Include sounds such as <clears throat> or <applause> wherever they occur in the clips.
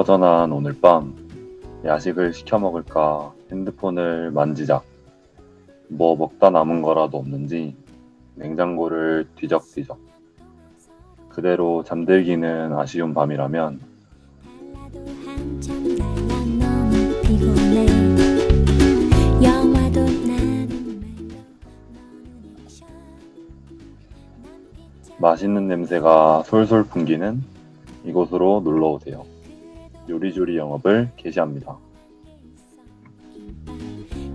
1% 허전한 오늘 밤 야식을 시켜 먹을까 핸드폰을 만지작 뭐 먹다 남은 거라도 없는지 냉장고를 뒤적뒤적. 그대로 잠들기는 아쉬운 밤이라면 맛있는 냄새가 솔솔 풍기는 이곳으로 놀러 오세요. 요리조리 영업을 개시합니다.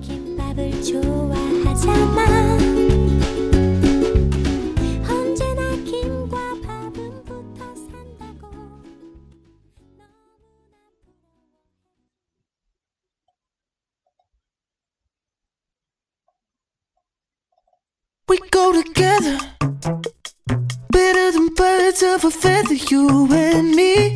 김밥을 좋아하잖아 언제나 김과 밥은 붙어 산다고 We go together, better than birds of a feather, you and me.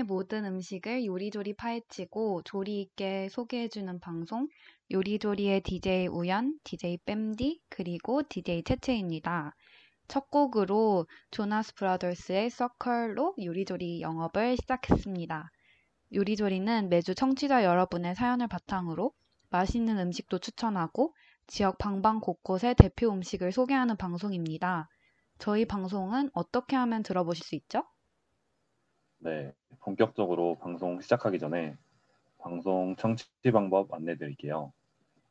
세상의 모든 음식을 요리조리 파헤치고 조리 있게 소개해주는 방송 요리조리의 DJ 우연, DJ 뺨디, 그리고 DJ 채채입니다. 첫 곡으로 조나스 브라더스의 서클로 요리조리 영업을 시작했습니다. 요리조리는 매주 청취자 여러분의 사연을 바탕으로 맛있는 음식도 추천하고 지역 방방 곳곳의 대표 음식을 소개하는 방송입니다. 저희 방송은 어떻게 하면 들어보실 수 있죠? 네, 본격적으로 방송 시작하기 전에 방송 청취 방법 안내 드릴게요.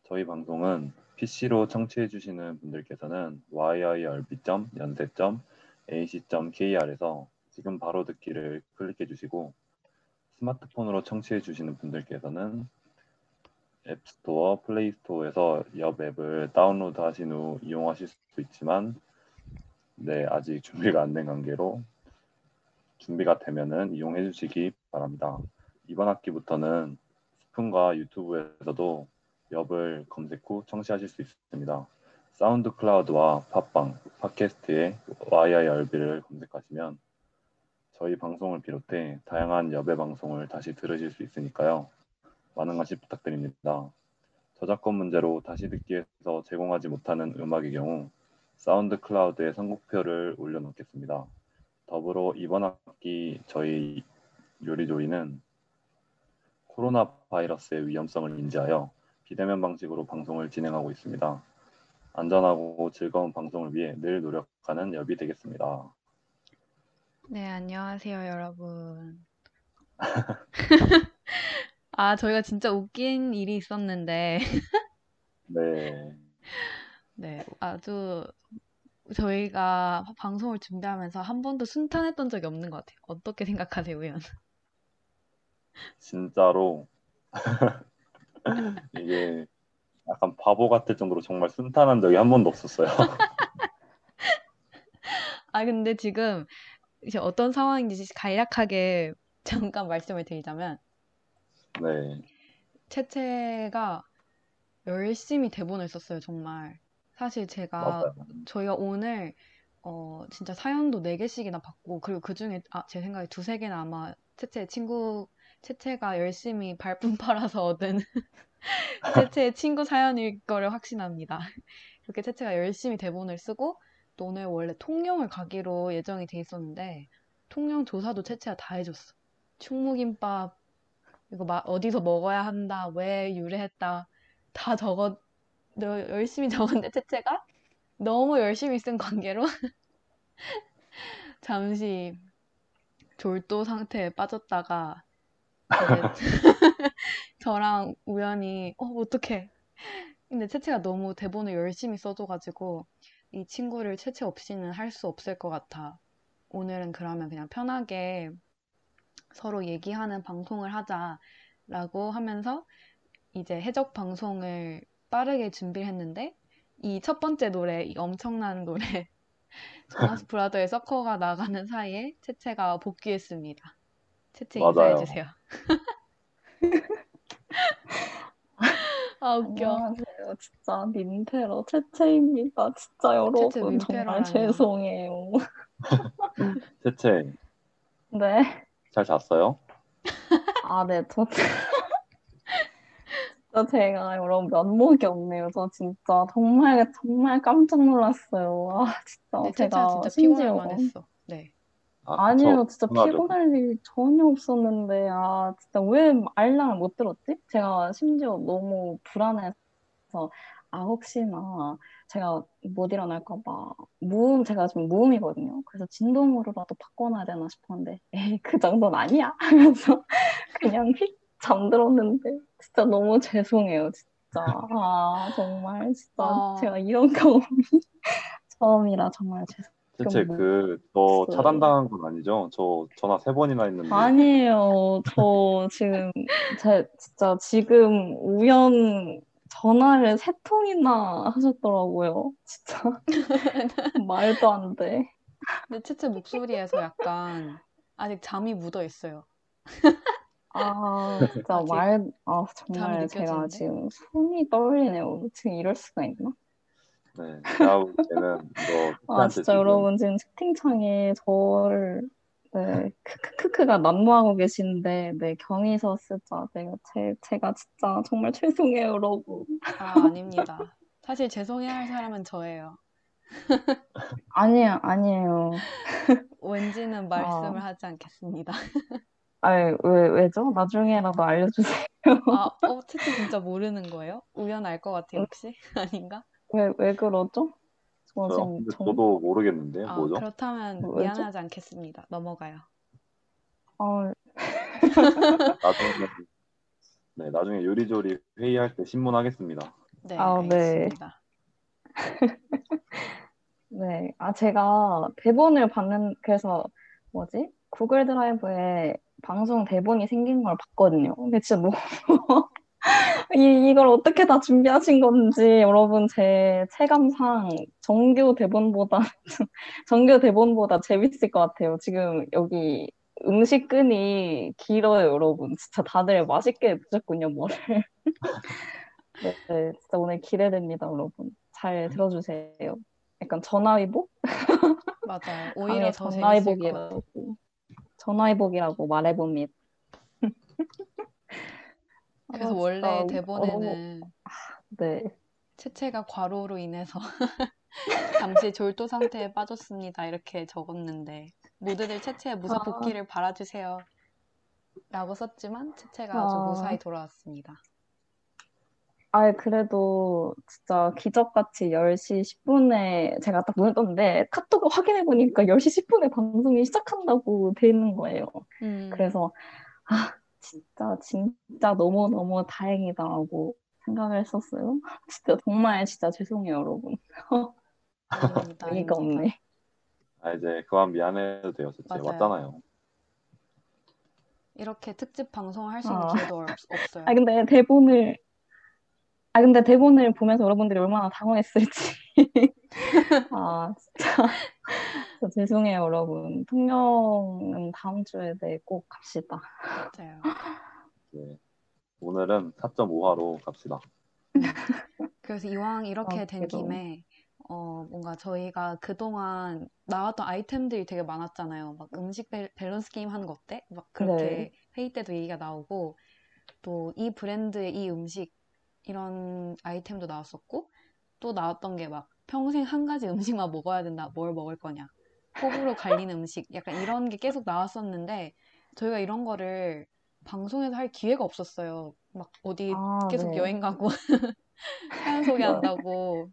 저희 방송은 PC로 청취해 주시는 분들께서는 yirb.연세.ac.kr에서 지금 바로 듣기를 클릭해 주시고 스마트폰으로 청취해 주시는 분들께서는 앱스토어, 플레이스토어에서 옆 앱을 다운로드 하신 후 이용하실 수 있지만 네, 아직 준비가 안 된 관계로 준비가 되면은 이용해 주시기 바랍니다. 이번 학기부터는 스푼과 유튜브에서도 엽을 검색 후 청취하실 수 있습니다. 사운드 클라우드와 팟빵, 팟캐스트에 YIRB를 검색하시면 저희 방송을 비롯해 다양한 여배 방송을 다시 들으실 수 있으니까요. 많은 관심 부탁드립니다. 저작권 문제로 다시 듣기에서 제공하지 못하는 음악의 경우 사운드 클라우드에 선곡표를 올려놓겠습니다. 더불어 이번 학기 저희 요리조리는 코로나 바이러스의 위험성을 인지하여 비대면 방식으로 방송을 진행하고 있습니다. 안전하고 즐거운 방송을 위해 늘 노력하는 엽이 되겠습니다. 네, 안녕하세요, 여러분. <laughs> 아, 저희가 진짜 웃긴 일이 있었는데, 네, 네, 아주 저희가 방송을 준비하면서 한 번도 순탄했던 적이 없는 것 같아요. 어떻게 생각하세요, 우연? 진짜로 <laughs> 이게 약간 바보 같을 정도로 정말 순탄한 적이 한 번도 없었어요. <laughs> 아, 근데 지금 이제 어떤 상황인지 간략하게 잠깐 말씀을 드리자면, 네, 채채가 열심히 대본을 썼어요, 정말. 사실 제가 맞아요. 저희가 오늘 어 진짜 사연도 네 개씩이나 받고 그리고 그 중에 아, 제 생각에 두세 개는 아마 채채 친구 채채가 열심히 발품 <laughs> 팔아서 얻은 <laughs> 채채의 친구 사연일 거를 확신합니다. <laughs> 그렇게 채채가 열심히 대본을 쓰고 또 오늘 원래 통영을 가기로 예정이 돼 있었는데 통영 조사도 채채가 다 해줬어. 충무김밥 이거 마- 어디서 먹어야 한다, 왜 유래했다 다 적어 너 열심히 적었는데 채채가 너무 열심히 쓴 관계로 <laughs> 잠시 졸도 상태에 빠졌다가 <laughs> 저랑 우연히 어 어떡해. 근데 채채가 너무 대본을 열심히 써줘가지고 이 친구를 채채 없이는 할 수 없을 것 같아. 오늘은 그러면 그냥 편하게 서로 얘기하는 방송을 하자라고 하면서 이제 해적 방송을 빠르게 준비를 했는데 이 첫 번째 노래, 이 엄청난 노래 <laughs> 조나스 브라더의 서커가 나가는 사이에 채채가 복귀했습니다. 채채 맞아요. 인사해 주세요. <laughs> 아 웃겨. 안녕하세요. 진짜 민폐로 채채입니다. 진짜 여러분 정말 민폐로라뇨. 죄송해요. <laughs> 채채 네. 잘 잤어요? 아, 네. 저 진짜 제가 여러분 면목이 없네요. 저 진짜 정말 정말 깜짝 놀랐어요. 아, 진짜 근데 제가 진짜 심지어 피곤할 만 했어. 네. 아, 아니에요. 그쵸. 진짜. 피곤할 일이 전혀 없었는데, 아, 진짜 왜 알람을 못 들었지? 제가 심지어 너무 불안해서, 아, 혹시나 제가 못 일어날까 봐, 무음, 제가 지금 무음이거든요. 그래서 진동으로라도 바꿔놔야 되나 싶었는데, 에이, 그 정도는 아니야? <laughs> 하면서 그냥 휙 잠들었는데, 진짜 너무 <laughs> 죄송해요, 진짜. 아, 정말, 진짜 아. 제가 이런 경험이 <laughs> 처음이라 정말 죄송해요. 채채 좀 그저. 차단당한 건 아니죠? 저 전화 세 번이나 했는데 아니에요. 저 지금 제 진짜 지금 우연 전화를 세 통이나 하셨더라고요. 진짜 <laughs> 말도 안 돼. 근데 채채 목소리에서 약간 아직 잠이 묻어 있어요. 아 진짜 <laughs> 말, 아 정말 제가? 지금 손이 떨리네요. 지금 이럴 수가 있나? 네볼 때는 이거 아 진짜 지금 여러분 지금 채팅창에 저를 네 크크크크가 난무하고 계신데 네 경위서 쓰자. 내가 제 제가 진짜 정말 죄송해요, 여러분. 아, <laughs> 아닙니다. 사실 죄송해야 할 사람은 저예요. 아니야, 아니에요. <laughs> 왠지는 아. 말씀을 하지 않겠습니다. 아니, 왜, 왜죠? 나중에라도 알려주세요. 아, <laughs> 어, 채채 진짜 모르는 거예요? 우연 알 것 같아요, 혹시? <laughs> 아닌가? 왜, 왜 그러죠? 저? 지금 정, 저도 모르겠는데 아, 뭐죠? 그렇다면 왜죠? 미안하지 않겠습니다. 넘어가요. 어, <laughs> 나중에 네 나중에 요리조리 회의할 때 신문하겠습니다. 네, 아, 네. 알겠습니다. 네. 아, 제가 대본을 받는, 그래서, 뭐지? 구글 드라이브에 방송 대본이 생긴 걸 봤거든요. 근데 진짜 너무, <laughs> 이, 이걸 어떻게 다 준비하신 건지, 여러분, 제 체감상 정규 대본보다, <laughs> 정규 대본보다 재밌을 것 같아요. 지금 여기 음식 끈이 길어요, 여러분. 진짜 다들 맛있게 드셨군요, 뭐를. <laughs> 네, 네, 진짜 오늘 기대됩니다, 여러분. 잘 들어주세요. 약간 전화위복? 맞아요. 오히려 더. 전화위복이라고 전화위복이라고 말해봅니다. <laughs> 그래서 아, 원래 대본에는 네. 채채가 과로로 인해서 <laughs> 잠시 졸도 상태에 빠졌습니다. 이렇게 적었는데 모두들 채채의 무사 아. 복귀를 바라주세요. 라고 썼지만 채채가 아주 아. 무사히 돌아왔습니다. 아, 그래도 진짜 기적같이 10시 10분에 제가 딱 눈을 떴는데 카톡을 확인해 보니까 10시 10분에 방송이 시작한다고 돼 있는 거예요. 음, 그래서 아, 진짜 진짜 너무 너무 다행이다라고 생각을 했었어요. 진짜 정말 진짜 죄송해요, 여러분. <laughs> 의미가. 없네. 아 이제 그만 미안해도 돼요. 채채 맞아요. 왔잖아요. 이렇게 특집 방송을 할 수 있는 아. 기회도 없, 없어요. 아, 근데 대본을, 아, 근데 대본을 보면서 여러분들이 얼마나 당황했을지. <laughs> 아, 진짜. 진짜 죄송해요, 여러분. 통영은 다음 주에 네, 꼭 갑시다. 맞아요. 네. 오늘은 4.5화로 갑시다. <laughs> 그래서 이왕 이렇게 아, 된 그래도. 김에 어, 뭔가 저희가 그동안 나왔던 아이템들이 되게 많았잖아요. 막 음식 밸- 밸런스 게임 하는 거 어때? 막 그렇게 네. 회의 때도 얘기가 나오고 또 이 브랜드의 이 음식 이런 아이템도 나왔었고 또 나왔던 게 막 평생 한 가지 <laughs> 음식만 먹어야 된다. 뭘 먹을 거냐. 호불호 갈리는 음식. 약간 이런 게 계속 나왔었는데 저희가 이런 거를 방송에서 할 기회가 없었어요. 막 어디 아, 계속 네. 여행 가고 <laughs> 사연 소개한다고.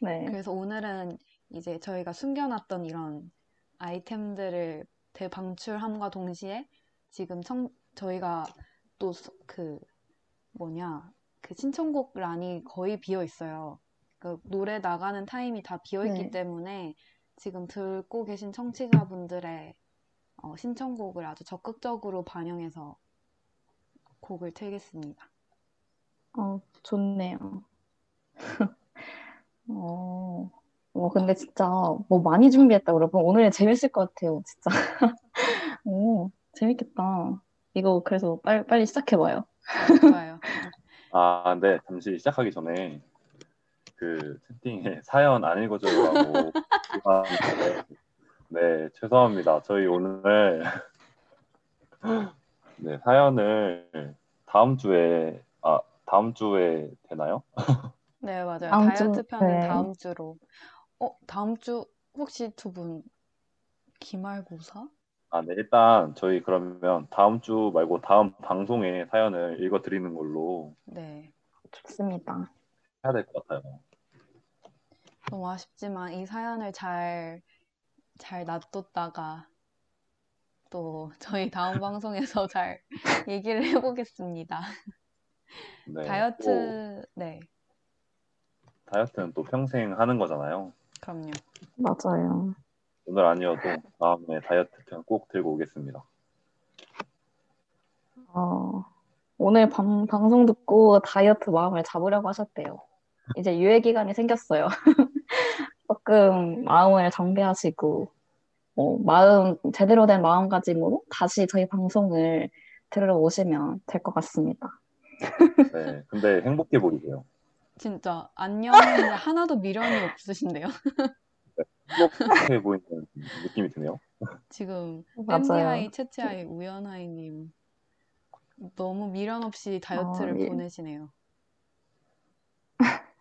네. 그래서 오늘은 이제 저희가 숨겨놨던 이런 아이템들을 대방출함과 동시에 지금 청, 저희가 또 그 뭐냐, 그 신청곡 란이 거의 비어 있어요. 그 노래 나가는 타임이 다 비어 있기 네. 때문에 지금 듣고 계신 청취자분들의 어, 신청곡을 아주 적극적으로 반영해서 곡을 틀겠습니다. 어, 좋네요. <laughs> 어, 어, 근데 진짜 뭐 많이 준비했다, 여러분. 오늘 재밌을 것 같아요, 진짜. <laughs> 오, 재밌겠다. 이거 그래서 빨리, 빨리 시작해봐요. 좋아요. 아, 근데 잠시 시작하기 전에 그 채팅에 <laughs> 사연 안 읽어줘요라고 하는데 네, 죄송합니다. 저희 오늘 <laughs> 네, 사연을 다음 주에 아, 다음 주에 되나요? <laughs> 네, 맞아요. 다음 주, 다이어트 편은 네. 다음 주로. 어, 다음 주 혹시 두 분 기말고사? 아, 네, 일단 저희 그러면 다음 주 말고 다음 방송에 사연을 읽어 드리는 걸로 네. 좋습니다. 해야 될 것 같아요. 너무 아쉽지만 이 사연을 잘, 잘 놔뒀다가 또 저희 다음 <laughs> 방송에서 잘 얘기를 해보겠습니다. 네, 또 다이어트, 네, 다이어트는 또 평생 하는 거잖아요. 그럼요. 맞아요. 오늘 아니어도 다음에 다이어트 편꼭 들고 오겠습니다. 어, 오늘 방, 방송 듣고 다이어트 마음을 잡으려고 하셨대요. 이제 유예 기간이 생겼어요. <laughs> 조금 마음을 정비하시고, 어, 마음, 제대로 된 마음가짐으로 다시 저희 방송을 들으러 오시면 될 것 같습니다. 네, 근데 행복해 보이세요. 진짜 안녕인데 하나도 미련이 없으신데요. <laughs> 행복해 보이는 느낌이 드네요. 지금 맞아요. 댄디하이, 채채하이, 우연하이님 너무 미련 없이 다이어트를 어, 예. 보내시네요. <laughs>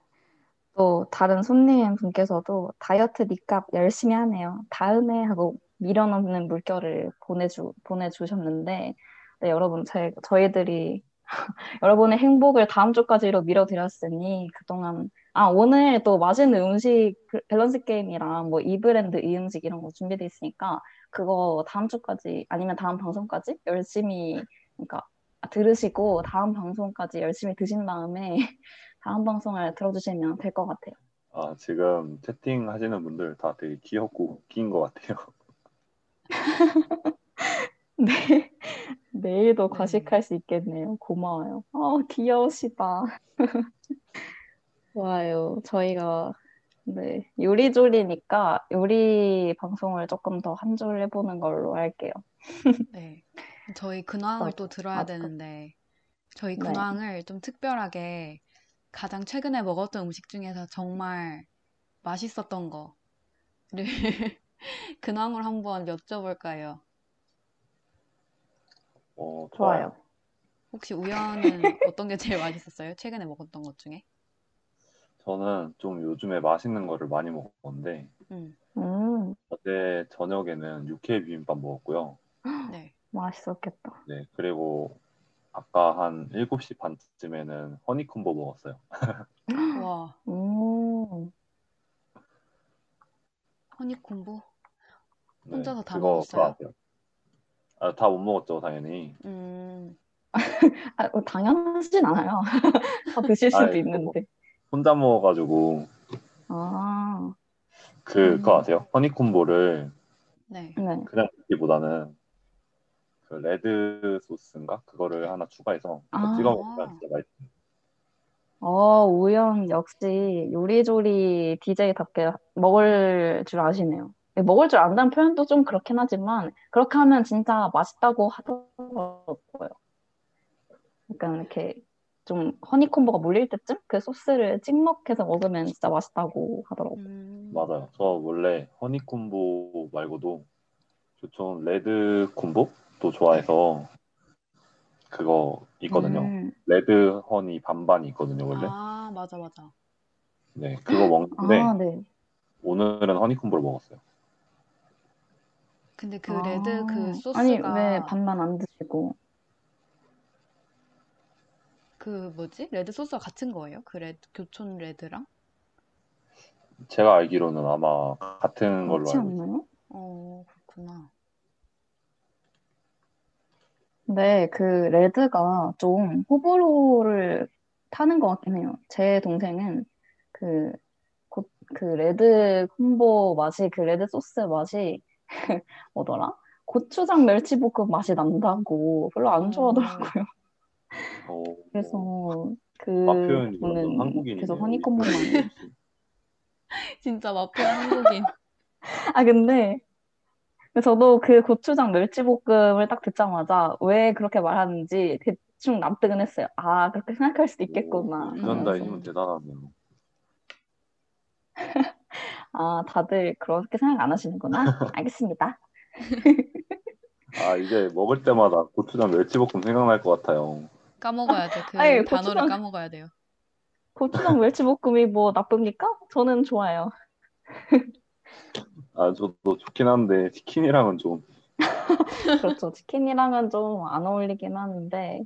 또 다른 손님 분께서도 다이어트 니값 열심히 하네요. 다음에 하고 미련 없는 물결을 보내주, 보내주셨는데, 네, 여러분, 제, 저희들이 <laughs> 여러분의 행복을 다음 주까지로 밀어드렸으니 그동안 아 오늘 또 맛있는 음식 그 밸런스 게임이랑 뭐 이 브랜드 이 음식 이런 거 준비돼 있으니까 그거 다음 주까지 아니면 다음 방송까지 열심히 그러니까 들으시고 다음 방송까지 열심히 드신 다음에 <laughs> 다음 방송을 들어주시면 될 것 같아요. 아, 지금 채팅 하시는 분들 다 되게 귀엽고 웃긴 것 같아요. <laughs> 네. 내일도 네. 과식할 수 있겠네요. 고마워요. 어, 귀여우시다. <laughs> 좋아요. 저희가 네, 요리조리니까 요리 방송을 조금 더 한 줄 해보는 걸로 할게요. 네. 저희 근황을 또 들어야 맞아. 되는데 저희 네. 근황을 좀 특별하게 가장 최근에 먹었던 음식 중에서 정말 맛있었던 거를 <laughs> 근황을 한번 여쭤볼까요? 어, 좋아요. 혹시 우연은 어떤 게 제일 맛있었어요? 최근에 먹었던 것 중에? 저는 좀 요즘에 맛있는 거를 많이 먹었는데 음, 음, 어제 저녁에는 육회 비빔밥 먹었고요. 네. 맛있었겠다. 네, 그리고 아까 한 7시 반쯤에는 허니콤보 먹었어요. <laughs> 와, 음, 허니콤보? 네, 혼자서 다 먹었어요? 아, 다 못 먹었죠, 당연히. 음, <laughs> 아, 어, 당연하진 않아요. <laughs> 다 드실 수도 아이, 있는데. 혼자 먹어가지고 아, 그 그거 음. 아세요? 허니콤보를 네. 네. 그냥 먹기보다는 그 레드 소스인가 그거를 하나 추가해서 그거 아. 찍어 먹으면 진짜 맛있어요. 어, 우연 역시 요리조리 DJ답게 먹을 줄 아시네요. 먹을 줄 안다는 표현도 좀 그렇긴 하지만 그렇게 하면 진짜 맛있다고 하더라고요. 약간 이렇게 좀 honey combo가 몰릴 때쯤 그 소스를 찍먹해서 먹으면 진짜 맛있다고 하더라고요. 음, 맞아요. 저 원래 honey combo 말고도 좋은 red combo도 좋아해서 그거 있거든요. 음, red honey 반반이 있거든요, 원래. 아, 맞아, 맞아. 네, 그거 먹는데 아, 네. 오늘은 honey combo를 먹었어요. 근데 그 아, red 그 아니, 소스가 왜 반반 안 드시고? 그 뭐지? red 소스가 같은 거예요? 그 red, 교촌 red랑? 제가 알기로는 아마 같은 걸로 그렇지 알고 있어요. 않나요? 어, 그렇구나. 근데 그 red가 좀 호불호를 타는 것 같긴 해요. 제 동생은 그, 고- 그 red combo 맛이, 그 red 소스 맛이 <laughs> 뭐더라? 고추장 멸치볶음 맛이 난다고 별로 안 좋아하더라고요. 어, 그래서 그 분은 한국인이네요. 계속 허니콤보만 <laughs> 진짜 마표 한국인. <laughs> 아, 근데 저도 그 고추장 멸치볶음을 딱 듣자마자 왜 그렇게 말하는지 대충 납득은 했어요. 아, 그렇게 생각할 수도 있겠구나. 음. 힘은 대단하네요. <laughs> 아, 다들 그렇게 생각 안 하시는구나. 알겠습니다. 아 이제 먹을 때마다 고추장 멸치볶음 생각날 것 같아요. 까먹어야 돼. 그 아니, 단어를 고추장- 까먹어야 돼요. 고추장 멸치볶음이 뭐 나쁩니까? 저는 좋아요. 아 저도 좋긴 한데 치킨이랑은 좀 <laughs> 그렇죠. 치킨이랑은 좀 안 어울리긴 하는데,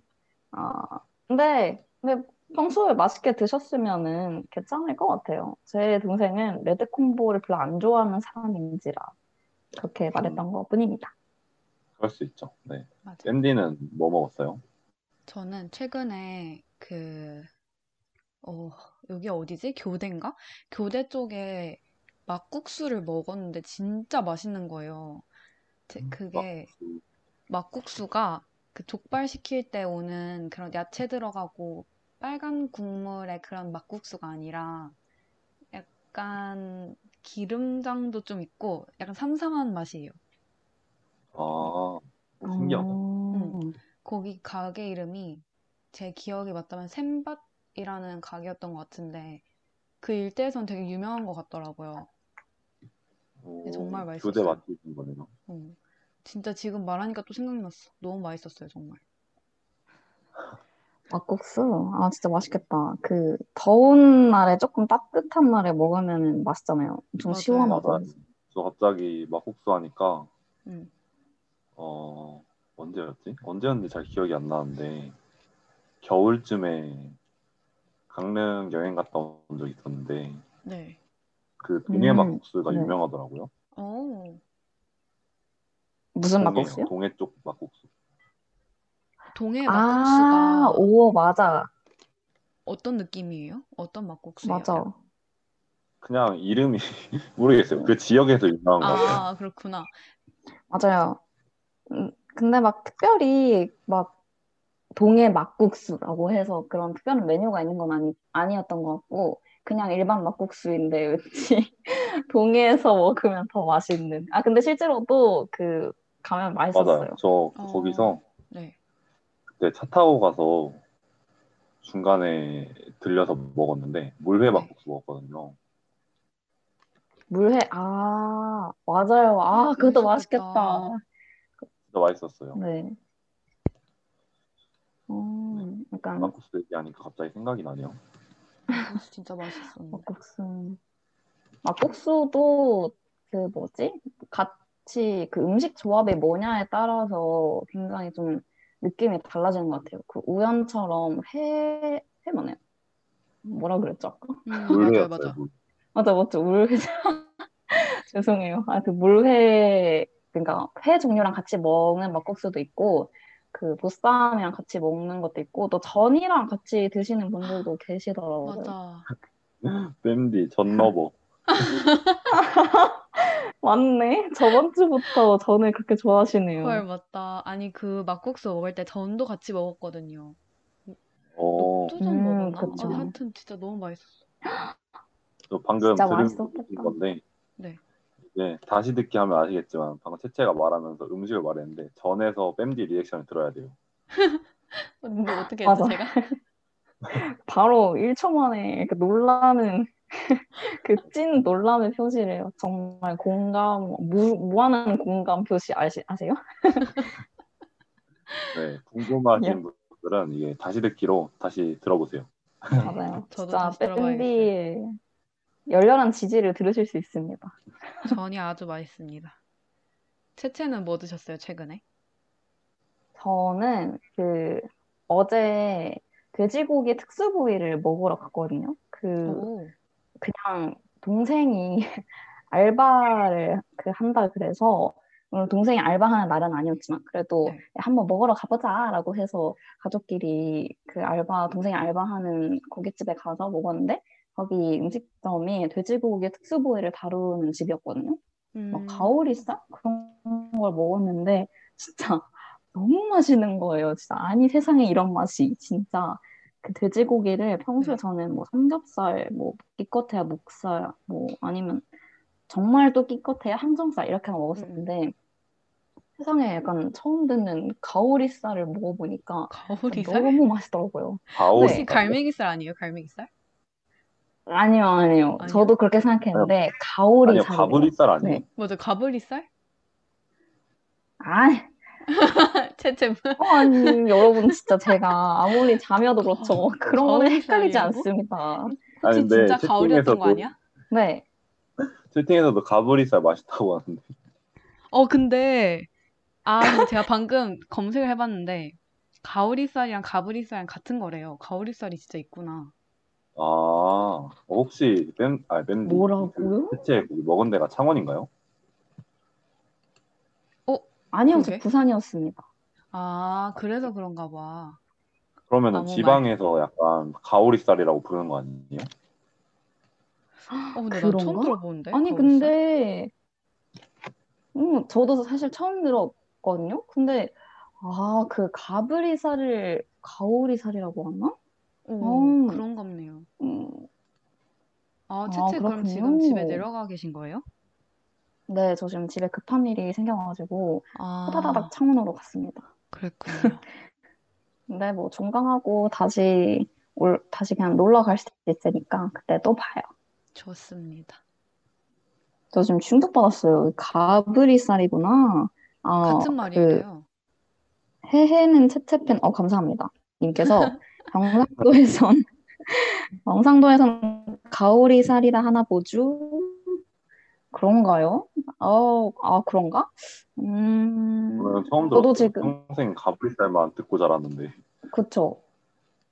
아, 근데, 근데 평소에 맛있게 드셨으면은 괜찮을 것 같아요. 제 동생은 레드 콤보를 별로 안 좋아하는 사람인지라 그렇게 말했던 것 뿐입니다. 그럴 수 있죠. 네. 맞아. 샌디는 뭐 먹었어요? 저는 최근에 그, 어, 여기 어디지? 교대인가? 교대 쪽에 막국수를 먹었는데 진짜 맛있는 거예요. 제- 그게 그 막국수가 그 족발 시킬 때 오는 그런 야채 들어가고 빨간 국물의 그런 막국수가 아니라 약간 기름장도 좀 있고 약간 삼삼한 맛이에요. 아 신기하다. 음, 거기 가게 이름이 제 기억이 맞다면 샘밭이라는 가게였던 것 같은데 그 일대에선 되게 유명한 것 같더라고요. 오, 정말 교대 맛있었어요. 맛집인 거네요. 어. 진짜 지금 말하니까 또 생각났어. 너무 맛있었어요, 정말. <laughs> 막국수? 아, 진짜 맛있겠다. 그, 더운 날에 조금 따뜻한 날에 먹으면 맛있잖아요. 좀 맞아요. 시원하고. 맞아요. 저 갑자기 막국수 하니까 음. 어 언제였지? 언제였는지 잘 기억이 안 나는데 겨울쯤에 강릉 여행 갔다 온 적이 있었는데 네. 그 동해 음, 막국수가 네. 유명하더라고요. 오. 무슨 동해요. 막국수요? 동해 쪽 막국수. 동해 아, 막국수가 오, 맞아. 어떤 느낌이에요? 어떤 막국수예요? 맞아. 그냥 이름이 <laughs> 모르겠어요. 그 지역에서 유명한 것 같아요. 아, 그렇구나. 맞아요. 음, 근데 막 특별히 막 동해 막국수라고 해서 그런 특별한 메뉴가 있는 건 아니, 아니었던 것 같고 그냥 일반 막국수인데 왠지 <laughs> 동해에서 먹으면 더 맛있는. 아, 근데 실제로도 그 가면 맛있었어요. 맞아요. 저 거기서 네. 그때 차 타고 가서 중간에 들려서 먹었는데 물회 막국수 먹었거든요. 물회, 아, 맞아요. 아, 그것도 맛있겠다. 맛있었어요. 네. 음, 약간 막국수 얘기하니까 갑자기 생각이 나네요. 막국수 <laughs> 진짜 맛있었는데. 막국수. 막국수도 그 뭐지? 같이 그 음식 조합이 뭐냐에 따라서 굉장히 좀 느낌이 달라지는 것 같아요. 그 우연처럼 회, 회 뭐네요? 뭐라 그랬죠? 아까? 음. 맞아. 물. 맞아, 맞죠. 물회. <laughs> 죄송해요. 아, 그 물회, 그러니까 회 종류랑 같이 먹는 막국수도 있고, 그 보쌈이랑 같이 먹는 것도 있고, 또 전이랑 같이 드시는 분들도 계시더라고요. 맞아. <laughs> 뱀디 전러버. <laughs> 맞네. 저번 주부터 전을 그렇게 좋아하시네요. 헐, 맞다. 아니, 그 막국수 먹을 때 전도 같이 먹었거든요. 어, 녹두전 음, 먹었나? 그쵸. 아니, 하여튼 진짜 너무 맛있었어. 저 방금 진짜 들은 맛있었겠다. 건데 네. 이제 다시 듣기 하면 아시겠지만 방금 채채가 말하면서 음식을 말했는데 전에서 뱀디 리액션을 들어야 돼요. 근데 <laughs> 어떻게 했죠, 맞아. 제가? <laughs> 바로 1초 만에 이렇게 놀라는, <laughs> 그 찐 놀람의 표시래요. 정말 공감, 무, 무한한 공감 표시 아시, 아세요? 네, 궁금하신 예. 분들은 이게 다시 듣기로 다시 들어보세요. 맞아요. 저도 진짜 다시 들어봐야겠어요. 밴디의 열렬한 지지를 들으실 수 있습니다. 전이 아주 맛있습니다. 채채는 뭐 드셨어요, 최근에? 저는 그 어제 돼지고기 특수부위를 먹으러 갔거든요. 그 오, 그냥 동생이 <laughs> 알바를 그 한다 그래서 물론 동생이 알바하는 날은 아니었지만 그래도 네. 야, 한번 먹으러 가보자라고 해서 가족끼리 그 알바 동생이 알바하는 고깃집에 가서 먹었는데 거기 음식점이 돼지고기 특수부위를 다루는 집이었거든요. 막 음, 가오리살 그런 걸 먹었는데 진짜 <laughs> 너무 맛있는 거예요. 진짜 아니 세상에 이런 맛이 진짜 그 돼지고기를 평소에 네. 저는 뭐 삼겹살, 뭐 기껏해야 목살, 뭐 아니면 정말 또 기껏해야 항정살 이렇게 먹었었는데 세상에 약간 처음 듣는 가오리살을 먹어보니까 가오리살? 너무 맛있더라고요. 가오리 네. 혹시 갈매기살 아니에요? 갈매기살? 아니요, 아니요. 아니요? 저도 그렇게 생각했는데 가오리살이래요. 아니요 가브리살 아니에요? 네. 맞아, 가브리살? 아, <laughs> 채채 어, 아니, 여러분, 진짜 제가 아무리 자며도 그렇죠. 그런 거는 헷갈리지? 않습니다. 아니, 혹시 근데 진짜 가오리였던 거 아니야? 네. 채팅에서도 가브리살 맛있다고 하는데 어, 근데, 아, 제가 방금 검색을 해봤는데, 가오리살이랑 가브리살이랑 같은 거래요. 가오리살이 진짜 있구나. 아 어, 혹시 밴, 아 뭐라고요? 그 대체 거기 먹은 데가 창원인가요? 아니요, 저. 부산이었습니다. 아, 그래서 그런가 봐. 그러면은 아무 말. 지방에서 약간 가오리살이라고 부르는 거 아니에요? 어, 근데 나 처음 그런가? 들어보는데? 아니, 가오리살? 근데, 음, 저도 사실 처음 들었거든요? 근데, 아, 그 가브리살을 가오리살이라고 하나? 오, 음. 그런가 보네요. 음, 아, 아, 채채 그럼 그렇군요. 지금 집에 내려가 계신 거예요? 네, 저 지금 집에 급한 일이 생겨가지고, 아, 호다다닥 창원으로 갔습니다. 그랬군요. 근데 <laughs> 뭐 종강하고 다시 올 다시 그냥 놀러 갈 수도 있으니까 그때 또 봐요. 좋습니다. 저 지금 충격받았어요. 가브리살이구나. 아, 같은 그 말이에요. 해해는 채채팬 어 감사합니다. 님께서 <laughs> 경상도에선 경상도에선 <laughs> 가오리 살이라 하나 보죠. 그런가요? 어, 아 그런가? 음, 처음 들었어요. 지금 평생 가브리살만 듣고 자랐는데 그쵸.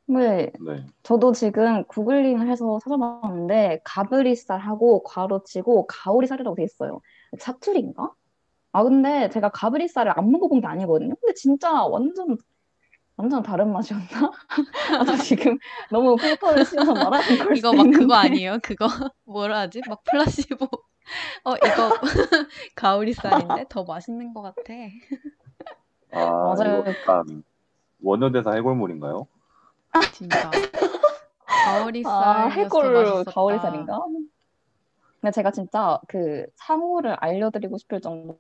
네, 네. 저도 지금 구글링을 해서 찾아봤는데 가브리살하고 괄호치고 가오리살이라고 돼 있어요. 사투리인가? 아 근데 제가 가브리살을 안 먹어본 게 아니거든요. 근데 진짜 완전 완전 다른 맛이었나? <laughs> 아, 저 지금 너무 필터를 씌워서 말하는 걸 이거 막 그거 있는데. 아니에요? 그거 <laughs> 뭐라 하지? 막 플라시보. 어, 이거 <laughs> 가오리살인데 더 맛있는 것 같아. 아 맞아요. 이거 약간 원효대사 해골물인가요? 진짜. 아, 가오리살이어서 해골. 가오리살인가? 근데 제가 진짜 그 상호를 알려드리고 싶을 정도로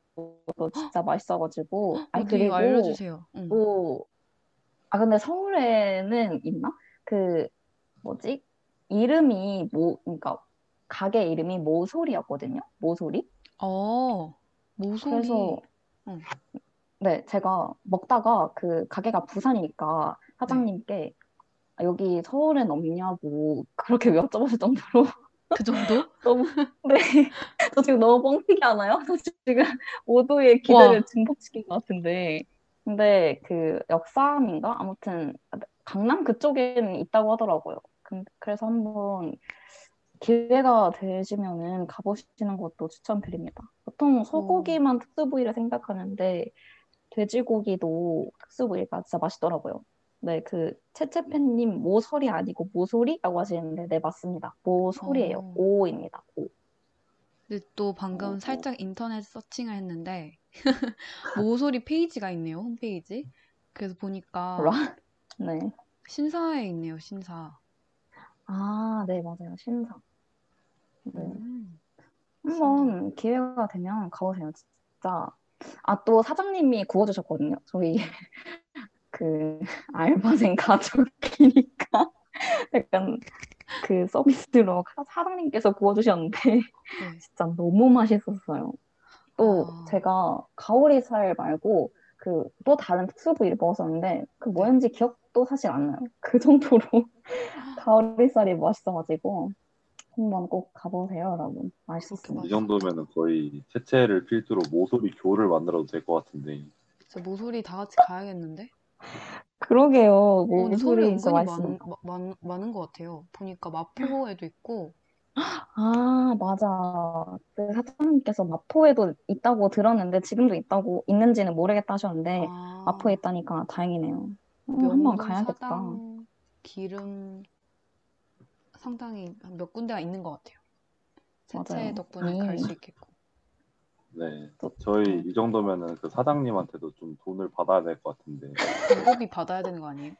진짜 맛있어가지고 아 어디 그리고 알려주세요. 응. 또, 아, 근데 서울에는 있나? 그, 뭐지? 이름이 모, 그러니까, 가게 이름이 모소리였거든요? 모소리? 어, 모소리. 그래서, 응. 네, 제가 먹다가 그 가게가 부산이니까 사장님께 아, 여기 서울엔 없냐고 그렇게 여쭤봤을 정도로 그 정도? <laughs> 너무, 네. 저 지금 너무 뻥튀기 하나요? <laughs> 저 지금 오도의 기대를 와. 증폭시킨 것 같은데. 근데 그 역삼인가? 아무튼 강남 그쪽에는 있다고 하더라고요. 근- 그래서 한번 기회가 되시면은 가보시는 것도 추천드립니다. 보통 소고기만 특수 부위를 생각하는데 돼지고기도 특수 부위가 진짜 맛있더라고요. 네, 그 채채팬님 모서리 아니고 모소리라고 하시는데 네 맞습니다. 모소리예요. 어. 오입니다. 오. 근데 또 방금 살짝 인터넷 서칭을 했는데 <laughs> 모소리 페이지가 있네요. 홈페이지. 그래서 보니까? <laughs> 네. 신사에 있네요. 신사. 아, 네, 맞아요. 신상. 네. 음. 한번 기회가 되면 가보세요. 진짜. 아, 또 사장님이 구워주셨거든요. 저희 <laughs> 그 알바생 가족이니까 약간 그 서비스로 사- 사장님께서 구워주셨는데 네. 진짜 너무 맛있었어요. 또 아. 제가 가오리살 말고 그 또 다른 특수 부위를 먹었었는데 그 뭐였는지 기억도 사실 안 나요. <laughs> 그 정도로 가오리살이 맛있어가지고 한번 꼭 가보세요, 여러분. 맛있었습니다. 이 정도면은 거의 채채를 필두로 모서리 교를 만들어도 될 것 같은데 진짜 모소리 다 같이 가야겠는데? <laughs> 그러게요. 어, 모소리 진짜 은근히 많, 맛있습니다. 마- 많, 많은 것 같아요. 보니까 마포에도 있고 아, 맞아. 그 사장님께서 마포에도 있다고 들었는데 지금도 있다고 있는지는 모르겠다 하셨는데 아, 마포에 있다니까 다행이네요. 어, 한번 명동 가야겠다. 사당 기름 상당히 몇 군데가 있는 것 같아요. 채채 맞아요. 덕분에 갈 음. 수 있겠고. 네. 또- 저희 이 정도면은 그 사장님한테도 좀 돈을 받아야 될 것 같은데. 광고비 받아야 되는 거 아니에요?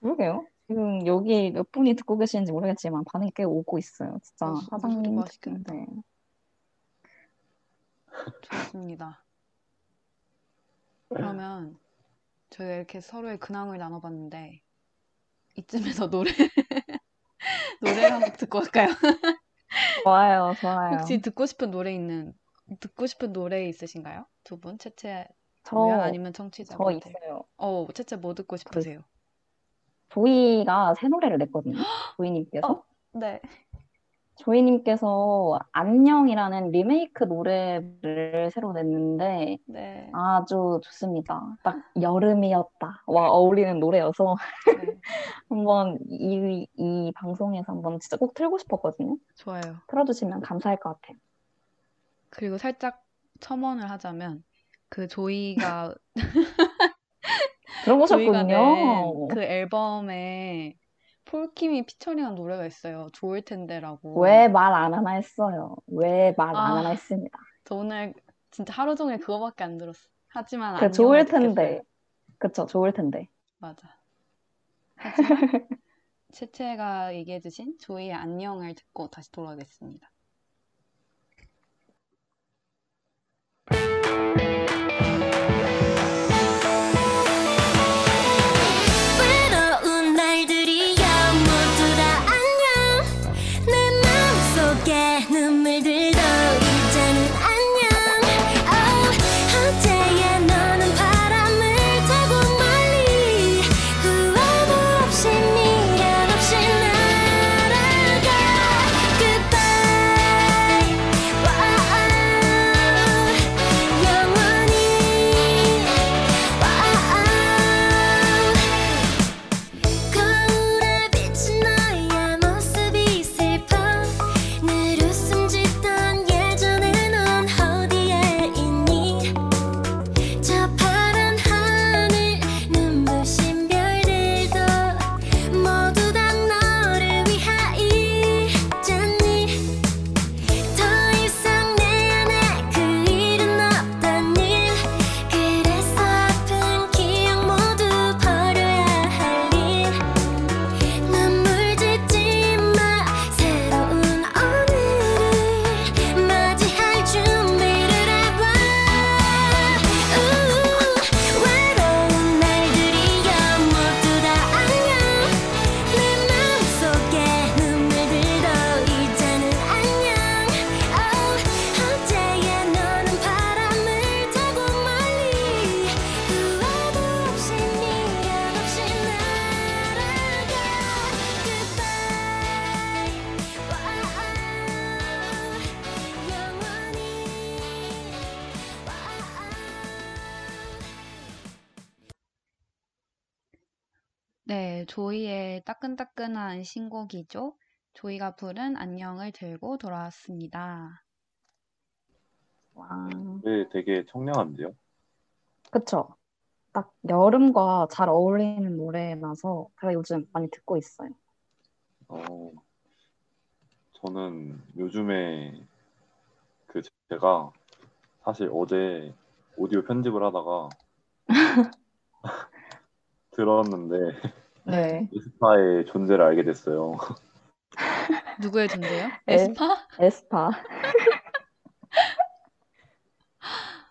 그러게요. 지금 여기 몇 분이 듣고 계시는지 모르겠지만 반응이 꽤 오고 있어요. 진짜 어, 소- 사장님 맛있겠다. 좋습니다. 그러면 저희가 이렇게 서로의 근황을 나눠봤는데 이쯤에서 노래 <laughs> 노래 한 곡 듣고 갈까요? <laughs> 좋아요, 좋아요. 혹시 듣고 싶은 노래 있는 듣고 싶은 노래 있으신가요? 두 분? 채채 저, 아니면 저 청취자분들? 있어요. 어, 채채 뭐 듣고 싶으세요? 조이가 새 노래를 냈거든요. <gasps> 조이님께서. 어? 네. 조이님께서 안녕이라는 리메이크 노래를 새로 냈는데 네. 아주 좋습니다. 딱 여름이었다. 와, 어울리는 노래여서 네. <laughs> 한번 이, 이 방송에서 한번 진짜 꼭 틀고 싶었거든요. 좋아요. 틀어주시면 감사할 것 같아요. 그리고 살짝 첨언을 하자면 그 조이가 <laughs> 들어보셨군요. 그 앨범에 폴킴이 피처링한 노래가 있어요. 좋을 텐데라고. 왜 말 안 하나 했어요. 왜 말안 아. 하나 했습니다. 저 오늘 진짜 하루 종일 그거밖에 안 들었어. 하지만 그 좋을 듣겠어요. 텐데. 그쵸, 좋을 텐데. 맞아. 하지만 <laughs> 채채가 얘기해주신 조이의 안녕을 듣고 다시 돌아오겠습니다. 따끈따끈한 신곡이죠. 조이가 부른 안녕을 들고 돌아왔습니다. 와, 네, 되게 청량한데요. 그쵸. 딱 여름과 잘 어울리는 노래라서 제가 요즘 많이 듣고 있어요. 어, 저는 요즘에 그 제가 사실 어제 오디오 편집을 하다가 <laughs> 들었는데 네. 에스파의 존재를 알게 됐어요. <laughs> 누구의 존재요? 에? 에스파? 에스파.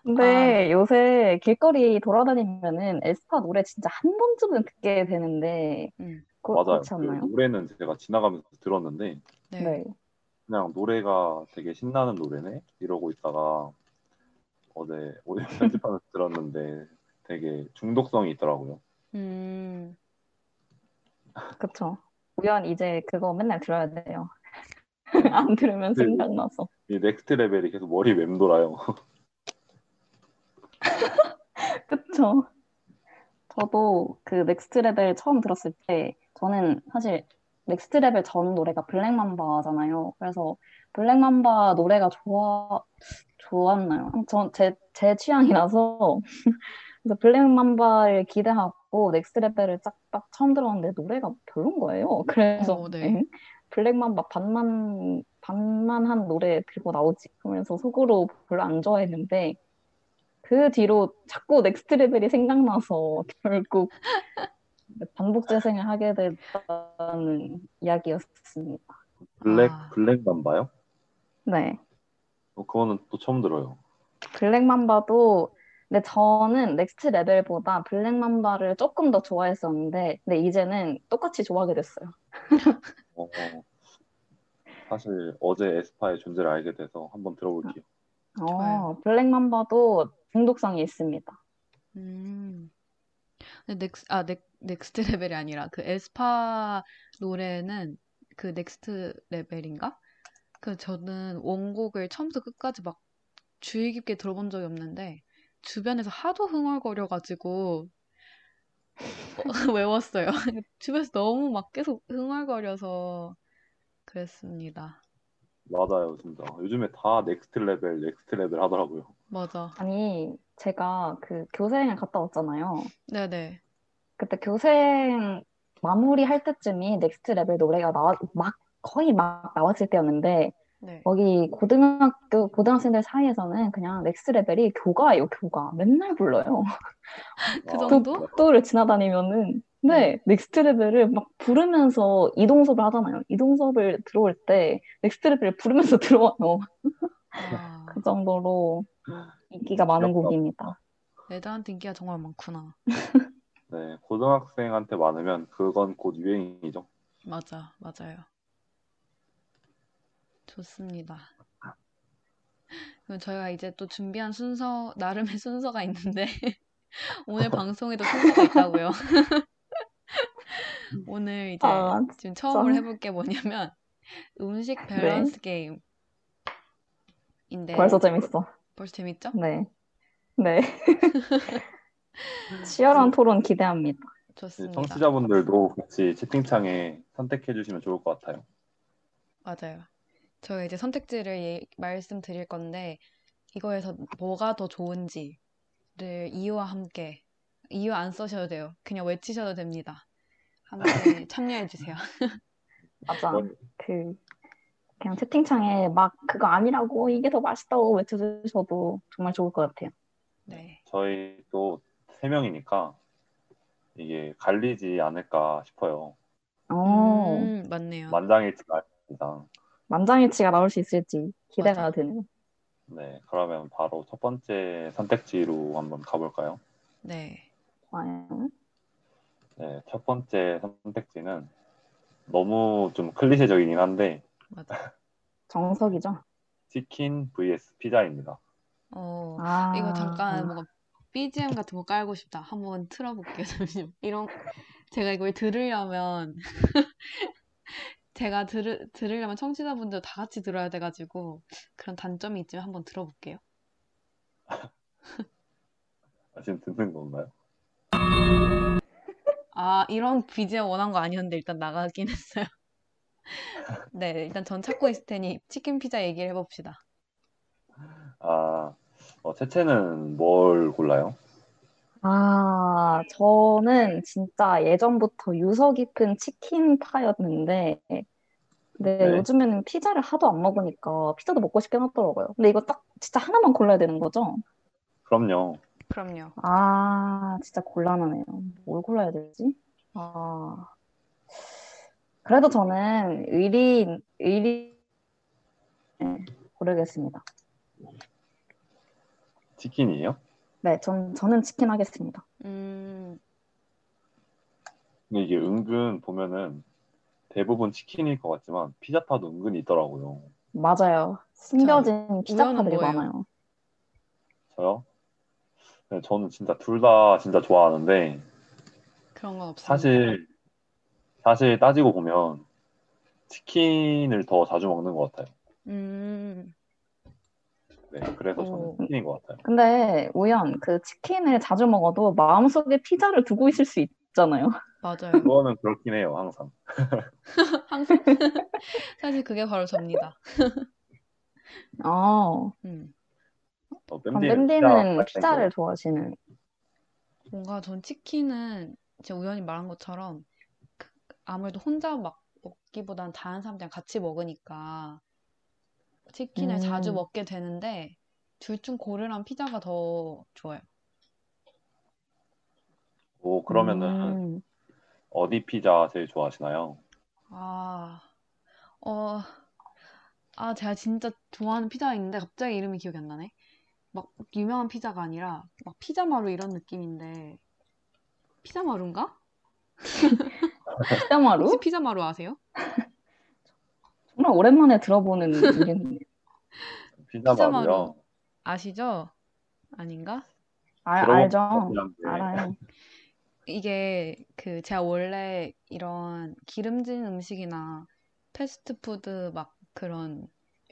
근데 <laughs> 요새 길거리 돌아다니면은 에스파 노래 진짜 한 번쯤은 듣게 되는데 음, 그, 맞아요. 그? 노래는 제가 지나가면서 들었는데 네. 네. 그냥 노래가 되게 신나는 노래네 이러고 있다가 어제 오디오 <laughs> 편집하면서 들었는데 되게 중독성이 있더라고요. 음, 그쵸. 우연 이제 그거 맨날 들어야 돼요. <laughs> 안 들으면 네. 생각나서. 이 Next Level이 계속 머리 맴돌아요. <laughs> 그쵸. 저도 그 Next Level 처음 들었을 때 저는 사실 Next Level 전 노래가 Black Mamba잖아요. 그래서 Black Mamba 노래가 좋아 좋았나요? 전 제 제 취향이라서 <laughs> 그래서 Black Mamba를 기대하고 Next Level을 쫙 딱 처음 들었는데 노래가 별론 거예요. <laughs> 그래서 어, 네. 엥? Black Mamba 반만 반만 한 노래 들고 나오지. 그러면서 속으로 별로 안 좋아했는데 그 뒤로 자꾸 Next Level이 생각나서 <laughs> 결국 반복 재생을 하게 됐다는 이야기였습니다. Black 아. Black Mamba요? 네. 어, 그거는 또 처음 들어요. Black Mamba도 근데 저는 Next Level보다 Black Mamba를 조금 더 좋아했었는데 근데 이제는 똑같이 좋아하게 됐어요. 어, 어. 사실 어제 에스파의 존재를 알게 돼서 한번 들어볼게요. 좋아요. 어, Black Mamba도 중독성이 있습니다. 음. 근데 Nex, 아, Nex, Next Level이 아니라 그 에스파 노래는 그 Next Level인가? 그 저는 원곡을 처음부터 끝까지 막 주의 깊게 들어본 적이 없는데 주변에서 하도 흥얼거려가지고 <laughs> <laughs> 외웠어요. <laughs> 주변에서 너무 막 계속 흥얼거려서 그랬습니다. 맞아요, 진짜. 요즘에 다 Next Level, Next Level 하더라고요. 맞아. 아니 제가 그 교생을 갔다 왔잖아요. 네네. 그때 교생 마무리할 때쯤이 Next Level 노래가 나와 막 거의 막 나왔을 때였는데 네. 거기 고등학교 고등학생들 사이에서는 그냥 Next Level이 교가예요, 교가. 맨날 불러요. <laughs> 그 아, 정도? 복도를 지나다니면은 네, Next Level을 막 부르면서 이동 수업을 하잖아요. 이동 수업을 들어올 때 Next Level을 부르면서 <laughs> 들어와요. 아, 그 정도로 인기가 많은 귀엽다. 곡입니다. 애들한테 인기가 정말 많구나. 네, 고등학생한테 많으면 그건 곧 유행이죠. 맞아, 맞아요. 좋습니다. 그럼 저희가 이제 또 준비한 순서, 나름의 <laughs> 순서가 있는데, <laughs> 오늘 <laughs> 방송에도 순서가 있다고요. 오늘 이제 아, 지금 처음으로. 해볼 게 뭐냐면, 음식 밸런스 게임 인데, 벌써 재밌어. 벌써 재밌죠? 네. 네. 치열한 토론 기대합니다. 좋습니다. 청취자분들도 같이 채팅창에 선택해 주시면 좋을 것 같아요. 맞아요. 저희가 이제 선택지를 예- 말씀드릴 건데, 이거에서 뭐가 더 좋은지를 이유와 함께, 이유 안 써셔도 돼요. 그냥 외치셔도 됩니다. 함께 <laughs> 참여해 주세요. <laughs> 맞아. 네. 그, 그냥 채팅창에 막 그거 아니라고 이게 더 맛있다고 외쳐주셔도 정말 좋을 것 같아요. 네. 저희 또 세 명이니까 이게 갈리지 않을까 싶어요. 어, 음, 맞네요. 만장일치가 아닙니다. 만장일치가 나올 수 있을지 기대가 맞아. 되네요. 네, 그러면 바로 첫 번째 선택지로 한번 가볼까요? 네. 좋아요. 네, 첫 번째 선택지는 너무 좀 클리셰적이긴 한데 맞아. <laughs> 정석이죠. 치킨 vs 피자입니다. 어, 아, 이거 잠깐 뭔가 BGM 같은 거 깔고 싶다. 한번 틀어볼게요. <laughs> 잠시만. 이런, 제가 이걸 들으려면, 제가 들으, 들으려면 청취자분들 다 같이 들어야 돼가지고, 그런 단점이 있지만 한번 들어볼게요. <laughs> 아, 지금 듣는 건가요? 아, 이런 BGM 원한 거 아니었는데 일단 나가긴 했어요. <laughs> 네, 일단 전 찾고 있을 테니 치킨 피자 얘기를 해봅시다. 아, 어, 채채는 뭘 골라요? 아, 저는 진짜 예전부터 유서 깊은 치킨 파였는데, 근데 네. 요즘에는 피자를 하도 안 먹으니까 피자도 먹고 싶긴 하더라고요. 근데 이거 딱 진짜 하나만 골라야 되는 거죠? 그럼요. 그럼요. 아, 진짜 곤란하네요. 뭘 골라야 되지? 아, 그래도 저는 의리, 의리, 네, 고르겠습니다. 치킨이에요? 네, 전, 저는 치킨 하겠습니다. 음, 근데 이게 은근 보면은 대부분 치킨일 것 같지만 피자파도 은근히 있더라고요. 맞아요. 숨겨진 피자파들이? 많아요. 저요? 네, 저는 진짜 둘 다 진짜 좋아하는데 그런 건 없습니다. 사실 사실 따지고 보면 치킨을 더 자주 먹는 것 같아요. 음, 네, 그래서 저는 오. 치킨인 것 같아요. 근데 우연 그 치킨을 자주 먹어도 마음속에 피자를 두고 있을 수 있잖아요. 맞아요. 그거는 그렇긴 해요, 항상. <laughs> 항상 <laughs> 사실 그게 바로 접니다. 어, 음. 어, 밴디는 밴디는 피자 피자를 좋아하시는. 뭔가 전 치킨은 제가 우연히 말한 것처럼 그- 아무래도 혼자 막 먹기보단 다른 사람들이랑 같이 먹으니까 치킨을 자주 음. 먹게 되는데 둘 중 고르라면 피자가 더 좋아요. 오, 그러면은 음, 어디 피자 제일 좋아하시나요? 아, 어, 아, 제가 진짜 좋아하는 피자가 있는데 갑자기 이름이 기억이 안 나네. 막 유명한 피자가 아니라 막 피자마루 이런 느낌인데 피자마루인가? 피자마루? 혹시 피자마루 아세요? <laughs> 정말 오랜만에 들어보는 이름이네요. 피자 피자 마루요. 마루. 아시죠? 아닌가? 알, 들어본 알죠? 알아요. 이게 그 제가 원래 이런 기름진 음식이나 패스트푸드 막 그런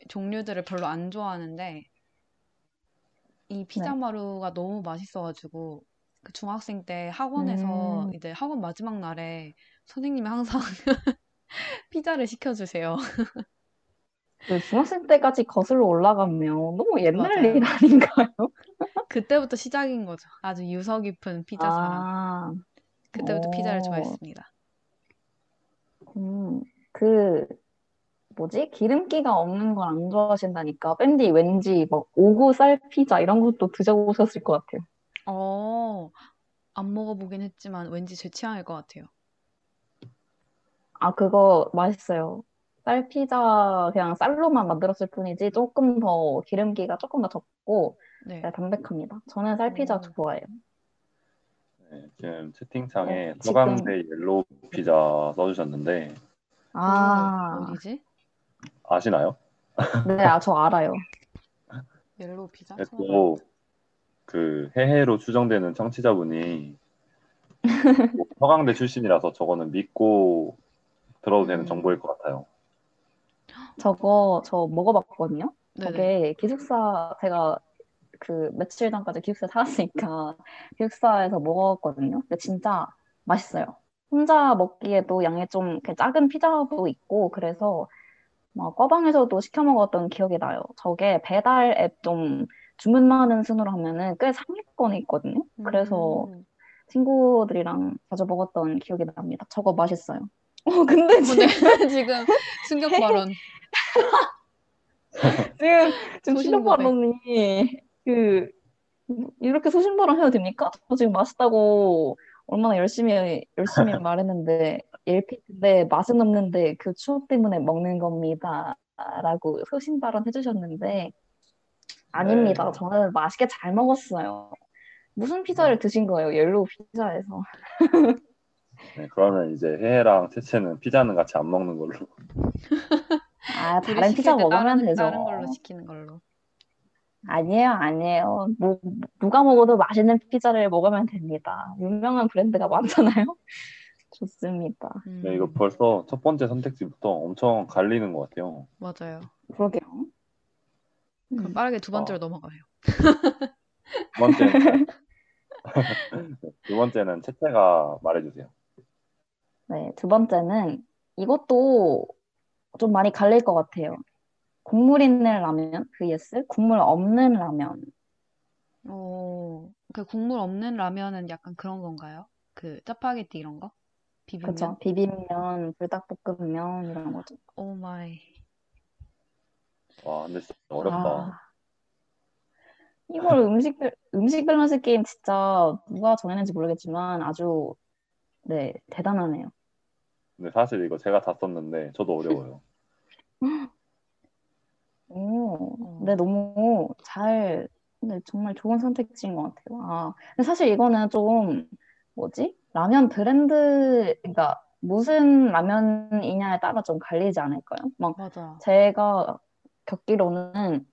종류들을 별로 안 좋아하는데 이 피자마루가 너무 맛있어가지고 그 중학생 때 학원에서 음. 이제 학원 마지막 날에 선생님이 항상 <laughs> <laughs> 피자를 시켜주세요. 그 중학생 때까지 거슬러 올라가면 너무 옛날 맞아요. 일 아닌가요? <laughs> 그때부터 시작인 거죠. 아주 유서 깊은 피자 사랑. 아, 그때부터 피자를 오. 좋아했습니다. 음, 그, 뭐지? 기름기가 없는 걸 안 좋아하신다니까. 밴디 왠지 막 오구 쌀 피자 이런 것도 드셔보셨을 것 같아요. 어, 안 먹어보긴 했지만 왠지 제 취향일 것 같아요. 아, 그거 맛있어요. 쌀 피자 그냥 쌀로만 만들었을 뿐이지 조금 더 기름기가 조금 더 적고 네. 네, 담백합니다. 저는 쌀 피자 오. 좋아해요. 네, 지금 채팅창에 어, 지금- 서강대 옐로우 피자 써주셨는데 아, 오, 어디지? 아시나요? 네, 아, 저 알아요. <laughs> 옐로우 피자? 네, 또그 해해로 추정되는 청취자분이 <laughs> 뭐 서강대 출신이라서 저거는 믿고 들어도 되는 음. 정보일 것 같아요. 저거 저 먹어봤거든요. 네네. 저게 기숙사 제가 그 며칠 전까지 기숙사 살았으니까 <laughs> 기숙사에서 먹었거든요. 근데 진짜 맛있어요. 혼자 먹기에도 양이 좀 이렇게 작은 피자도 있고 그래서 막 과방에서도 시켜 먹었던 기억이 나요. 저게 배달 앱 좀 주문 많은 순으로 하면은 꽤 상위권에 있거든요. 그래서 음. 친구들이랑 자주 먹었던 기억이 납니다. 저거 맛있어요. 어, 근데 지금 근데 <laughs> 지금 충격 발언. <laughs> 지금 지금 소신 충격. 발언이 그 이렇게 소신 발언 해도 됩니까? 저 지금 맛있다고 얼마나 열심히 열심히 <laughs> 말했는데 일피인데 맛은 없는데 그 추억 때문에 먹는 겁니다라고 소신 발언 해주셨는데 아닙니다. 네. 저는 맛있게 잘 먹었어요. 무슨 피자를 드신 거예요? 옐로우 피자에서. 네, 그러면 이제 해해랑 채채는 피자는 같이 안 먹는 걸로. 아, <laughs> 다른 피자 때 먹으면 다른, 되죠. 다른 걸로 시키는 걸로. 아니에요, 아니에요. 뭐, 누가 먹어도 맛있는 피자를 먹으면 됩니다. 유명한 브랜드가 많잖아요. <laughs> 좋습니다. 음, 네, 이거 벌써 첫 번째 선택지부터 엄청 갈리는 것 같아요. 맞아요. 그러게요. 그럼 음. 빠르게 두 번째로 어. 넘어가요. 두 번째는 <laughs> 두 번째는 채채가 말해주세요. 네, 두 번째는 이것도 좀 많이 갈릴 것 같아요. 국물 있는 라면, vs 국물 없는 라면. 오, 그 국물 없는 라면은 약간 그런 건가요? 그 짜파게티 이런 거? 비빔면? 그쵸? 비빔면, 불닭볶음면 이런 거죠. oh my. 와, 근데 진짜 어렵다. 아, 이걸 음식들, 음식 밸런스 게임 진짜 누가 정했는지 모르겠지만 아주, 네, 대단하네요. 근데 사실 이거 제가 다 썼는데 저도 어려워요. <laughs> 오, 어. 네, 너무 잘, 네, 정말 좋은 선택지인 것 같아요. 아, 근데 사실 이거는 좀, 뭐지? 라면 브랜드, 그러니까 무슨 라면이냐에 따라 좀 갈리지 않을까요? 막 맞아. 제가 겪기로는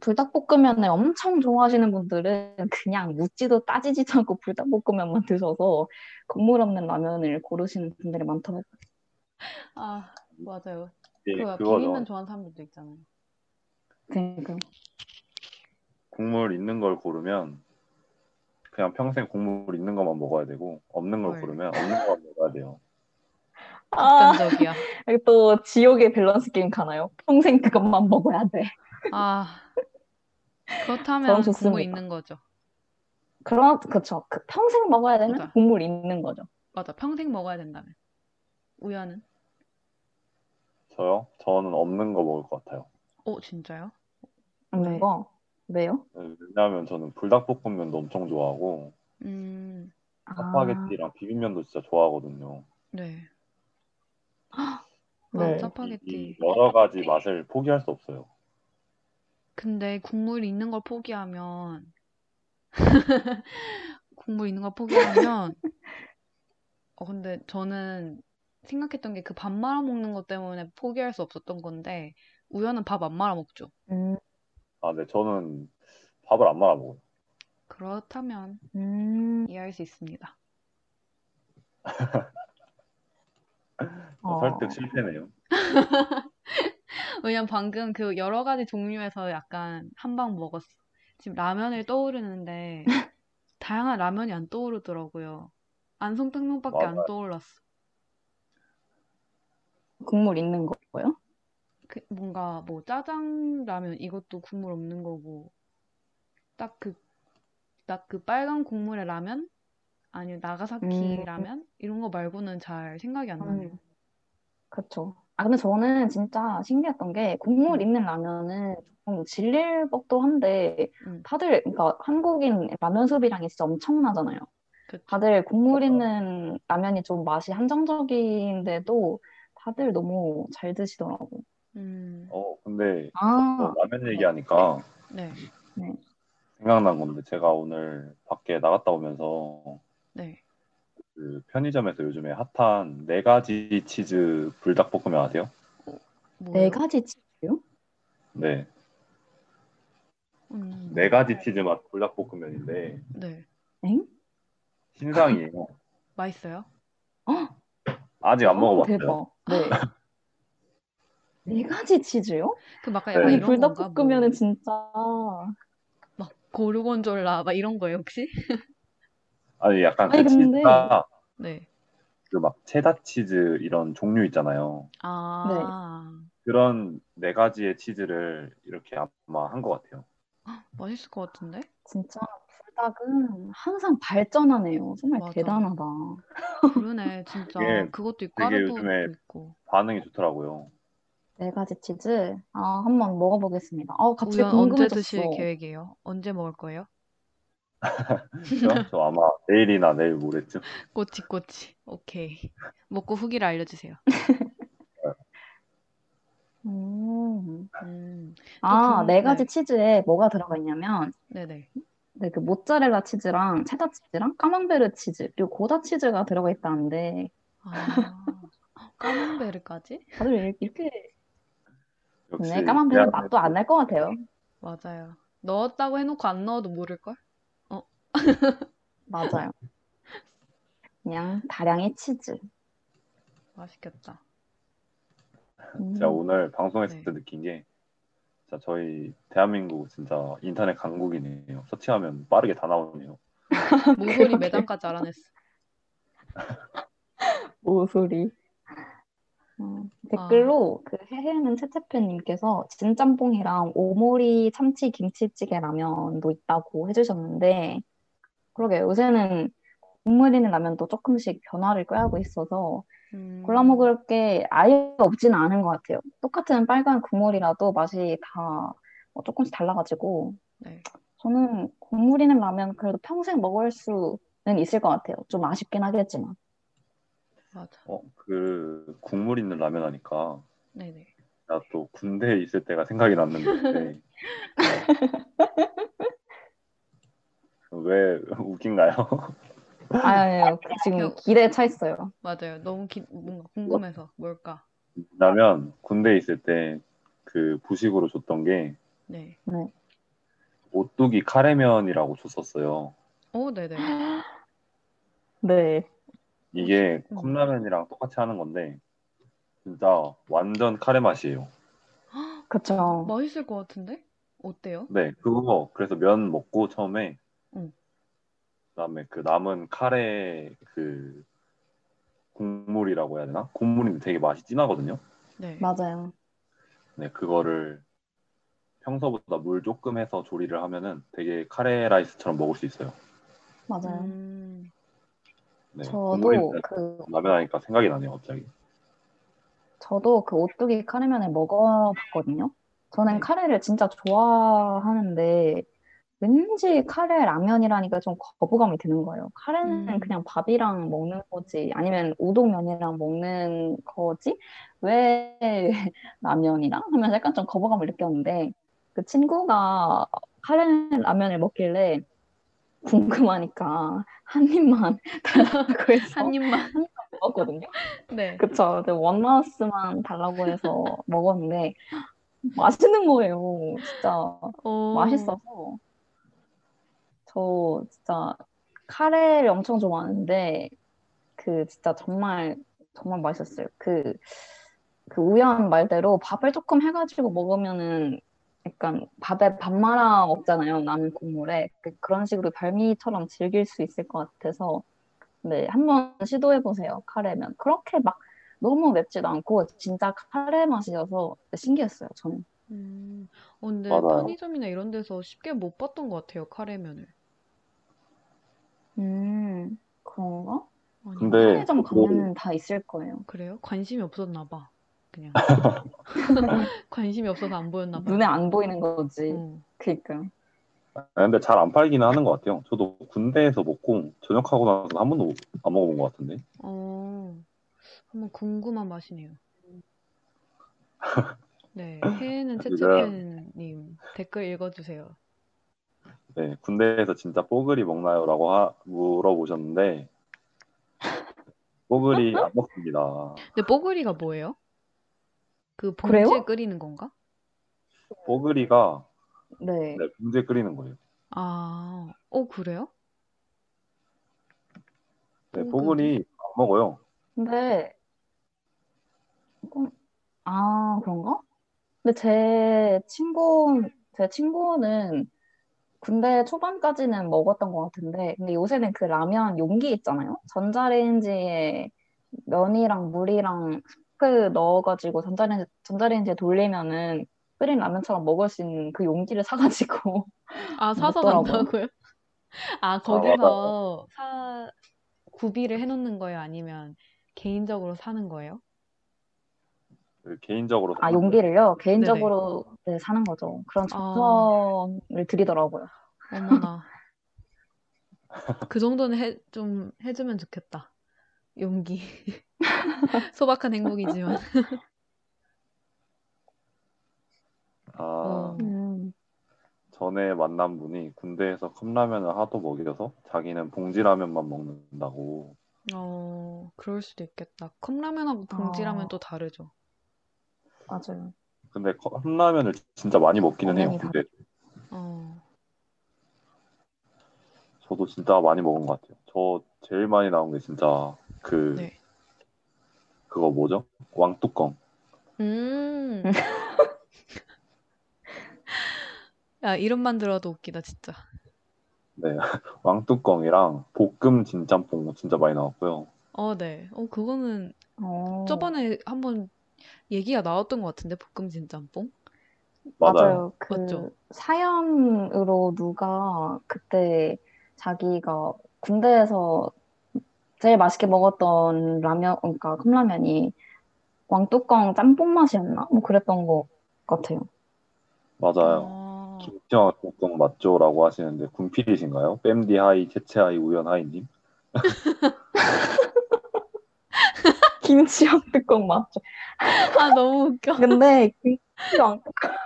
불닭볶음면을 엄청 좋아하시는 분들은 그냥 묻지도 따지지도 않고 불닭볶음면만 드셔서 국물 없는 라면을 고르시는 분들이 많더라고요. 아, 맞아요. 이게 그. 비빔면 좋아하는 사람들도 있잖아요. 그러니까 국물 있는 걸 고르면 그냥 평생 국물 있는 것만 먹어야 되고 없는 걸 헐. 고르면 없는 것만 먹어야 돼요. 아, 극단적이야. 여기 또 지옥의 밸런스 게임 가나요? 평생 그것만 먹어야 돼. 아, 그렇다면. 국물 있는 거죠. 그런, 그쵸. 그 평생 먹어야 되는 맞아. 국물 있는 거죠. 맞아, 평생 먹어야 된다면. 우연은? 저요? 저는 없는 거 먹을 것 같아요. 어, 진짜요? 없는 네. 거. 왜요? 왜냐하면 저는 불닭볶음면도 엄청 좋아하고 음, 아, 짜파게티랑 비빔면도 진짜 좋아하거든요. 네. 네. 아, 이 짜파게티. 여러 가지 맛을 포기할 수 없어요. 근데 국물 있는 걸 포기하면 <laughs> 국물 있는 걸 포기하면 어 근데 저는 생각했던 게 그 밥 말아 먹는 것 때문에 포기할 수 없었던 건데 우연은 밥 안 말아 먹죠. 음, 아, 네, 저는 밥을 안 말아 먹어요. 그렇다면 음, 이해할 수 있습니다. <laughs> 어. 설득 실패네요. <laughs> 왜냐면 방금 그 여러 가지 종류에서 약간 한 방 먹었어. 지금 라면을 떠오르는데 <laughs> 다양한 라면이 안 떠오르더라고요. 안성탕면밖에 안. 떠올랐어. 국물 있는 거고요. 그 뭔가 뭐 짜장 라면 이것도 국물 없는 거고 딱 그 딱그 빨간 국물의 라면 아니면 나가사키 음. 라면 이런 거 말고는 잘 생각이 안 나네요. 음, 그쵸. 아, 근데 저는 진짜 신기했던 게 국물 있는 라면은 조금 질릴 법도 한데 음. 다들, 그러니까 한국인 라면 소비량이 진짜 엄청나잖아요. 그쵸. 다들 국물. 있는 라면이 좀 맛이 한정적인데도 다들 너무 잘 드시더라고. 음, 어, 근데 아, 저 라면 얘기하니까 네, 생각난 건데 제가 오늘 밖에 나갔다 오면서 네. 그 편의점에서 요즘에 핫한 네 가지 치즈 불닭볶음면 아세요? 네? 가지 치즈요? 네, 음, 네 가지 치즈 맛 불닭볶음면인데 네. 엥? 신상이에요. 맛있어요? <gasps> 아직 안 어, 먹어봤어요. 대박. 네. <laughs> 네 가지 치즈요? 그막 네. 약간 이 이런? 불닭볶음면은 뭐, 진짜 막 고르곤졸라 막 이런 거예요 혹시? <laughs> 아니 약간 그 아니, 근데- 치즈가 네. 그막 체다 치즈 이런 종류 있잖아요. 아, 그런 네 가지의 치즈를 이렇게 아마 한 것 같아요. 맛있을 것 같은데? 진짜 불닭은 항상 발전하네요. 정말 맞아. 대단하다. 그러네, 진짜. 이게 그것도 있고, 요즘에 있고. 반응이 좋더라고요. 네 가지 치즈. 아, 한번 먹어보겠습니다. 아, 갑자기 우연 언제 궁금해졌어. 드실 계획이에요? 언제 먹을 거예요? 그죠? 저 아마 내일이나 내일 모레쯤. 꼬치 꼬치. 오케이. 먹고 후기를 알려주세요. 음. 음, 아, 그- 네 가지 네. 치즈에 뭐가 들어가 있냐면, 네네. 네, 그 모짜렐라 치즈랑 체다 치즈랑 까망베르 치즈, 그리고 고다 치즈가 들어가 있다는데, 아, 까망베르까지? 다들 이렇게, 역시 네, 까망베르 맛도 안 날 것 같아요. 맞아요. 넣었다고 해놓고 안 넣어도 모를 걸? 맞아요. 그냥 다량의 치즈. 맛있겠다. 음. 제가 오늘 방송했을 네. 때 느낀 게 진짜 저희 대한민국 진짜 인터넷 강국이네요. 서치하면 빠르게 다 나오네요. <laughs> 모서리 그러게. 매장까지 알아냈어. <laughs> 모소리. 어, 댓글로 그 해해는 채채팬님께서 진짬뽕이랑 오모리 참치 김치찌개 라면도 있다고 해주셨는데 그러게 요새는 국물 있는 라면도 조금씩 변화를 꾀하고 있어서 음, 골라 먹을 게 아예 없지는 않은 것 같아요. 똑같은 빨간 국물이라도 맛이 다뭐 조금씩 달라가지고 네. 저는 국물 있는 라면 그래도 평생 먹을 수는 있을 것 같아요. 좀 아쉽긴 하겠지만. 맞아. 어, 그 국물 있는 라면 하니까 네네. 나 또 군대에 있을 때가 생각이 났는데 <laughs> 왜 <laughs> 웃긴가요? 아유, 지금 길에 차 있어요. 맞아요. 너무 기, 뭔가 궁금해서 뭘까? 왜냐면 군대에 있을 때 그 부식으로 줬던 게 네. 오뚜기 카레면이라고 줬었어요. 오, 네네. <gasps> 네. 이게 음. 컵라면이랑 똑같이 하는 건데 진짜 완전 카레 맛이에요. <gasps> 그쵸. 맛있을 것 같은데? 어때요? 네, 그거 그래서 면 먹고 처음에 응. 그다음에 그 남은 카레 그 국물이라고 해야 되나? 국물인데 되게 맛이 진하거든요. 네. 맞아요. 네, 그거를 평소보다 물 조금 해서 조리를 하면은 되게 카레 라이스처럼 먹을 수 있어요. 맞아요. 음, 네, 저도 그 라면 하니까 생각이 나네요, 갑자기. 저도 그 오뚜기 카레면을 먹어봤거든요. 저는 네. 카레를 진짜 좋아하는데 왠지 카레 라면이라니까 좀 거부감이 드는 거예요. 카레는 음. 그냥 밥이랑 먹는 거지, 아니면 우동면이랑 먹는 거지? 왜 <laughs> 라면이랑 하면서 약간 좀 거부감을 느꼈는데 그 친구가 카레 라면을 먹길래 궁금하니까 한 입만 <laughs> 달라고 해서 한 입만. 먹었거든요. 네. 그쵸. 원마우스만 달라고 해서 먹었는데 맛있는 거예요. 진짜 오. 맛있어서 저 진짜 카레를 엄청 좋아하는데 그 진짜 정말 정말 맛있었어요. 그, 그 우연 말대로 밥을 조금 해가지고 먹으면은 약간 밥에 밥 말아 먹잖아요. 라면 국물에 그- 그런 식으로 별미처럼 즐길 수 있을 것 같아서 네 한번 시도해 보세요. 카레면 그렇게 막 너무 맵지도 않고 진짜 카레 맛이어서 신기했어요. 저는. 음, 어, 근데 맞아요. 편의점이나 이런 데서 쉽게 못 봤던 것 같아요, 카레면을. 음 그런가? 아니, 근데 편의점 저도- 가면은 다 있을 거예요. 그래요? 관심이 없었나 봐. 그냥. <laughs> 관심이 없어서 안 보였나 봐. 눈에 안 보이는 거지. 어. 그니까. 아, 근데 잘 안 팔기는 하는 것 같아요. 저도 군대에서 먹고 전역하고 나서 한 번도 안 먹어본 것 같은데. 어, 한번 궁금한 맛이네요. <laughs> 네, 혜는 지금- 채채팬님 댓글 읽어주세요. 네, 군대에서 진짜 뽀글이 먹나요?라고 하- 물어보셨는데 뽀글이 <laughs> 안 먹습니다. 근데 뽀글이가 뭐예요? 그 그래요? 봉지에 끓이는 건가? 뽀글이가 네. 네, 봉지에 끓이는 거예요. 아, 어, 그래요? 네, 뽀글이? 안 먹어요. 근데 조금 아 그런가? 근데 제 친구 제 친구는 군대 초반까지는 먹었던 것 같은데 근데 요새는 그 라면 용기 있잖아요. 전자레인지에 면이랑 물이랑 스프 넣어가지고 전자레인지 전자레인지에 돌리면은 끓인 라면처럼 먹을 수 있는 그 용기를 사가지고 아, <laughs> 사서 먹더라고요. 간다고요? 아, 거기서 사, 구비를 해놓는 거예요? 아니면 개인적으로 사는 거예요? 그 개인적으로 아 용기를요 개인적으로 네, 사는 거죠. 그런 아. 조건을 드리더라고요. 어머나. <laughs> 그 정도는 해, 좀 해주면 좋겠다. 용기. <laughs> 소박한 행복이지만. 아, 어. 음. 전에 만난 분이 군대에서 컵라면을 하도 먹여서 자기는 봉지라면만 먹는다고. 어, 그럴 수도 있겠다. 컵라면하고 봉지라면 아. 또 다르죠. 맞아요. 근데 컵라면을 진짜 많이 먹기는 해요. 근데 어, 저도 진짜 많이 먹은 것 같아요. 저 제일 많이 나온 게 진짜 그 네. 그거 뭐죠? 왕뚜껑. 음. <laughs> 야, 이름만 들어도 웃기다, 진짜. 네, <laughs> 왕뚜껑이랑 볶음 진짬뽕 진짜 많이 나왔고요. 어, 네. 어, 그거는 어, 저번에 한번 얘기가 나왔던 것 같은데, 볶음 진 짬뽕? 맞아요. 맞아요. 그 맞죠? 사연으로 누가 그때 자기가 군대에서 제일 맛있게 먹었던 라면, 그러니까 컵라면이 왕뚜껑 짬뽕 맛이었나? 뭐 그랬던 것 같아요. 맞아요. 아, 김치왕뚜껑 맞죠라고 하시는데 군필이신가요? 뺨디 hi, 채채 hi, 우연 hi님? <laughs> 김치 왕 뚜껑 맞죠? 아, 너무 웃겨. 근데 김치 왕 뚜껑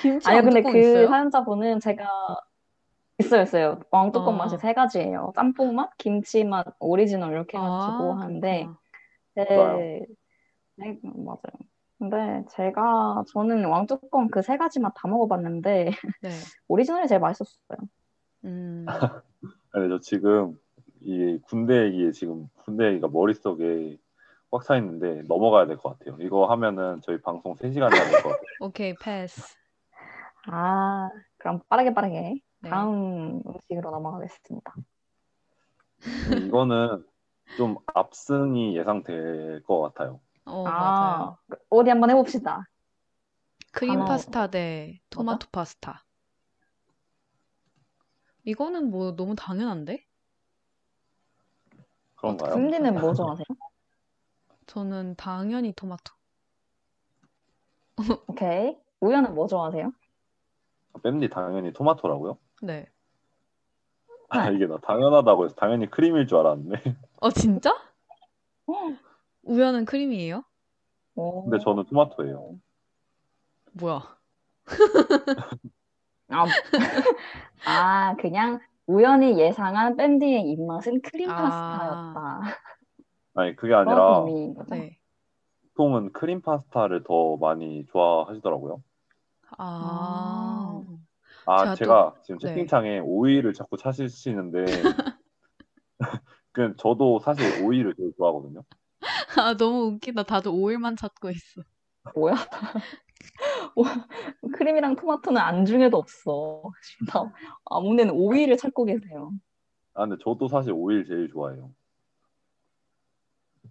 김치 아니요, 근데 왕뚜껑 그 있어요? 사연자분은 제가 있어요, 있어요. 왕 뚜껑 아. 맛이 세 가지예요. 짬뽕 맛, 김치 맛, 오리지널 이렇게 해가지고 아, 하는데. 네, 네, 맞아요. 근데 제가 저는 왕뚜껑 그 세 가지 맛 다 먹어봤는데 네. <laughs> 오리지널이 제일 맛있었어요. 음, 아니, 저 지금 이 군대 얘기에 지금 군대 얘기가 머릿속에 꽉 차 있는데 넘어가야 될 것 같아요. 이거 하면은 저희 방송 3시간 해야 될것 같아요. <laughs> 오케이, 패스. 아, 그럼 빠르게 빠르게 네. 다음 음식으로 넘어가겠습니다. 음, 이거는 좀 압승이 예상될 것 같아요. 어, 아, 맞아요. 어디 한번 해봅시다. 크림 단어 파스타 대 토마토 파스타. 이거는 뭐 너무 당연한데? 그런가요? 금디는 뭐 좋아하세요? 저는 당연히 토마토. 오케이. 우연은 뭐 좋아하세요? 뺨디 당연히 토마토라고요? 네. 아, 이게 나 당연하다고 해서 당연히 크림일 줄 알았는데. 어, 진짜? <laughs> 우연은 크림이에요? 오. 근데 저는 토마토예요. 뭐야? <laughs> 아, 아, 그냥 우연히 예상한 밴디의 입맛은 크림 아. 파스타였다. 아니, 그게 아니라? 네. 보통은 크림 파스타를 더 많이 좋아하시더라고요. 아. 아, 제가 제가 지금 네. 채팅창에 오이를 자꾸 찾으시는데, <laughs> 그 저도 사실 오이를 되게 좋아하거든요. 아, 너무 웃기다. 다들 오일만 찾고 있어. 뭐야? 오, 크림이랑 토마토는 안중에도 없어. 다 아무데는 오일을 찾고 계세요. 아, 근데 저도 사실 오일을 제일 좋아해요.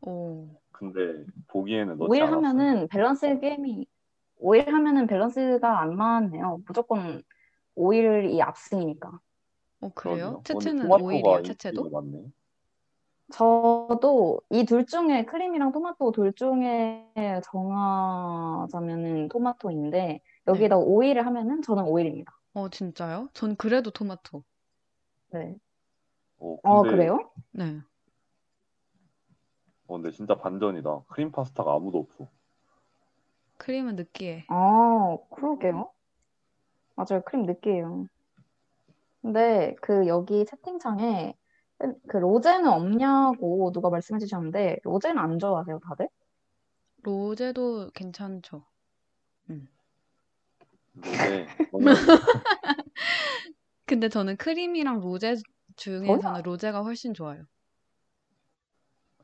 오. 근데 보기에는 넣지 오일 않았어요. 하면은 밸런스 게임이 오일 하면은 밸런스가 안 맞네요. 무조건 오일이 압승이니까. 어. 그래요? 어, 채채는 토마토가 오일이에요, 인기가 채채도? 많네. 저도 이 둘 중에 크림이랑 토마토 둘 중에 정하자면은 토마토인데 여기다 오일을 하면은 저는 오일입니다. 어, 진짜요? 전 그래도 토마토. 네. 어, 어, 근데, 그래요? 네. 어, 근데 진짜 반전이다. 크림 파스타가 아무도 없어. 크림은 느끼해. 아, 그러게요. 맞아요. 크림 느끼해요. 근데 그 여기 채팅창에 그 로제는 없냐고 누가 말씀해 주셨는데 로제는 안 좋아하세요, 다들? 로제도 괜찮죠. 근데 <laughs> 저는 근데 저는 크림이랑 로제 중에서는 로제가 훨씬 좋아요.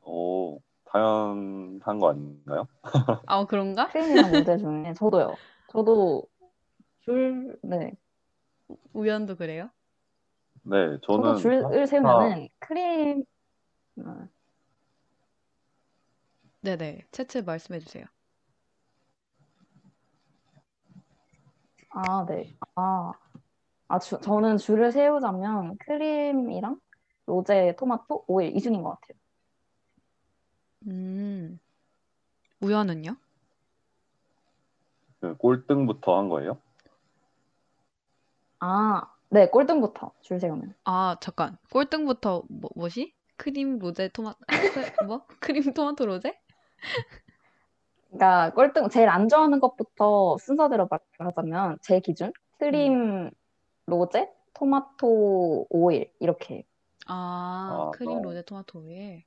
어, 당연한 거 아닌가요? <laughs> 아, 그런가? 크림이랑 로제 중에 저도요. 저도 줄, 네. 아. 우연도 그래요? 네, 저도 저는 줄을 파스타- 세우면은 크림, 어, 네네. 채채 말씀해 주세요. 아, 네. 아, 아, 주, 저는 줄을 세우자면 크림이랑 로제, 토마토, 오일 이 중인 것 같아요. 음. 우연은요? 그 꼴등부터 한 거예요? 아, 네, 꼴등부터 줄 세우면. 아, 잠깐. 꼴등부터 뭐, 뭐지? 크림 로제 토마토 크, <laughs> 뭐? 크림 토마토 로제? 그러니까 꼴등 제일 안 좋아하는 것부터 순서대로 말하자면 제 기준 크림, 로제, 토마토, 오일 이렇게. 아, 아, 크림 어. 로제 토마토 오일.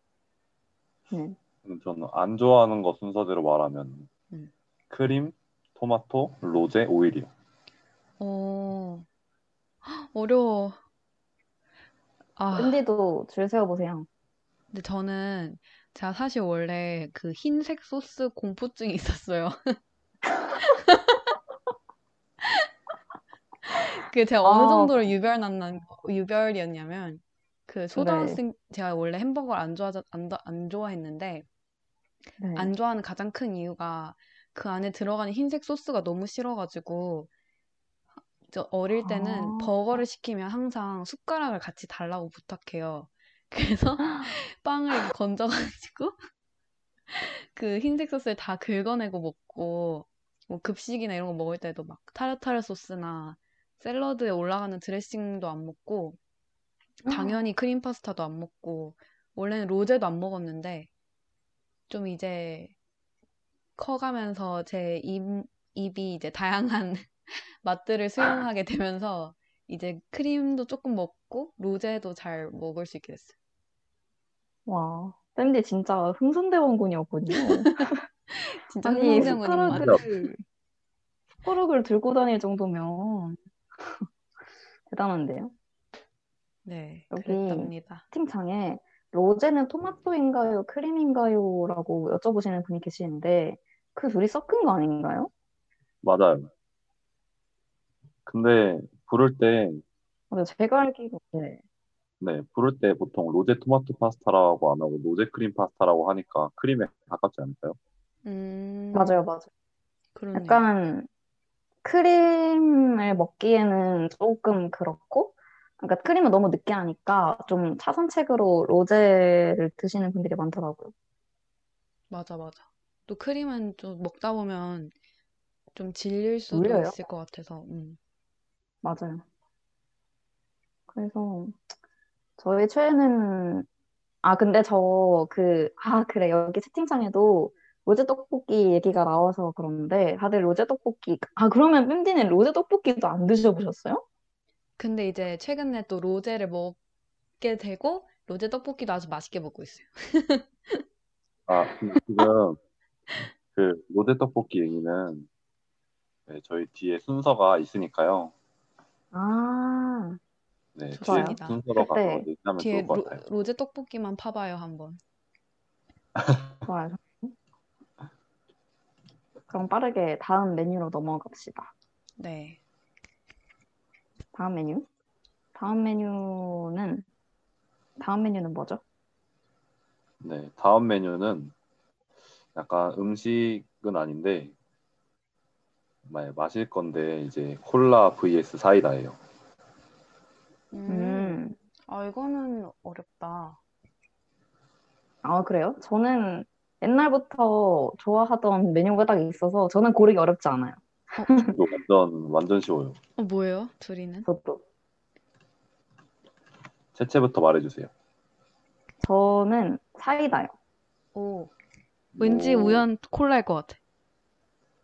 네. 음, 저는 안 좋아하는 거 순서대로 말하면 음. 크림, 토마토, 로제, 오일이요. 어. 어려워. 아, 밴디도 줄 세워보세요. 근데 저는 제가 사실 원래 그 흰색 소스 공포증이 있었어요. <laughs> 그 제가 어느 아. 정도로 유별난 유별이었냐면 그 초등학생 제가 원래 햄버거를 안 좋아 안, 안 좋아했는데 네. 안 좋아하는 가장 큰 이유가 그 안에 들어가는 흰색 소스가 너무 싫어가지고 저 어릴 때는 아. 버거를 시키면 항상 숟가락을 같이 달라고 부탁해요. <laughs> 그래서 <laughs> 빵을 건져가지고 그 흰색 소스를 다 긁어내고 먹고 뭐 급식이나 이런 거 먹을 때도 막 타르타르 소스나 샐러드에 올라가는 드레싱도 안 먹고 당연히 크림 파스타도 안 먹고 원래는 로제도 안 먹었는데 좀 이제 커가면서 제 입, 입이 이제 다양한 <laughs> 맛들을 수용하게 되면서 이제 크림도 조금 먹고 로제도 잘 먹을 수 있게 됐어요. 와, 밴디 진짜 흥선대원군이었군요. <laughs> 진짜 아니. 숟가락을, 숟가락을 들고 다닐 정도면 <laughs> 대단한데요? 네, 여기 그랬답니다. 채팅창에 로제는 토마토인가요? 크림인가요? 라고 여쭤보시는 분이 계시는데 그 둘이 섞은 거 아닌가요? 맞아요. 근데 부를 때 맞아요. 제가 알기로 네. 네, 부를 때 보통 로제 토마토 파스타라고 안 하고 로제 크림 파스타라고 하니까 크림에 가깝지 않을까요? 음, 맞아요, 맞아요. 그러네요. 약간 크림을 먹기에는 조금 그렇고, 그러니까 크림은 너무 느끼하니까 좀 차선책으로 로제를 드시는 분들이 많더라고요. 맞아, 맞아. 또 크림은 좀 먹다 보면 좀 질릴 수도 물려요. 있을 것 같아서. 음. 맞아요. 그래서 저희 최애는 아 근데 저 그 아 그래 여기 채팅창에도 로제 떡볶이 얘기가 나와서 그런데 다들 로제 떡볶이 아 그러면 뺨디는 로제 떡볶이도 안 드셔보셨어요? 근데 이제 최근에 또 로제를 먹게 되고 로제 떡볶이도 아주 맛있게 먹고 있어요. 아, 그- 지금 그 로제 떡볶이 얘기는 네, 저희 뒤에 순서가 있으니까요. 아 네, 뒤에 좋습니다. 순서로 가서 그때 얘기하면 뒤에 좋을 것 로, 같아요. 로제 떡볶이만 파봐요, 한번. 좋아요. 그럼 빠르게 다음 메뉴로 넘어갑시다. 네. 다음 메뉴? 다음 메뉴는 다음 메뉴는 뭐죠? 네, 다음 메뉴는 약간 음식은 아닌데 마- 마실 건데 이제 콜라 vs 사이다예요. 음, 음. 아, 이거는 어렵다. 아, 그래요? 저는 옛날부터 좋아하던 메뉴가 딱 있어서 저는 고르기 어렵지 않아요. 이거 완전 완전 쉬워요. 어, 뭐예요? 둘이는? 저도. 채채부터 말해주세요. 저는 사이다요. 오, 왠지 오, 우연 콜라일 것 같아.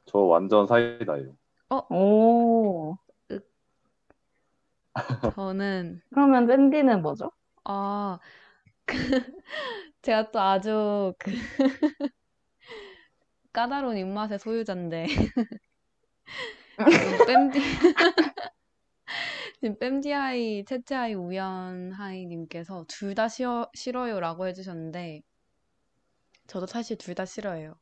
저 완전 사이다예요. 오. 저는, <laughs> 그러면 밴디는 뭐죠? 아, 그, <laughs> 제가 또 아주 그, <laughs> 까다로운 입맛의 소유자인데, <laughs> 뺨디, <laughs> 지금 뺨디아이, 채채아이, 우연하이님께서 둘 다 싫어요라고 해주셨는데, 저도 사실 둘 다 싫어해요.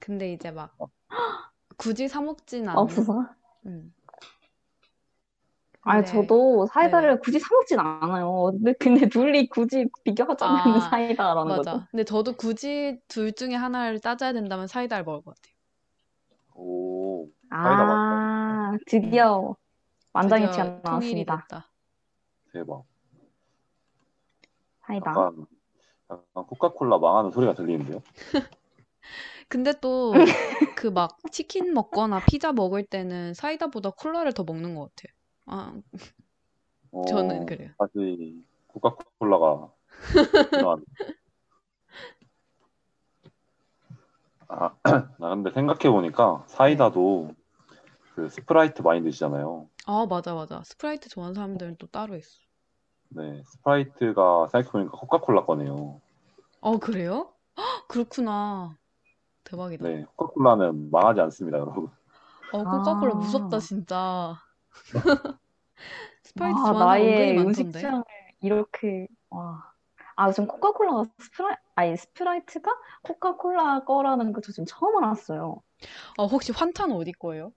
근데 이제 막, <gasps> 굳이 사 먹진 않는, 없어서? 음. 아니, 저도 사이다를 네네. 굳이 사 먹진 않아요. 근데, 근데 둘이 굳이 비교하자면 아, 사이다라는 거죠. 맞아. 근데 저도 굳이 둘 중에 하나를 따져야 된다면 사이다를 먹을 것 같아요. 오. 아, 드디어 만장일치가 드디어 통일이 나왔습니다. 됐다. 대박. 사이다. 약간, 약간 코카콜라 망하는 소리가 들리는데요? <laughs> 근데 또 그 막 치킨 먹거나 피자 먹을 때는 사이다보다 콜라를 더 먹는 것 같아요. 아, <laughs> 저는 어, 그래요. 다시 코카콜라가 <laughs> 필요한. 아, <clears throat> 나 근데 생각해 보니까 사이다도 그 스프라이트 많이 드시잖아요. 아, 맞아, 맞아. 스프라이트 좋아하는 사람들은 또 따로 있어. 네, 스프라이트가 생각해 보니까 코카콜라 거네요. 어, 그래요? 헉, 그렇구나. 대박이다. 네, 코카콜라는 망하지 않습니다, 여러분. 어, 코카콜라 아. 무섭다, 진짜. <laughs> 스프라이트 아, 좋아하는 나의 은근히 음식 많던데. 취향을 이렇게, 와. 아, 지금 코카콜라가 스프라이, 아니, 스프라이트가 코카콜라 거라는 거 저 지금 처음 알았어요. 어, 혹시 환타는 어디 거예요?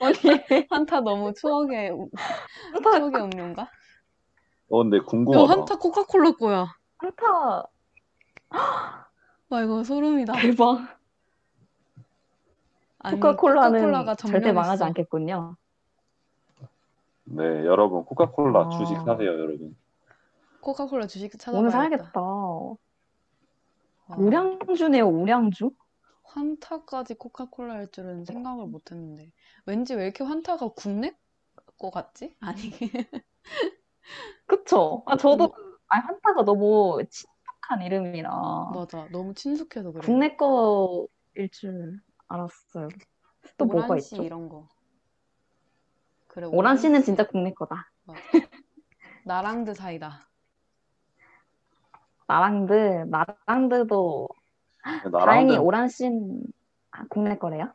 어디, 환타 너무 추억의, 추억의 음료인가? 어, 근데 야, 궁금하다. 환타 코카콜라 거야. 환타, 와, 이거 소름이다. 대박. 아니, 코카콜라는 코카콜라가 절대 망하지. 않겠군요. 네, 여러분, 코카콜라 아. 주식 사세요, 여러분. 코카콜라 주식 오늘 찾아봐야겠다. 사야겠다. 와, 우량주네요, 우량주. 환타까지 코카콜라일 줄은 생각을 못 했는데. 왠지 왜 이렇게 환타가 국내 거 같지? 아니, <laughs> 그쵸? 아, 저도, 뭐, 아, 환타가 너무 친숙한 이름이라. 맞아. 너무 친숙해서 그래. 국내 거일 줄 알았어요. 또 뭐가 있죠? 이런 거. 그래, 오란 씨는. 진짜 국내 거다. 나랑드 사이다. 나랑드, 나랑드도 다행히 나랑드, 오란 씨는 아, 국내 거래요?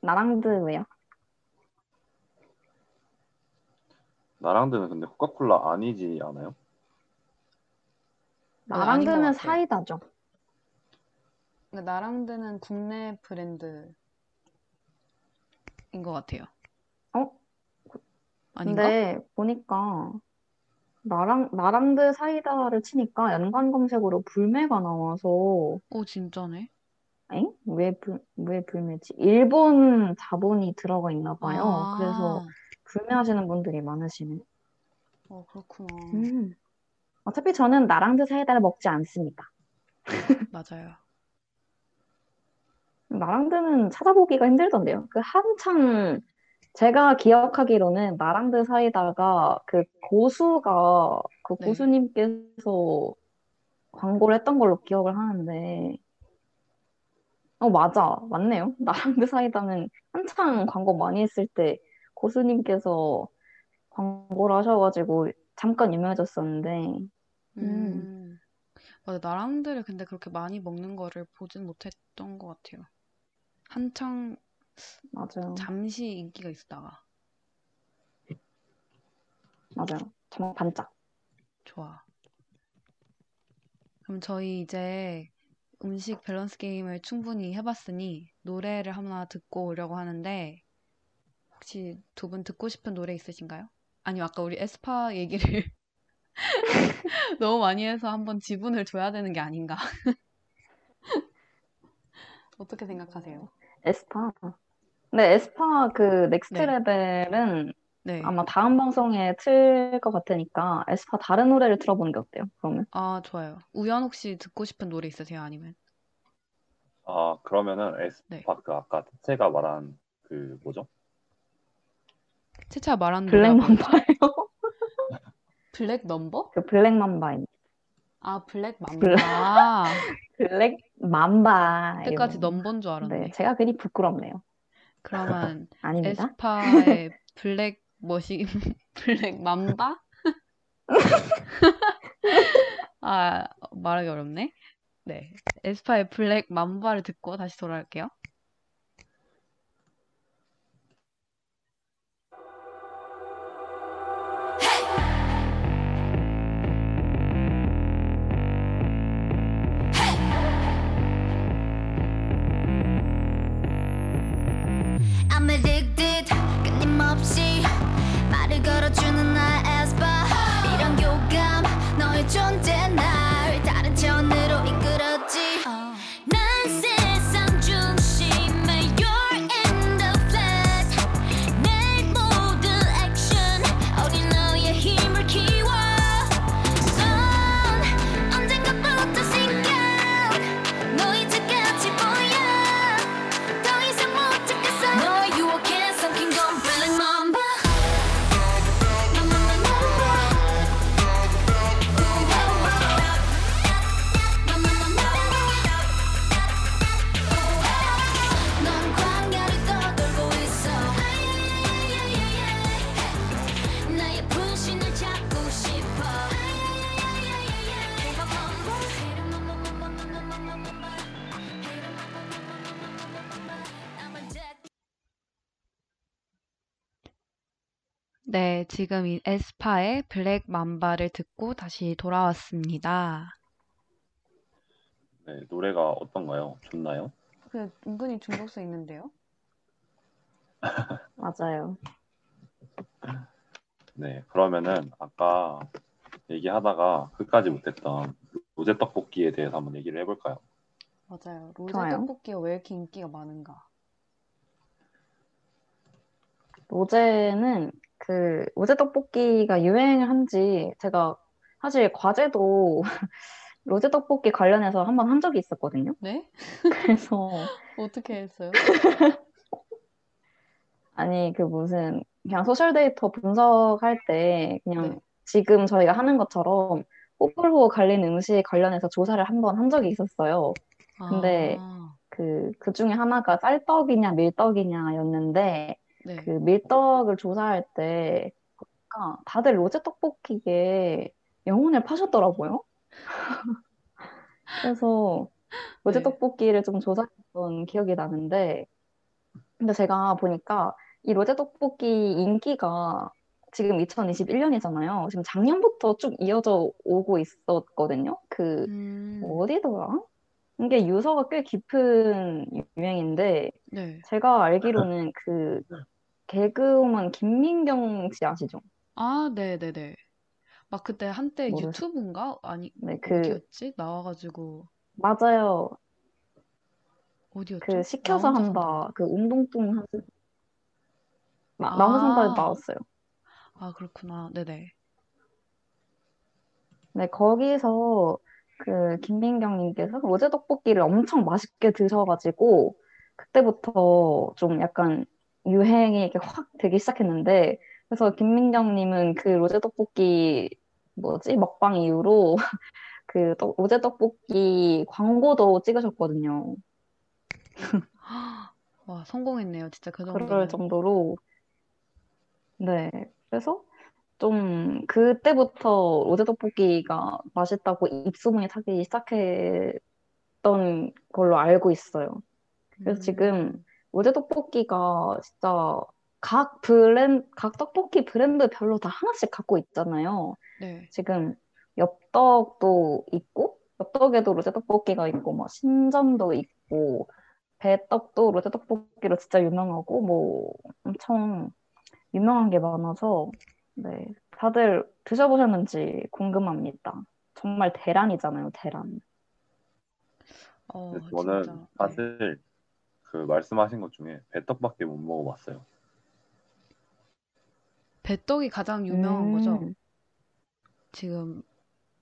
나랑드 왜요? 나랑드는 근데 코카콜라 아니지 않아요? 것 나랑드는. 사이다죠. 근데 나랑드는 국내 브랜드. 것 같아요. 어? 아닌가? 근데 보니까 나랑 나랑드 사이다를 치니까 연관 검색으로 불매가 나와서 오, 진짜네. 엥? 왜 불, 왜 불매지? 일본 자본이 들어가 있나 봐요. 아, 그래서 불매하시는 분들이 많으시네. 어, 그렇구나. 음. 어차피 저는 나랑드 사이다를 먹지 않습니다. <laughs> 맞아요. 나랑드는 찾아보기가 힘들던데요. 그 한창 제가 기억하기로는 나랑드 사이다가 그 고수가 그 네. 고수님께서 광고를 했던 걸로 기억을 하는데 어 맞아 맞네요. <laughs> 나랑드 사이다는 한창 광고 많이 했을 때 고수님께서 광고를 하셔가지고 잠깐 유명해졌었는데 음. 맞아. 나랑들을 근데 그렇게 많이 먹는 거를 보진 못했던 것 같아요. 한창 맞아요 잠시 인기가 있었다가. 맞아요 정말 반짝 좋아. 그럼 저희 이제 음식 밸런스 게임을 충분히 해봤으니 노래를 하나 듣고 오려고 하는데 혹시 두 분 듣고 싶은 노래 있으신가요? 아니면 아까 우리 에스파 얘기를 <laughs> 너무 많이 해서 한번 지분을 줘야 되는 게 아닌가? <laughs> 어떻게 생각하세요? 에스파 근데 에스파 그 Next 네. Level은 네. 아마 다음 방송에 틀 것 같으니까 에스파 다른 노래를 들어보는 게 어때요? 그러면 아, 좋아요. 우연 혹시 듣고 싶은 노래 있으세요? 아니면? 아 그러면은 네. 에스파 그 아까 채가 말한 그 뭐죠? 채채 말하는 Black? Mamba예요. Black Number? 그 Black Mamba입니다. 아, Black Mamba. <laughs> Black Mamba예요. 그때까지 Number인 줄 알았네. 네, 제가 괜히 부끄럽네요. 그러면 <laughs> 아닙니다. 에스파의 <laughs> Black 뭐시 Black Mamba? 아 말하기 어렵네. 네, 에스파의 블랙 맘바를 듣고 다시 돌아올게요. I'm addicted 끊임없이 말을 걸어주는 나의 지금 이 에스파의 블랙 맘바를 듣고 다시 돌아왔습니다. 네 노래가 어떤가요? 좋나요? 그 은근히 중독성 있는데요? <laughs> 맞아요. 네 그러면은 아까 얘기하다가 끝까지 못했던 로제 떡볶이에 대해서 한번 얘기를 해볼까요? 맞아요. 로제 좋아요. 떡볶이가 왜 이렇게 인기가 많은가? 로제는 그 로제 떡볶이가 유행을 한지 제가 사실 과제도 <laughs> 로제 떡볶이 관련해서 한 번 한 적이 있었거든요. 네? 그래서 <laughs> 어떻게 했어요? <laughs> 아니 그 무슨 그냥 social 데이터 분석할 때 그냥 네. 지금 저희가 하는 것처럼 호불호 갈리는 음식 관련해서 조사를 한번한 적이 있었어요. 근데 아, 그, 그 중에 하나가 쌀떡이냐 밀떡이냐였는데 네. 그 밀떡을 조사할 때 보니까 다들 로제 떡볶이에 영혼을 파셨더라고요. <laughs> 그래서 로제 네. 떡볶이를 좀 조사했던 기억이 나는데 근데 제가 보니까 이 로제 떡볶이 인기가 지금 2021년이잖아요. 지금 작년부터 쭉 이어져 오고 있었거든요. 그 음, 어디더라? 이게 유서가 꽤 깊은 유행인데 네. 제가 알기로는 그 개그우먼 김민경 씨 아시죠? 아, 네네네. 막 그때 한때 모르세요? 유튜브인가? 아니, 네, 그 어디였지? 나와가지고, 맞아요. 어디였죠? 그 시켜서 혼자 한다. 그 운동뚱 하는 나, 아. 나 혼자 산다에 나왔어요. 아, 그렇구나. 네네. 네, 거기서 그 김민경님께서 로제 떡볶이를 엄청 맛있게 드셔가지고 그때부터 좀 약간 유행이 이렇게 확 되기 시작했는데 그래서 김민경님은 그 로제 떡볶이 뭐지 먹방 이후로 <laughs> 그 떡- 로제 떡볶이 광고도 찍으셨거든요. 와, 성공했네요. 진짜 그 그럴 정도면. 정도로 네, 그래서 좀 그때부터 로제 떡볶이가 맛있다고 입소문이 타기 시작했던 걸로 알고 있어요. 그래서 음. 지금 로제 떡볶이가 진짜 각 브랜드, 각 떡볶이 브랜드별로 다 하나씩 갖고 있잖아요. 네. 지금 엽떡도 있고, 엽떡에도 로제 떡볶이가 있고, 뭐 신전도 있고, 배떡도 로제 떡볶이로 진짜 유명하고, 뭐 엄청 유명한 게 많아서, 네, 다들 드셔보셨는지 궁금합니다. 정말 대란이잖아요, 대란. 어, 저는 진짜. 네. 사실 그 말씀하신 것 중에 배떡밖에 못 먹어봤어요. 배떡이 가장 유명한 거죠? 음, 지금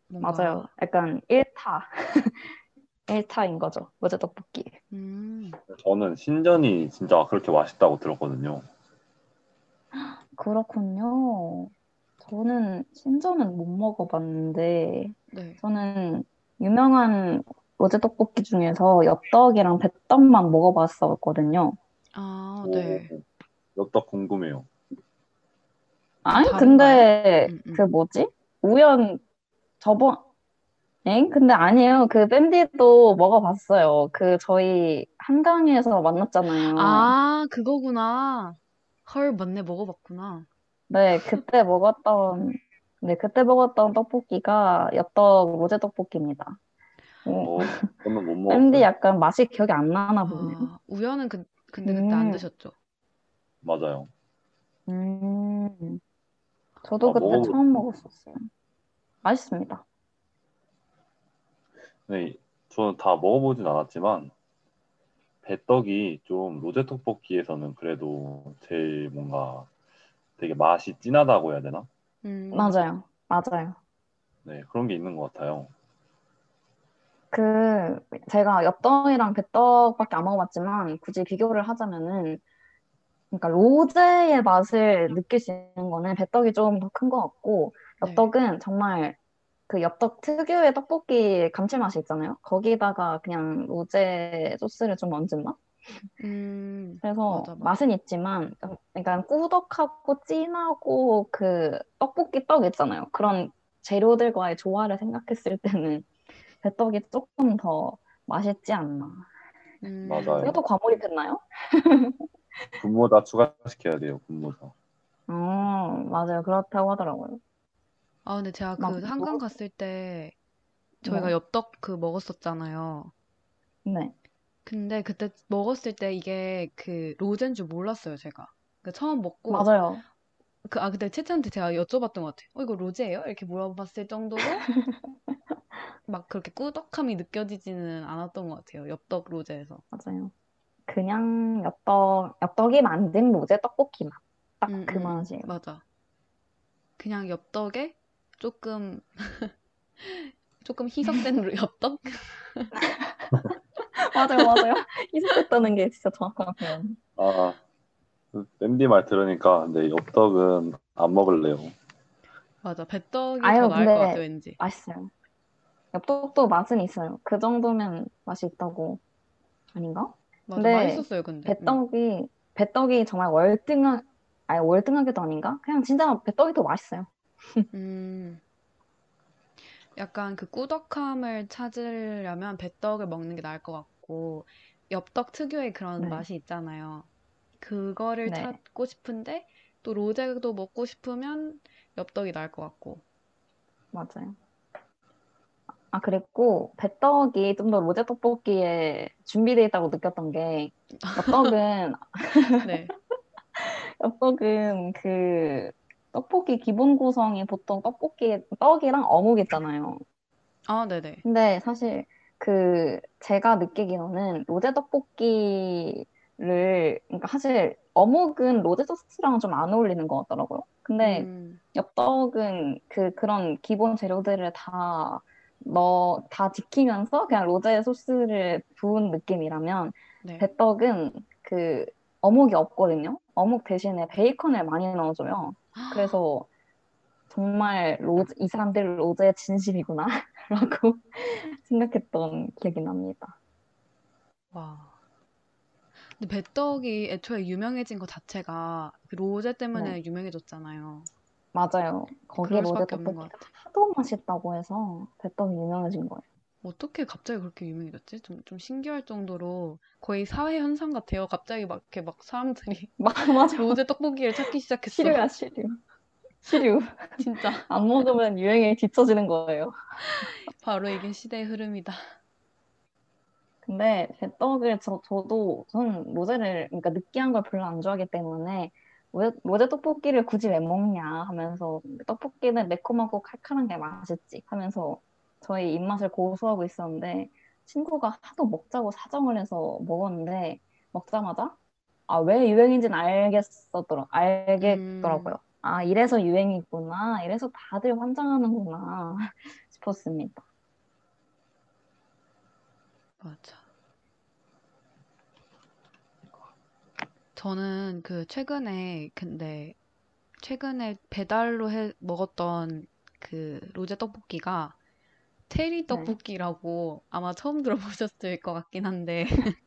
뭔가 맞아요. 약간 1타. 1타인 <laughs> 거죠. 로제 떡볶이. 음, 저는 신전이 진짜 그렇게 맛있다고 들었거든요. 그렇군요. 저는 신전은 못 먹어봤는데, 네. 저는 유명한 로제 떡볶이 중에서 엽떡이랑 배떡만 먹어봤었거든요. 아, 네. 오, 엽떡 궁금해요. 아니? 근데 음, 음. 그 뭐지? 우연 저번 엥? 근데 아니에요. 그 밴디도 먹어봤어요. 그 저희 한강에서 만났잖아요. 아, 그거구나. 헐, 맞네. 먹어봤구나. 네, 그때 먹었던 네, 그때 먹었던 떡볶이가 엽떡 로제 떡볶이입니다. 어, 어, 저는 못 밴디 먹었어요. 약간 맛이 기억이 안 나나 보네요. 아, 우연은 그, 근데 그때 안 음. 드셨죠? 맞아요. 음, 저도 아, 그때 먹어보- 처음 먹었었어요. 맛있습니다. 네, 저는 다 먹어보진 않았지만 배떡이 좀 로제 떡볶이에서는 그래도 제일 뭔가 되게 맛이 진하다고 해야 되나? 음, 맞아요. 맞아요. 네, 그런 게 있는 것 같아요. 그 제가 엽떡이랑 배떡밖에 안 먹어봤지만 굳이 비교를 하자면은 그러니까 로제의 맛을 느낄 수 있는 거는 배떡이 좀 더 큰 것 같고 네. 엽떡은 정말 그 엽떡 특유의 떡볶이 감칠맛이 있잖아요. 거기다가 그냥 로제 소스를 좀 얹은 맛? 음, 그래서 맞아, 맞아. 맛은 있지만 약간 꾸덕하고 진하고 그 떡볶이 떡 있잖아요. 그런 재료들과의 조화를 생각했을 때는 배떡이 조금 더 맛있지 않나. 음, 맞아요. 제가 또 과몰입했나요? 분모다 추가시켜야 돼요, 분모다. 어, 맞아요. 그렇다고 하더라고요. 아, 근데 제가 막그 한강 뭐- 갔을 때 저희가 네. 엽떡 그 먹었었잖아요. 네. 근데 그때 먹었을 때 이게 그 로제인 줄 몰랐어요, 제가. 그 처음 먹고 맞아요. 그, 아, 그때 채채한테 제가 여쭤봤던 것 같아요. 어, 이거 로제예요? 이렇게 물어봤을 정도로 <laughs> 막 그렇게 꾸덕함이 느껴지지는 않았던 것 같아요. 엽떡 로제에서. 맞아요. 그냥 엽떡, 엽떡이 만든 로제 떡볶이 맛. 딱 음, 그 음, 맛이에요. 맞아. 그냥 엽떡에 조금 <laughs> 조금 희석된 엽떡? <laughs> 맞아요, 맞아요. 희석했다는 게 진짜 정확한 표현. 아, 랜디 말 들으니까 근데 엽떡은 안 먹을래요. 맞아. 배떡이 아유, 더 나을 것 같아, 왠지. 맛있어요. 엽떡도 맛은 있어요. 그 정도면 맛이 있다고. 아닌가? 맞아. 근데 맛있었어요, 근데. 음. 배떡이, 배떡이 정말 월등한, 아니, 월등하게도 아닌가? 그냥 진짜 배떡이 더 맛있어요. <laughs> 음, 약간 그 꾸덕함을 찾으려면 배떡을 먹는 게 나을 것 같고, 엽떡 특유의 그런 네. 맛이 있잖아요. 그거를 네. 찾고 싶은데, 또 로제도 먹고 싶으면 엽떡이 나을 것 같고. 맞아요. 아, 그리고 배떡이 좀 더 로제 떡볶이에 준비되어 있다고 느꼈던 게 엽떡은 <laughs> 네. <laughs> 엽떡은 그 떡볶이 기본 구성이 보통 떡볶이 떡이랑 어묵 있잖아요. 아, 네네. 근데 사실 그 제가 느끼기로는 로제 떡볶이를 그러니까 사실 어묵은 로제 소스랑 좀 안 어울리는 것 같더라고요. 근데 음, 엽떡은 그 그런 기본 재료들을 다 넣어 다 지키면서 그냥 로제 소스를 부은 느낌이라면 네. 배떡은 그 어묵이 없거든요. 어묵 대신에 베이컨을 많이 넣어줘요. 그래서 정말 로제, 이 사람들 로제의 진심이구나 <laughs> 라고 생각했던 기억이 납니다. 와. 근데 배떡이 애초에 유명해진 것 자체가 그 로제 때문에 유명해졌잖아요. 맞아요. 거기 그럴 로제 수밖에 없는 것 떡볶이가 같아. 하도 맛있다고 해서 배떡이 유명해진 거예요. 어떻게 갑자기 그렇게 유명해졌지? 좀, 좀 신기할 정도로 거의 사회 현상 같아요. 갑자기 막 이렇게 막 사람들이 <laughs> 맞아. 로제 떡볶이를 찾기 시작했어. 시류야, 시류. 시류. <laughs> 진짜 안 먹으면 유행에 뒤처지는 거예요. 바로 이게 시대의 흐름이다. 근데 배떡을 저, 저도 전 로제를 그러니까 느끼한 걸 별로 안 좋아하기 때문에 왜 로제 떡볶이를 굳이 왜 먹냐 하면서 떡볶이는 매콤하고 칼칼한 게 맛있지 하면서 저희 입맛을 고수하고 있었는데 친구가 하도 먹자고 사정을 해서 먹었는데 먹자마자 아 왜 유행인지는 알겠었더라 알겠더라고요. 아 이래서 유행이구나 이래서 다들 환장하는구나 <laughs> 싶었습니다. 맞아. 저는 그 최근에 근데 최근에 배달로 해 먹었던 그 로제 떡볶이가 테리 네. 떡볶이라고 아마 처음 들어보셨을 것 같긴 한데 <laughs>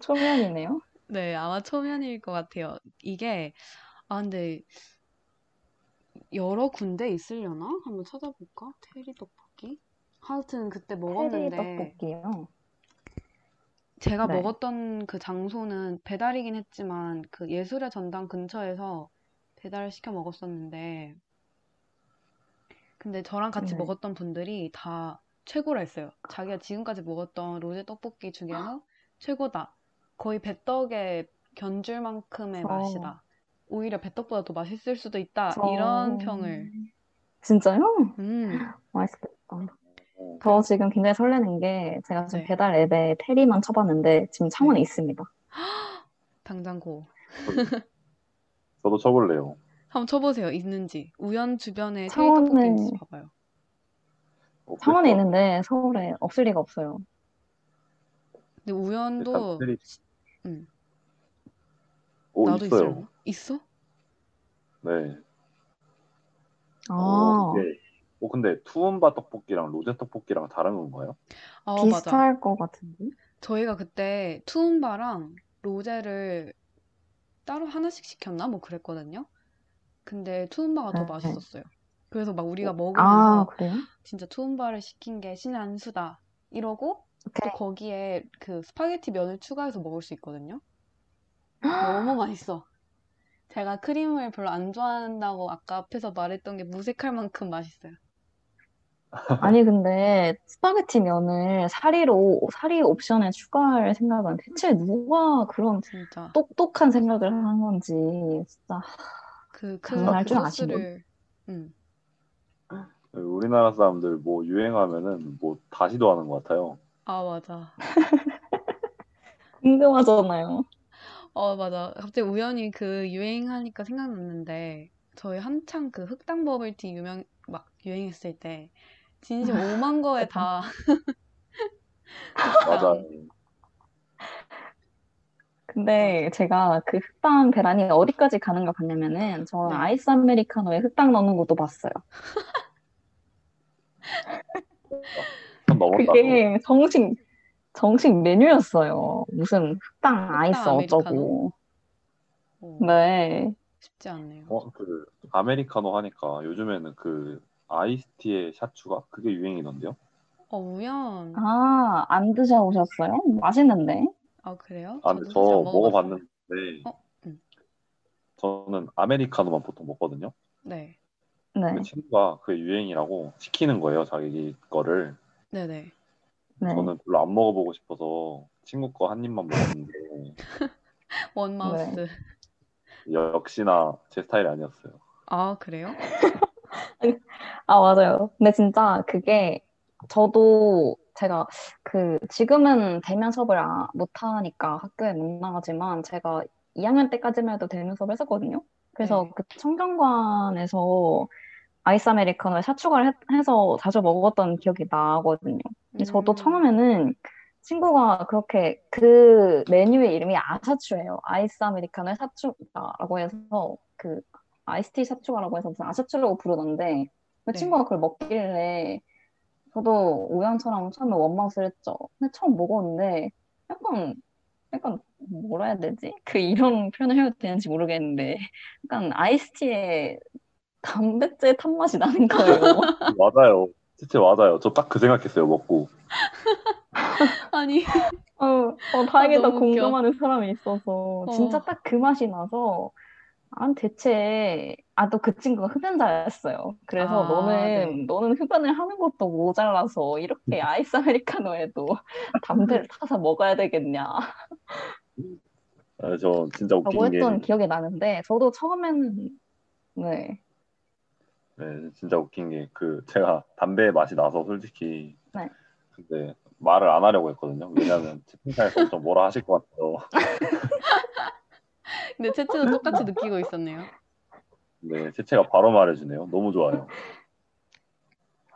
초면이네요. 네, 아마 초면일 것 같아요. 이게 아 근데 여러 군데 있으려나? 한번 찾아볼까? 테리 떡볶이? 하여튼 그때 테리 먹었는데 떡볶이요. 제가 네. 먹었던 그 장소는 배달이긴 했지만 그 예술의 전당 근처에서 배달을 시켜 먹었었는데 근데 저랑 같이 네. 먹었던 분들이 다 최고라 했어요. 자기가 지금까지 먹었던 로제 떡볶이 중에서 최고다. 거의 배떡에 견줄 만큼의 저- 맛이다. 오히려 배떡보다 더 맛있을 수도 있다. 저- 이런 평을. 진짜요? 음, 맛있겠다. 어, 저 지금 굉장히 설레는 게 제가 지금 네. 배달 앱에 테리만 쳐봤는데 지금 창원에 있습니다. <gasps> 당장 고. <laughs> 저도 쳐볼래요. 한번 쳐보세요. 있는지. 우연 주변에 테리 창원에- 떡볶이 있는지 봐봐요. 없을 창원에 것 있는데 서울에 없을 리가 없어요. 근데. 우연도 테리- 음, 오, 나도 있어요. 있어? 네. 아, 어, 이게, 어, 근데 투움바 떡볶이랑 로제 떡볶이랑 다른 건가요? 아, 맞아. 비슷할 것 같은데? 저희가 그때 투움바랑 로제를 따로 하나씩 시켰나? 뭐 그랬거든요. 근데 투움바가 더 네. 맛있었어요. 그래서 막 우리가 아, 먹으면서 그래요? 진짜 투움바를 시킨 게 신의 한 수다. 이러고 또 오케이. 거기에 그 스파게티 면을 추가해서 먹을 수 있거든요. 너무 맛있어. 제가 크림을 별로 안 좋아한다고 아까 앞에서 말했던 게 무색할 만큼 맛있어요. 아니, 근데 스파게티 면을 사리로, 사리 옵션에 추가할 생각은 대체 누가 그런 진짜. 똑똑한 생각을 한 건지, 진짜. 그, 그, 장난할 그줄 아시는 음. 우리나라 사람들 뭐 유행하면은 뭐 다시도 하는 것 같아요. 아, 맞아. <laughs> 궁금하잖아요. 어, 맞아. 갑자기 우연히 그 유행하니까 생각났는데, 저희 한창 그 흑당 버블티 유명, 막 유행했을 때, 진심 5만 거에 다 <laughs> 맞아. 근데 제가 그 흑당 계란이 어디까지 가는가 봤냐면은 저는 네. 아이스 아메리카노에 흑당 넣는 것도 봤어요. 그게 정식 정식 메뉴였어요. 무슨 흑당 아이스 아메리카노? 어쩌고. 어, 네. 쉽지 않네요. 어, 그 아메리카노 하니까 요즘에는 그 아이스티에 샷 추가 그게 유행이던데요? 어, 우연. 아, 안 드셔보셨어요? 맛있는데. 아, 그래요? 아, 근데 저도 저. 먹어봤는데 어, 음. 저는 아메리카노만 보통 먹거든요. 네. 네, 그 친구가 그 유행이라고 시키는 거예요, 자기 거를. 네네. 네. 저는 별로 안 먹어보고 싶어서 친구 거 한 입만 먹었는데 <laughs> 원마우스. 네. 역시나 제 스타일이 아니었어요. 아, 그래요? <laughs> 아, 맞아요. 근데 진짜 그게 저도 제가 그 지금은 대면 수업을 아- 못하니까 학교에 못 나가지만 제가 2학년 때까지만 해도 대면 수업을 했었거든요. 그래서 네. 그 청정관에서 아이스 아메리카노에 샷추가를 해- 해서 자주 먹었던 기억이 나거든요. 근데 저도 음. 처음에는 친구가 그렇게 그 메뉴의 이름이 아샤추예요. 아이스 아메리카노에 샷추가라고 해서 그 아이스티 샷추가라고 해서 무슨 아샤추라고 부르던데 그 네. 친구가 그걸 먹길래 저도 우연처럼 처음에 one mouth를 했죠. 근데 처음 먹었는데 약간 약간 뭐라 해야 되지? 그 이런 <laughs> 표현을 해도 되는지 모르겠는데 약간 아이스티에 담배째 탄 맛이 나는 거예요. <laughs> 맞아요. 진짜 맞아요. 저 딱 그 생각했어요, 먹고. <laughs> 아니, 어, 어, 다행이다 너무 웃겨. 공감하는 사람이 있어서 진짜 어. 딱그 맛이 나서 아 대체 아 또 그 친구가 흡연자였어요. 그래서 아, 너는 네. 너는 흡연을 하는 것도 모자라서 이렇게 아이스 아메리카노에도 <laughs> 담배를 타서 먹어야 되겠냐 아, 저 진짜 라고 웃긴 게, 했던 기억이 나는데 저도 처음에는 네, 네, 진짜 웃긴 게, 그, 제가 담배 맛이 나서 솔직히, 네. 근데 말을 안 하려고 했거든요. 왜냐면 <laughs> 채팅창에서 엄청 뭐라 하실 것 같아서. <laughs> 근데 채채도 똑같이 느끼고 있었네요. 네, 채채가 바로 말해주네요. 너무 좋아요.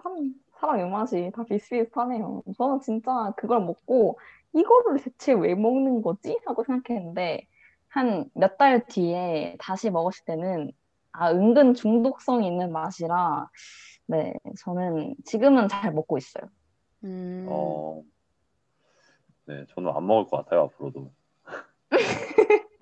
참 사람 입맛이 다 비슷비슷하네요. 저는 진짜 그걸 먹고 이거를 대체 왜 먹는 거지? 하고 생각했는데 한 몇 달 뒤에 다시 먹었을 때는 아 은근 중독성 있는 맛이라 네 저는 지금은 잘 먹고 있어요. 음, 어, 네, 저는 안 먹을 것 같아요, 앞으로도. <laughs>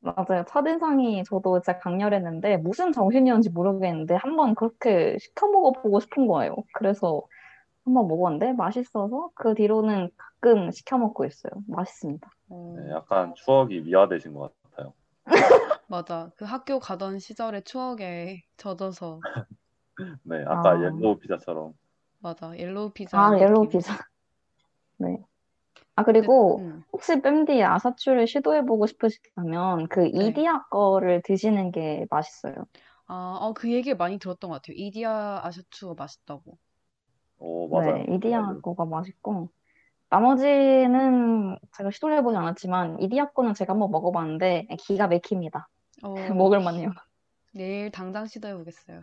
맞아요. 첫인상이 저도 진짜 강렬했는데 무슨 정신이었는지 모르겠는데 한번 그렇게 시켜 먹어보고 싶은 거예요. 그래서 한번 먹었는데 맛있어서 그 뒤로는 가끔 시켜 먹고 있어요. 맛있습니다. 어, 네, 약간 추억이 미화되신 것 같아요. <laughs> 맞아. 그 학교 가던 시절의 추억에 젖어서, <laughs> 네, 아까 아. 옐로우 피자처럼. 맞아. 옐로우 피자 아, 옐로우. 피자. 네. 아, 그리고 음, 혹시 뺨디 아사추를 시도해보고 싶으시다면 그 네. 이디야 거를 드시는 게 맛있어요. 아, 어, 그 얘기를 많이 들었던 것 같아요. 이디야 아샤추가 맛있다고. 오, 맞아요. 네, 이디야 맞아요. 거가 맛있고 나머지는 제가 시도를 해보지 않았지만 이디야 거는 제가 한번 먹어봤는데 기가 막힙니다. 어, <laughs> 먹을 만해요. 내일 당장 시도해보겠어요.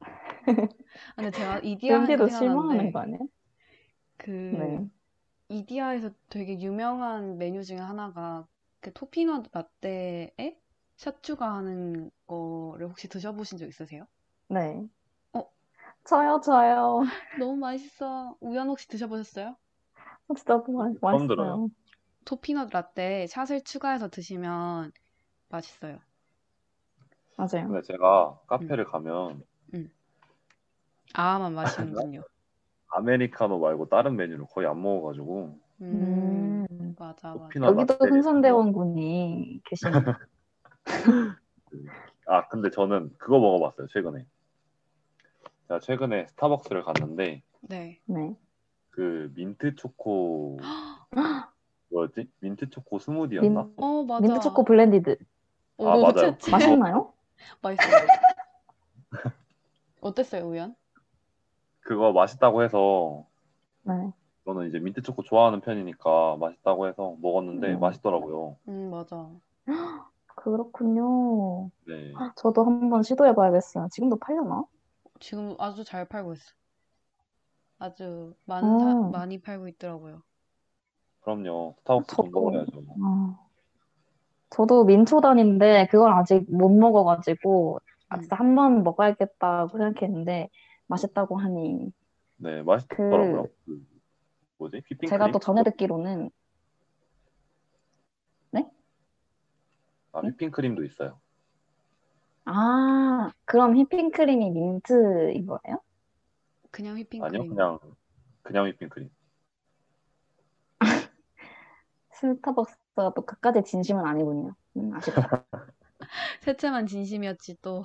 <laughs> 아, 근데 제가 이디야 뺨디도 실망하는 거 아니에요? 그, 네. 이디야에서 되게 유명한 메뉴 중에 하나가 그 토피넛 라떼에 샷 추가 하는 거를 혹시 드셔보신 적 있으세요? 네. 어? 저요, 저요. 너무 맛있어. 우연 혹시 드셔보셨어요? 진짜 너무 맛- 처음 맛있어요. 토피넛 라떼에 샷을 추가해서 드시면 맛있어요. 맞아요. 근데 제가 카페를 가면 아만 마시는군요. <laughs> 아메리카노 말고 다른 메뉴를 거의 안 먹어가지고 음, 음. 맞아, 맞아. 여기도 라떼. 흥선대원군이 계십니다. 아 근데 저는 그거 먹어봤어요 최근에 제가 최근에 스타벅스를 갔는데 네. 네. 그 민트 초코 <gasps> 뭐였지 민트 초코 스무디였나 민- 어, 맞아. 민트 초코 blended. 오, 아, 맞아요. 맛있나요? <laughs> 맛있어요. <laughs> 어땠어요, 우연? 그거 맛있다고 해서 네. 저는 이제 민트 초코 좋아하는 편이니까 맛있다고 해서 먹었는데 음. 맛있더라고요 음, 맞아. 그렇군요. 네 저도 한번 시도해봐야겠어요. 지금도 팔려나? 지금 아주 잘 팔고 있어. 아주 많은 사, 음. 많이 팔고 있더라고요. 그럼요 스타벅스 돈 저도- 먹어야죠 아, 저도 민초단인데 그걸 아직 못 먹어가지고 아, 음. 진짜 한 번 먹어야겠다고 생각했는데 맛있다고 하니 네 맛있더라고요 그 뭐지 휘핑크림 제가 또 전에 듣기로는 아 휘핑크림도 있어요 아 그럼 휘핑크림이 민트인 거예요? 그냥 휘핑크림. 아니요 그냥 그냥 휘핑크림 <laughs> 스타벅스가 또 그까지 진심은 아니군요. 음, 아쉽다. <laughs> 셋째만 진심이었지 또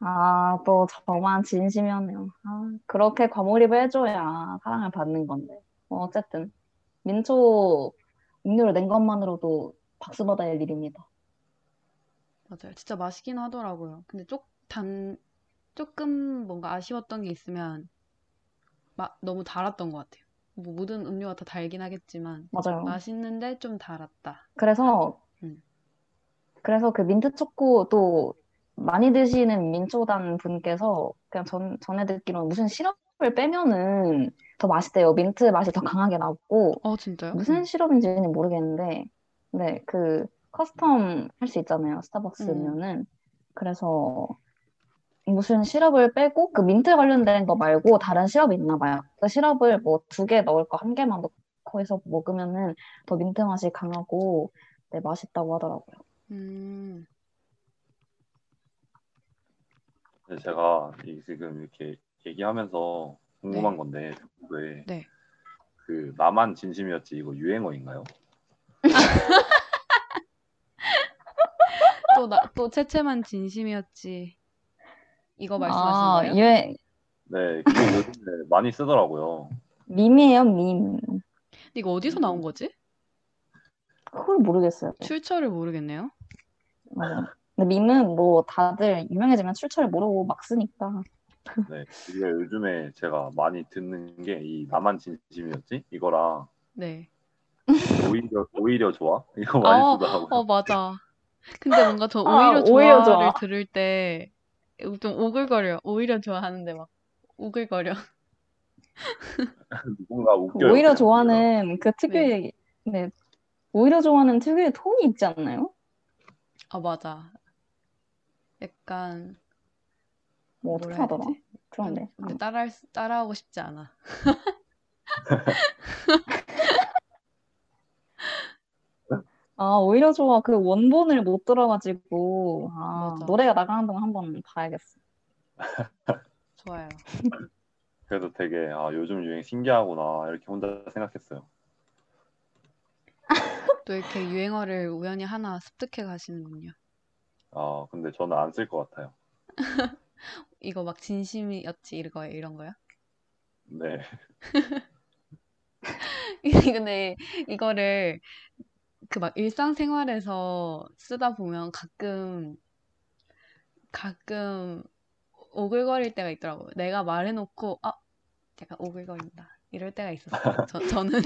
아, 또 저만 진심이었네요. 아, 그렇게 과몰입을 해줘야 사랑을 받는 건데. 뭐 어쨌든 민초 음료를 낸 것만으로도 박수 받아야 할 일입니다. 맞아요. 진짜 맛있긴 하더라고요. 근데 쪽, 단, 조금 뭔가 아쉬웠던 게 있으면 마, 너무 달았던 것 같아요. 뭐 모든 음료가 다 달긴 하겠지만 맞아요. 맛있는데 좀 달았다. 그래서 음. 그래서 그 민트 초코 또 많이 드시는 민초단 분께서 그냥 전 전에 듣기로는 무슨 시럽을 빼면은 더 맛있대요. 민트 맛이 더 강하게 나고 어, 진짜요? 무슨 음. 시럽인지는 모르겠는데, 네, 그 custom 할 수 있잖아요. 스타벅스 음. 그래서 무슨 시럽을 빼고 그 민트 관련된 거 말고 다른 시럽이 있나 봐요. 그 시럽을 뭐 두 개 넣을 거 한 개만 넣고 해서 먹으면은 더 민트 맛이 강하고 네, 맛있다고 하더라고요. 음, 근데 제가 이 지금 이렇게 얘기하면서 궁금한 네. 건데 왜 네. 그 나만 진심이었지 이거 유행어인가요? <laughs> 또 나, 또 채채만 진심이었지. 이거 말씀하시는 아, 거예요? 유행, 네, 요즘에 많이 쓰더라고요. 밈이에요, 밈. 근데 이거 어디서 나온 거지? 그걸 모르겠어요. 출처를 모르겠네요. 맞아. 근데 밈은 뭐 다들 유명해지면 출처를 모르고 막 쓰니까. 네, 이게 요즘에 제가 많이 듣는 게 이 나만 진심이었지 이거랑 네. 오히려 오히려 좋아 <laughs> 이거 많이 아, 쓰더라고요. 어, 맞아. 근데 뭔가 저 아, 오히려 오히려 좋아를 좋아. 들을 때 좀 오글거려. 오히려 좋아하는데 막 오글거려. <laughs> 뭔가 웃겨요. 오히려. 좋아하는 그 특유의, 네. 오히려 좋아하는 특유의 톤이 있지 않나요? 아, 맞아. 약간 뭐 어떻게 하더라? 그런데. 근데 따라할 수- 따라하고 싶지 않아. <laughs> 아, 오히려 좋아. 그 원본을 못 들어가지고, 아, 맞아. 노래가 나가는 동안 한번 봐야겠어. <laughs> 좋아요. 그래서 되게 아 요즘 유행 신기하구나 이렇게 혼자 생각했어요. 또 이렇게 유행어를 우연히 하나 습득해 가시는군요. 아 근데 저는 안 쓸 것 같아요. <laughs> 이거 막 진심이었지 이거 이런 거요? 네, <laughs> 근데 이거를 그 막 일상생활에서 쓰다 보면 가끔 가끔 오글거릴 때가 있더라고요. 내가 말해놓고 아 약간 오글거린다 이럴 때가 있었어요. <laughs> 저, 저는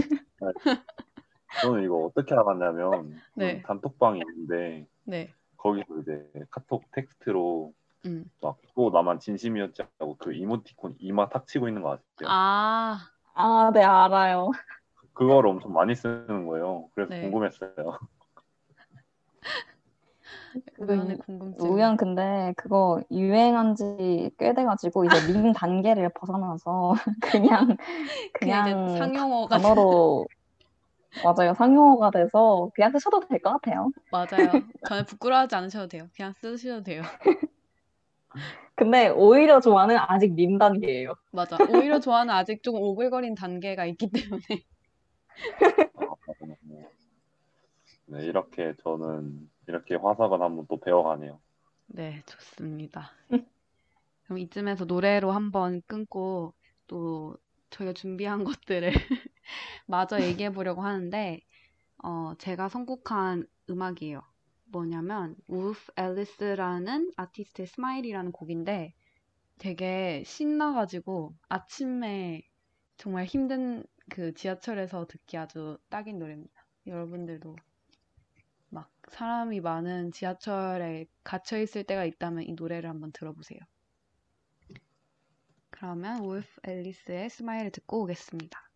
저는 이거 어떻게 알았냐면 네. 그 단톡방이 있는데 네, 거기서 이제 카톡 텍스트로 음. 막또 나만 진심이었지 하고 그 이모티콘 이마 탁 치고 있는 거 아세요? 아 아, 네, 알아요. 그거를 엄청 많이 쓰는 거예요. 그래서 네. 궁금했어요. <laughs> 그 궁금증. 우연 근데 그거 유행한 지 꽤 돼가지고 이제 밈 단계를 벗어나서 <laughs> 그냥 그냥 그냥 상용어가 단어로 맞아요 상용어가 돼서 그냥 쓰셔도 될 것 같아요. 맞아요. <laughs> 전혀 부끄러워하지 않으셔도 돼요. 그냥 쓰셔도 돼요. <laughs> 근데 오히려 좋아는 아직 밈 단계예요. 맞아. 오히려 좋아는 아직 좀 오글거린 단계가 있기 때문에. <laughs> 네, 이렇게 저는 이렇게 화석은 한번 또 배워가네요. 네, 좋습니다. 그럼 이쯤에서 노래로 한번 끊고 또 저희가 준비한 것들을 <laughs> 마저 얘기해 보려고 하는데, 어, 제가 선곡한 음악이에요. 뭐냐면, Wolf Alice라는 아티스트의 Smile이라는 곡인데, 되게 신나가지고 아침에 정말 힘든 그 지하철에서 듣기 아주 딱인 노래입니다. 여러분들도 막 사람이 많은 지하철에 갇혀 있을 때가 있다면 이 노래를 한번 들어보세요. 그러면 울프 앨리스의 스마일을 듣고 오겠습니다.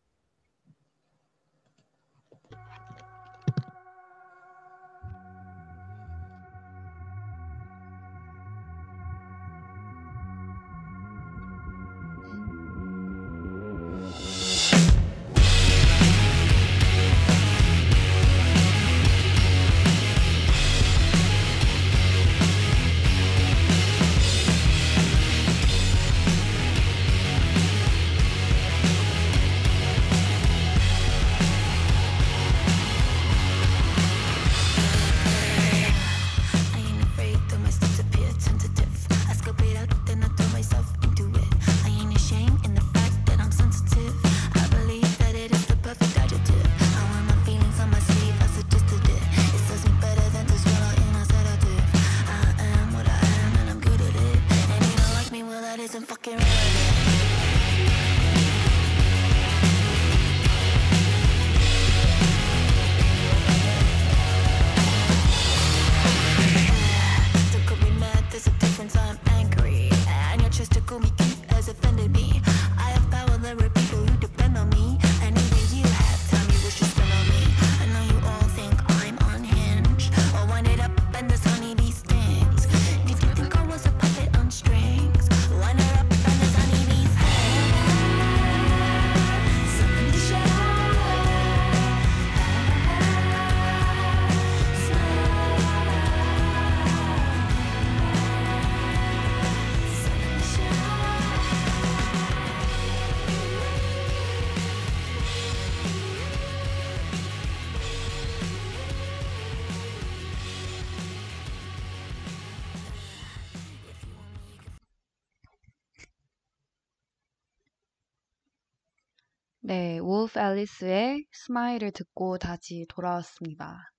네, 울프 앨리스의 스마일을 듣고 다시 돌아왔습니다.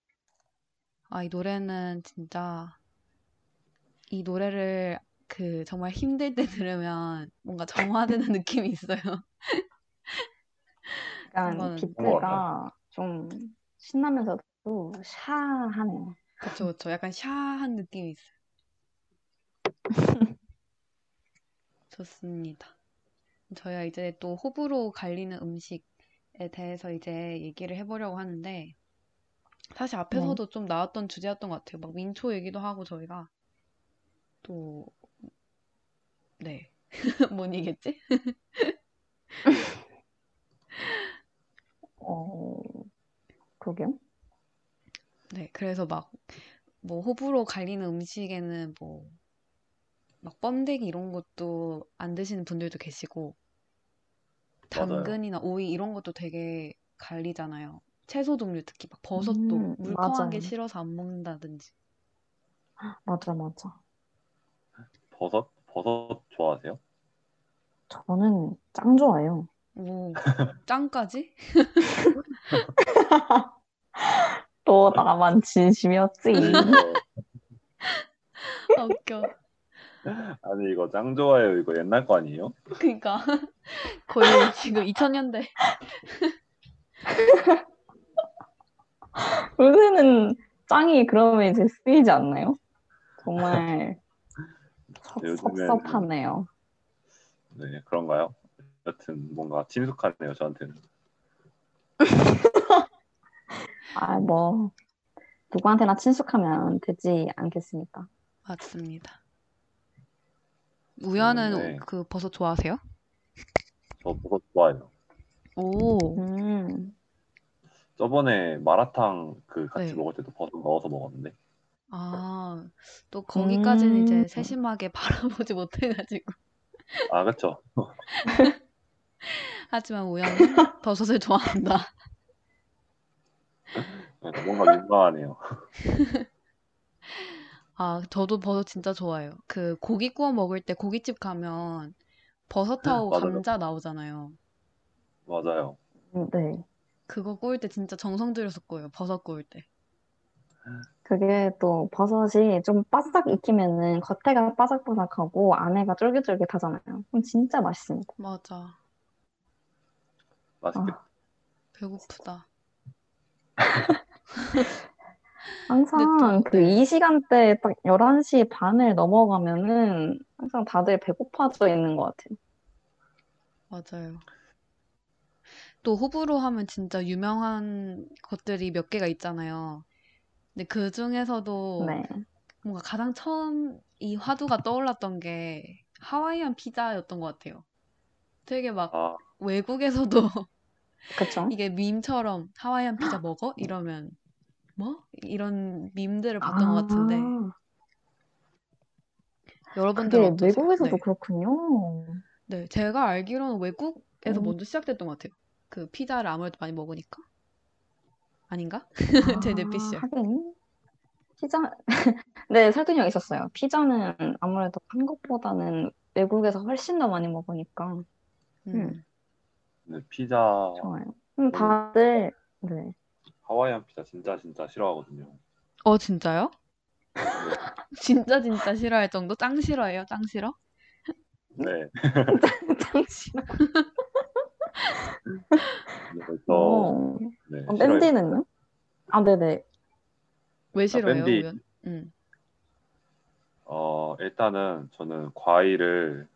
아, 이 노래는 진짜 이 노래를 그 정말 힘들 때 <laughs> 들으면 뭔가 정화되는 느낌이 있어요. <laughs> 약간 비트가 좀 신나면서도 샤하네요. 그쵸, 그쵸. 약간 샤한 느낌이 있어요. <laughs> 좋습니다. 저희가 이제 또 호불호 갈리는 음식에 대해서 이제 얘기를 해보려고 하는데, 사실 앞에서도 좀 나왔던 주제였던 것 같아요. 막 민초 얘기도 하고 저희가 또, 네. <laughs> 뭔 얘기했지? <laughs> 어, 그러게요. 네, 그래서 막, 뭐, 호불호 갈리는 음식에는 뭐, 막 번데기 이런 것도 안 드시는 분들도 계시고. 당근이나 오이 이런 것도 되게 갈리잖아요. 채소 종류 특히 막 버섯도 음, 물컹한 게 맞아요. 싫어서 안 먹는다든지. 맞아, 맞아. 버섯 버섯 좋아하세요? 저는 짱 좋아해요. 오, <laughs> 짱까지? <laughs> 또 나만 진심이었지. 아, <laughs> 웃겨. 아니 이거 짱 좋아해요. 이거 옛날 거 아니에요? 그러니까 <laughs> 거의 지금 2000년대. 요새는 <laughs> 짱이 그러면 이제 쓰이지 않나요? 정말 섭- 네, 섭섭하네요. 네 그런가요? 여튼 뭔가 친숙하네요 저한테는. <laughs> 아, 뭐 누구한테나 친숙하면 되지 않겠습니까? 맞습니다. 우연은 네. 그 버섯 좋아하세요? 저 버섯 좋아해요. 오, 음, 저번에 마라탕 그 같이 네. 먹을 때도 버섯 넣어서 먹었는데 아, 또 거기까지는 이제 음. 세심하게 <laughs> 바라보지 못해가지고. 아 그쵸? <laughs> 하지만 우연은 버섯을 좋아한다. 네, 뭔가 민망하네요. <laughs> 아, 저도 버섯 진짜 좋아해요. 그 고기 구워 먹을 때 고깃집 가면 버섯하고 맞아요. 감자 나오잖아요. 맞아요. 네. 그거 구울 때 진짜 정성 들여서 구워요. 버섯 구울 때. 그게 또 버섯이 좀 바싹 익히면은 겉에가 바삭바삭하고 안에가 쫄깃쫄깃하잖아요. 그럼 진짜 맛있습니다. 맞아. 맛있겠다. 배고프다. <laughs> 항상 근데 또- 그 네. 이 시간대 딱 11시 반을 넘어가면은 항상 다들 배고파져 있는 것 같아요. 맞아요. 또 호불호 하면 진짜 유명한 것들이 몇 개가 있잖아요. 근데 그 중에서도 네. 뭔가 가장 처음 이 화두가 떠올랐던 게 하와이안 피자였던 것 같아요. 되게 막아 외국에서도 그쵸? <laughs> 이게 밈처럼 하와이안 피자 <gasps> 먹어? 이러면 뭐? 이런 밈들을 봤던 것 같은데 아, 여러분들 그게? 외국에서도 네. 그렇군요. 네, 제가 알기로는 외국에서 음. 먼저 시작됐던 것 같아요. 그 피자를 아무래도 많이 먹으니까 아닌가? <laughs> 제 뇌피셜. 아, 하긴 피자 <laughs> 네 설득력 있었어요. 피자는 아무래도 한국보다는 외국에서 훨씬 더 많이 먹으니까 음. 근데 피자 좋아요. 음, 다들 네. 하와이안 피자 진짜 진짜 싫어하거든요. 어 진짜요? 네, <laughs> 진짜 진짜 싫어할 정도? 짱 싫어해요? 짱 싫어? 네. <laughs> 짱 싫어. 그래서 어. 네, 어, 싫어요. 밴디는요? 아, 네네. 왜 싫어요? 밴디. 우연? 음. 어, 일단은 저는 과일을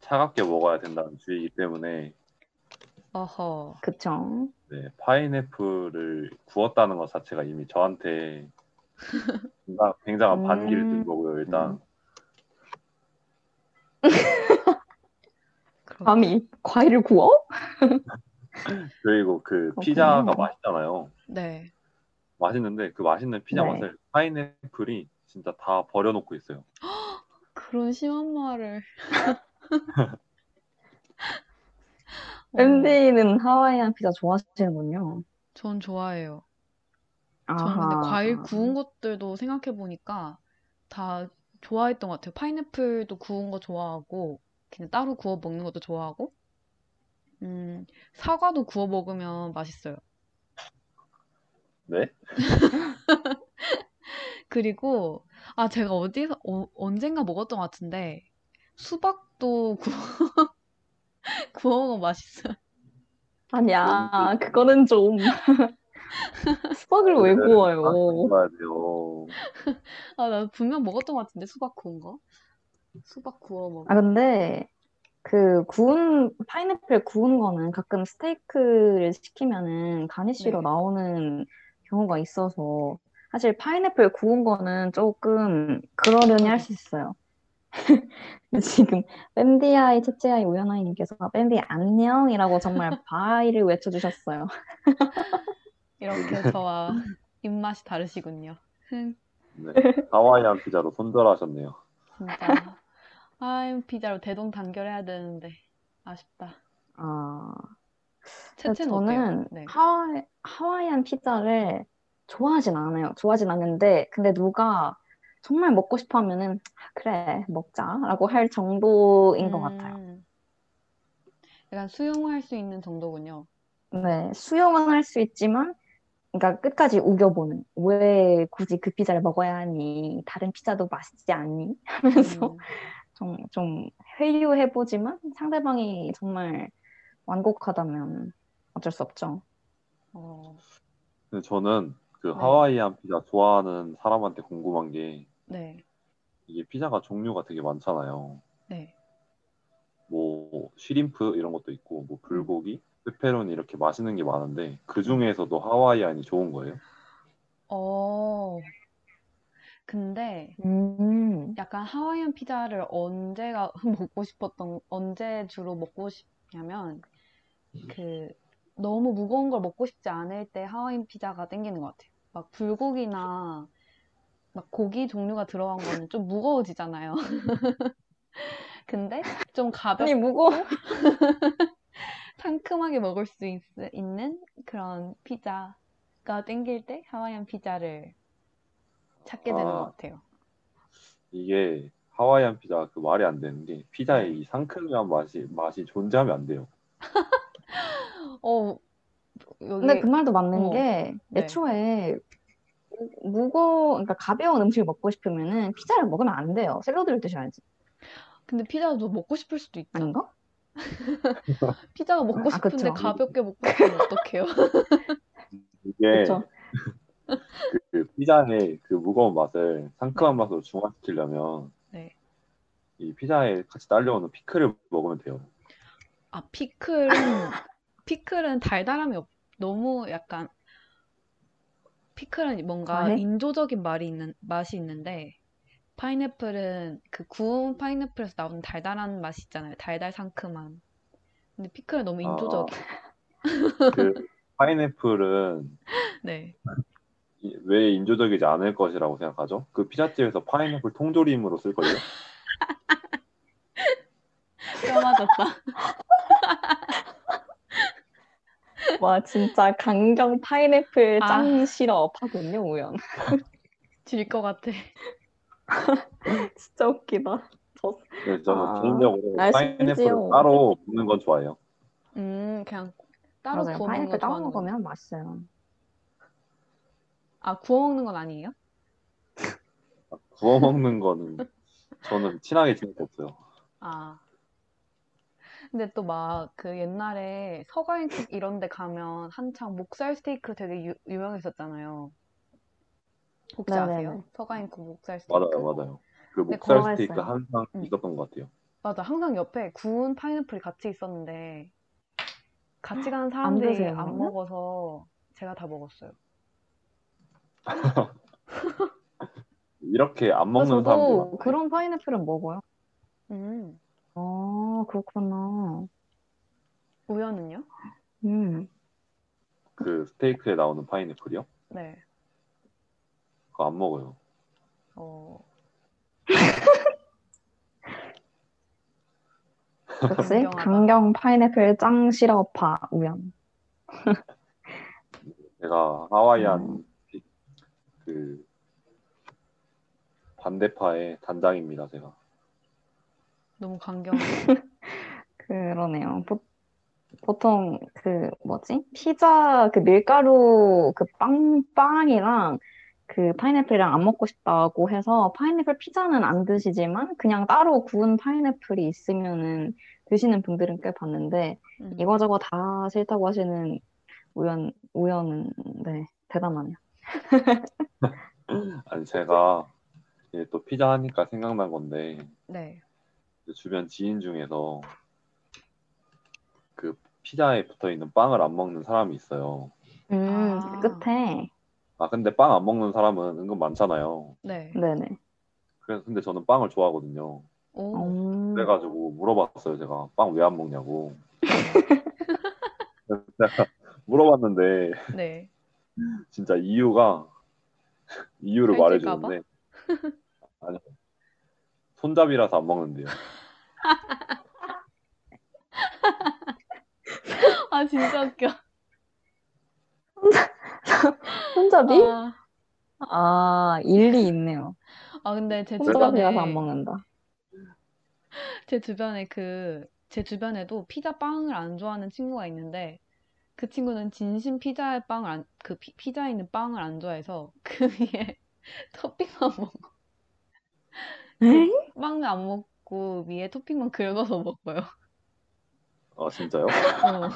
차갑게 먹어야 된다는 주의이기 때문에 어허. 그쵸. 네, 파인애플을 구웠다는 것 자체가 이미 저한테 굉장한 반기를 든 음. 거고요. 일단 감히 과일을 구워? <laughs> 그리고 그. 피자가 맛있잖아요. 네. 맛있는데 그 맛있는 피자 네. 맛을 파인애플이 진짜 다 버려놓고 있어요. <gasps> 그런 심한 말을. <laughs> 어, 밴디는 하와이안 피자 좋아하시는군요. 전 좋아해요. 저는 근데 아하. 과일 구운 것들도 생각해 보니까 다 좋아했던 것 같아요. 파인애플도 구운 거 좋아하고 그냥 따로 구워 먹는 것도 좋아하고 음, 사과도 구워 먹으면 맛있어요. 네? <laughs> 그리고 아 제가 어디서 어, 언젠가 먹었던 것 같은데 수박도 구워 <laughs> <laughs> 구워 먹으면 맛있어요. 아니야, 그거는 좀. <laughs> 수박을 왜 구워요? 돼요. 아, 나 분명 먹었던 것 같은데 수박 구운 거. 수박 구워 먹어. 아, 근데 그 구운, 파인애플 구운 거는 가끔 스테이크를 시키면은 가니쉬로 네. 나오는 경우가 있어서 사실 파인애플 구운 거는 조금 그러려니 할 수 있어요. 근데 지금 밴디아이, 채채아이, 우연아이님께서 밴디 안녕이라고 정말 바이를 외쳐주셨어요. <laughs> 이렇게 저와 입맛이 다르시군요. 흥, 네. 하와이안 피자로 손절하셨네요. 진짜. 아유, 피자로 대동단결해야 되는데 아쉽다. 아, 채채는 저는? 네. 하와이, 하와이안 피자를 좋아하진 않아요. 좋아하진 않는데, 근데 누가 정말 먹고 싶어 하면은, 아, 그래, 먹자라고 할 정도인 것 같아요. 음, 약간 수용할 수 있는 정도군요. 네, 수용은 할 수 있지만, 그러니까 끝까지 우겨보는. 왜 굳이 그 피자를 먹어야 하니? 다른 피자도 맛있지 않니? 하면서 음, <laughs> 좀, 좀 회유해보지만 상대방이 정말 완곡하다면 어쩔 수 없죠. 어, 근데 저는 그 네. 하와이안 피자 좋아하는 사람한테 궁금한 게 네, 이게 피자가 종류가 되게 많잖아요. 네. 뭐 쉬림프 이런 것도 있고 뭐 불고기, 페페로니 이렇게 맛있는 게 많은데 그 중에서도 하와이안이 좋은 거예요? 어, 근데 음, 약간 하와이안 피자를 언제가 <laughs> 먹고 싶었던, 언제 주로 먹고 싶냐면, 그, 너무 무거운 걸 먹고 싶지 않을 때 하와이안 피자가 땡기는 것 같아요. 막 불고기나, 막 고기 종류가 들어간 거는 좀 무거워지잖아요. <laughs> 근데 좀 아니, 가볍고 무거워. <laughs> 상큼하게 먹을 수 있, 있는 그런 피자가 땡길 때 하와이안 피자를 찾게 되는 아. 것 같아요. 이게 하와이안 피자 그 말이 안 되는 게 피자의 이 상큼한 맛이 맛이 존재하면 안 돼요. <laughs> 어, 여기, 근데 그 말도 맞는 어, 게 네. 애초에 무거워, 그러니까 가벼운 음식을 먹고 싶으면은 피자를 먹으면 안 돼요. 샐러드를 드셔야지. 근데 피자도 먹고 싶을 수도 있죠. 아닌가? <laughs> 피자가 먹고 아, 싶은데 그쵸. 가볍게 먹고 싶으면 어떡해요? <laughs> 이게. 그, 그 피자의 그 무거운 맛을 상큼한 맛으로 중화시키려면 네. 이 피자에 같이 딸려오는 피클을 먹으면 돼요. 아, 피클은, 피클은 달달함이 없, 너무 약간, 피클은 뭔가 과해? 인조적인 말이 있는, 맛이 있는데, 파인애플은 그 구운 파인애플에서 나오는 달달한 맛이 있잖아요. 달달 상큼한. 근데 피클은 너무 아. 인조적이에요. <laughs> 그 파인애플은 <laughs> 네. 이- 왜 인조적이지 않을 것이라고 생각하죠? 그 피자집에서 파인애플 통조림으로 쓸 거예요. <laughs> 뼈 맞았다. <laughs> 와, 진짜 강경 파인애플 아. 짱 시럽 하군요, 우연. <laughs> 질 것 같아. <laughs> 진짜 웃기다. 저, 그래서 저는 아. 개인적으로 아, 심지어. 따로 먹는 건 좋아해요. 음, 그냥 따로 맞아요. 구워 먹는 거 파인애플 따로. 먹으면 맛있어요. 아, 구워 먹는 건 아니에요? 구워 먹는 거는 저는 친하게 지낼 수 없어요. 아. 근데 또 막 그 옛날에 서가인국 이런 데 가면 한창 목살 스테이크 되게 유, 유명했었잖아요. 혹시 네네네. 아세요? 서가인국 목살 스테이크? 맞아요, 맞아요. 그 네, 목살 스테이크. 항상 음. 있었던 것 같아요. 맞아. 항상 옆에 구운 파인애플이 같이 있었는데 같이 가는 안 사람들이 드세요, 안 그러면? 먹어서 제가 다 먹었어요. <laughs> <laughs> 이렇게 안 먹는 사람들 저도 많아요. 그런 파인애플은 먹어요. 음. 아, 그렇구나. 우연은요? 음. 그 스테이크에 나오는 파인애플이요? 네. 그거 안 먹어요. 어, 강경하다. 강경 파인애플 짱 시럽파 우연. 제가 하와이안 음. 피- 그 반대파의 단장입니다, 제가. 너무 강경해. <laughs> 그러네요. 보, 보통 그 뭐지? 피자 그 밀가루 그 빵 빵이랑 그 파인애플이랑 안 먹고 싶다고 해서 파인애플 피자는 안 드시지만 그냥 따로 구운 파인애플이 있으면은 드시는 분들은 꽤 봤는데 음. 이거저거 다 싫다고 하시는 우연 우연은 네 대단하네요. <laughs> 아니 제가 이제 또 피자 하니까 생각난 건데 네. 이제 주변 지인 중에서 그 피자에 붙어 있는 빵을 안 먹는 사람이 있어요. 음 아. 끝에 아 근데 빵 안 먹는 사람은 은근 많잖아요. 네. 네네. 그래서 근데 저는 빵을 좋아하거든요. 오. 음, 그래가지고 물어봤어요. 제가 빵 왜 안 먹냐고. 제가 <laughs> 물어봤는데 네. 진짜 이유가 이유를 말해주는데 아니요 손잡이라서 안 먹는데요. <laughs> <laughs> 아, 진짜 웃겨. 손잡이? 아, 아 일리 있네요. 아, 근데 제 손잡이라서 안 주변에, 먹는다. 제 주변에 그, 제 주변에도 피자 빵을 안 좋아하는 친구가 있는데, 그 친구는 진심 피자의 빵을 안, 그 피, 피자에 있는 빵을 안 좋아해서, 그 <laughs> 위에 <laughs> 토핑만 에이? 빵을 안 먹 고, 위에 토핑만 긁어서 먹어요. 아 진짜요? 어,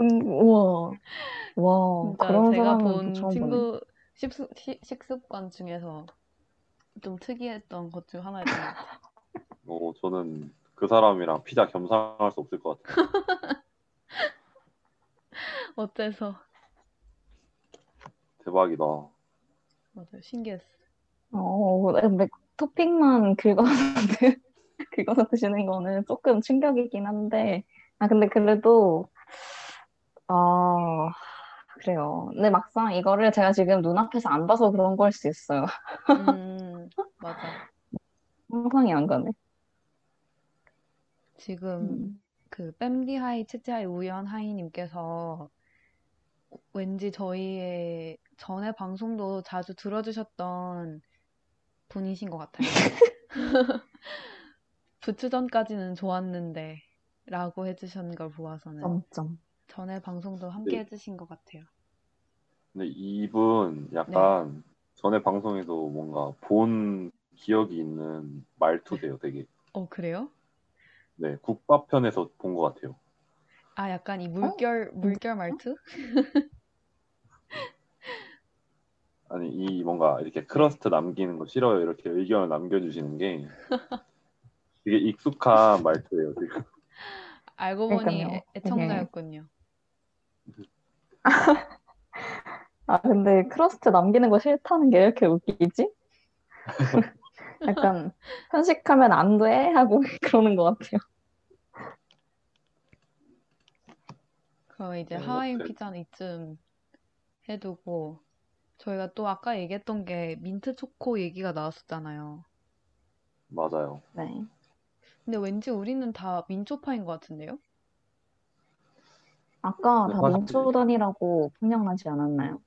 음, 우와. 와, 진짜 그런 제가 본. 친구 식습, 시- 식습관 중에서 좀 특이했던 것 중 하나였던 것 같아요. 어, 저는 그 사람이랑 피자 겸상할 수 없을 것 같아요. 어째서? 대박이다. 맞아요. 신기했어. 어, 근데 토핑만 긁어서, 드- <laughs> 긁어서 드시는 거는 조금 충격이긴 한데, 아, 근데 그래도, 아, 그래요. 근데 막상 이거를 제가 지금 눈앞에서 안 봐서 그런 걸 수 있어요. 음, 맞아. <laughs> 상상이 안 가네. 지금 음. 그 뺨디하이 채채하이 우연하이님께서 왠지 저희의 전에 방송도 자주 들어주셨던 분이신 것 같아요. <laughs> 부추전까지는 좋았는데 라고 해주신 걸 보아서는 점점. 전에 방송도 함께 네. 해주신 것 같아요. 근데 이분 약간 전에 방송에도 뭔가 본 기억이 있는 말투세요, 되게. 어, 그래요? 네, 국밥편에서 본 것 같아요. 아, 약간 이 물결, 물결 말투? <laughs> 아니, 이 뭔가 이렇게 crust 남기는 거 싫어요. 이렇게 의견을 남겨주시는 게 <laughs> 되게 익숙한 말투예요, 지금. 알고 보니 그러니까요. 애- 애청자였군요. <laughs> 아, 근데 crust 남기는 거 싫다는 게왜 이렇게 웃기지? <laughs> 약간, 편식하면 안 돼? 하고 그러는 것 같아요. 그럼 이제 네, 하와이안 그- 피자는 이쯤 해두고 저희가 또 아까 얘기했던 게 민트 초코 얘기가 나왔었잖아요. 맞아요. 네. 근데 왠지 우리는 다 민초파인 것 같은데요? 아까 다 사실- 민초단이라고 분명하지 않았나요?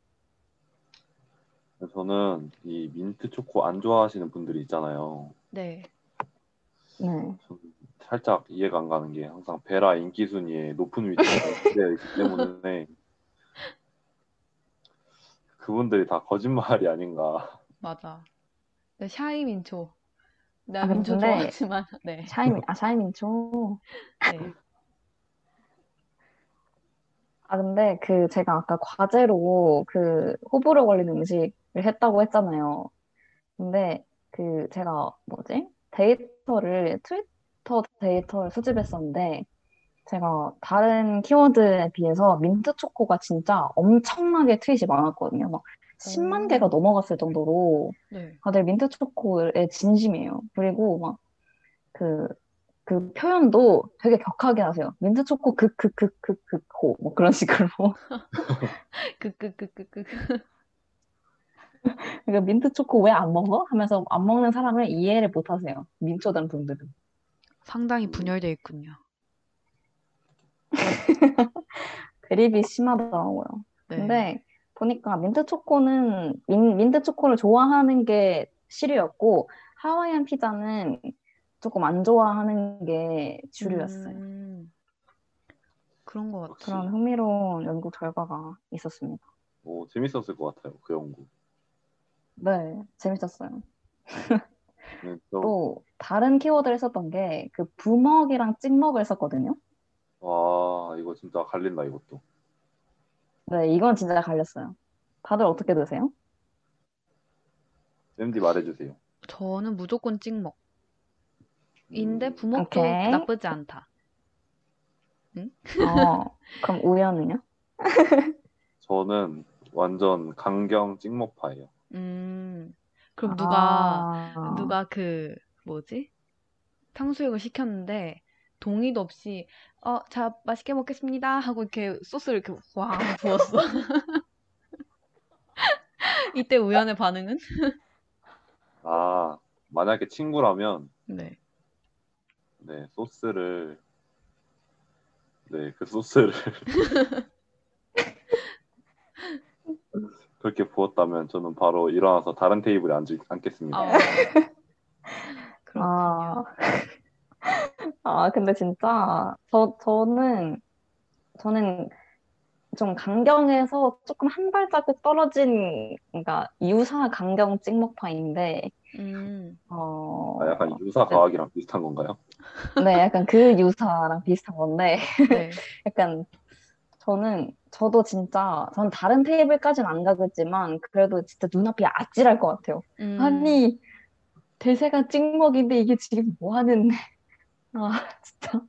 저는 이 민트 초코 안 좋아하시는 분들이 있잖아요. 네. 네. 살짝 이해가 안 가는 게 항상 베라 인기 순위에 높은 위치에 있기 때문에 <laughs> 그분들이 다 거짓말이 아닌가. 맞아. 네, shy 민초. 내가 아, 민초 근데- 좋아하지만 네. shy 민, 아, shy 민초. 네. 아, 근데 그 제가 아까 과제로 그 호불호 걸리는 음식을 했다고 했잖아요. 근데 그 제가 뭐지? 데이터를, 트위터 데이터를 수집했었는데 제가 다른 키워드에 비해서 민트 초코가 진짜 엄청나게 트윗이 많았거든요. 막 10만 오. 개가 넘어갔을 정도로 네. 다들 민트 초코에 진심이에요. 그리고 막 그, 그 표현도 되게 격하게 하세요. 민트 초코 극극극극극호 뭐 그런 식으로. 그그그그그 <laughs> 그러니까 민트 초코 왜 안 먹어? 하면서 안 먹는 사람을 이해를 못 하세요. 민초단 분들은. 상당히 분열돼 있군요. <laughs> 대립이 심하더라고요. 네. 근데 보니까 민트 초코는 민, 민트 초코를 좋아하는 게 시류였고 하와이안 피자는 조금 안 좋아하는 게 주류였어요. 음, 그런 것 같아. 역시 그런 흥미로운 연구 결과가 있었습니다. 오, 재밌었을 것 같아요. 그 연구. 네, 재밌었어요. 네, 또, 또 다른 키워드를 썼던 게 그 부먹이랑 찍먹을 썼거든요. 와, 이거 진짜 갈린다, 이것도. 네, 이건 진짜 갈렸어요. 다들 어떻게 드세요? MD 말해주세요. 저는 무조건 찍먹. 인데 부먹도 오케이. 나쁘지 않다. 어, 그럼 우연은요? <laughs> 저는 완전 강경 찍먹파예요. 음, 그럼 누가 아, 누가 그 뭐지? 탕수육을 시켰는데 동의도 없이 어, 자, 맛있게 먹겠습니다 하고 이렇게 소스를 이렇게 왕 부었어. <laughs> 이때 우연의 반응은? 아, 만약에 친구라면, 네. 네, 소스를, 네, 그 소스를 <laughs> 그렇게 부었다면 저는 바로 일어나서 다른 테이블에 앉, 앉겠습니다. 아, 그렇군요. 아, 아, 근데 진짜 저 저는 저는 좀 강경에서 조금 한 발자국 떨어진 그러니까 유사 강경 찍먹파인데 음, 어, 아, 약간 유사 과학이랑 비슷한 건가요? 네, 약간 그 유사랑 비슷한 건데 네. <laughs> 약간 저는 저도 진짜 전 다른 테이블까지는 안 가겠지만 그래도 진짜 눈앞이 아찔할 것 같아요. 음, 아니 대세가 찍먹인데 이게 지금 뭐 하는 아 <laughs> 진짜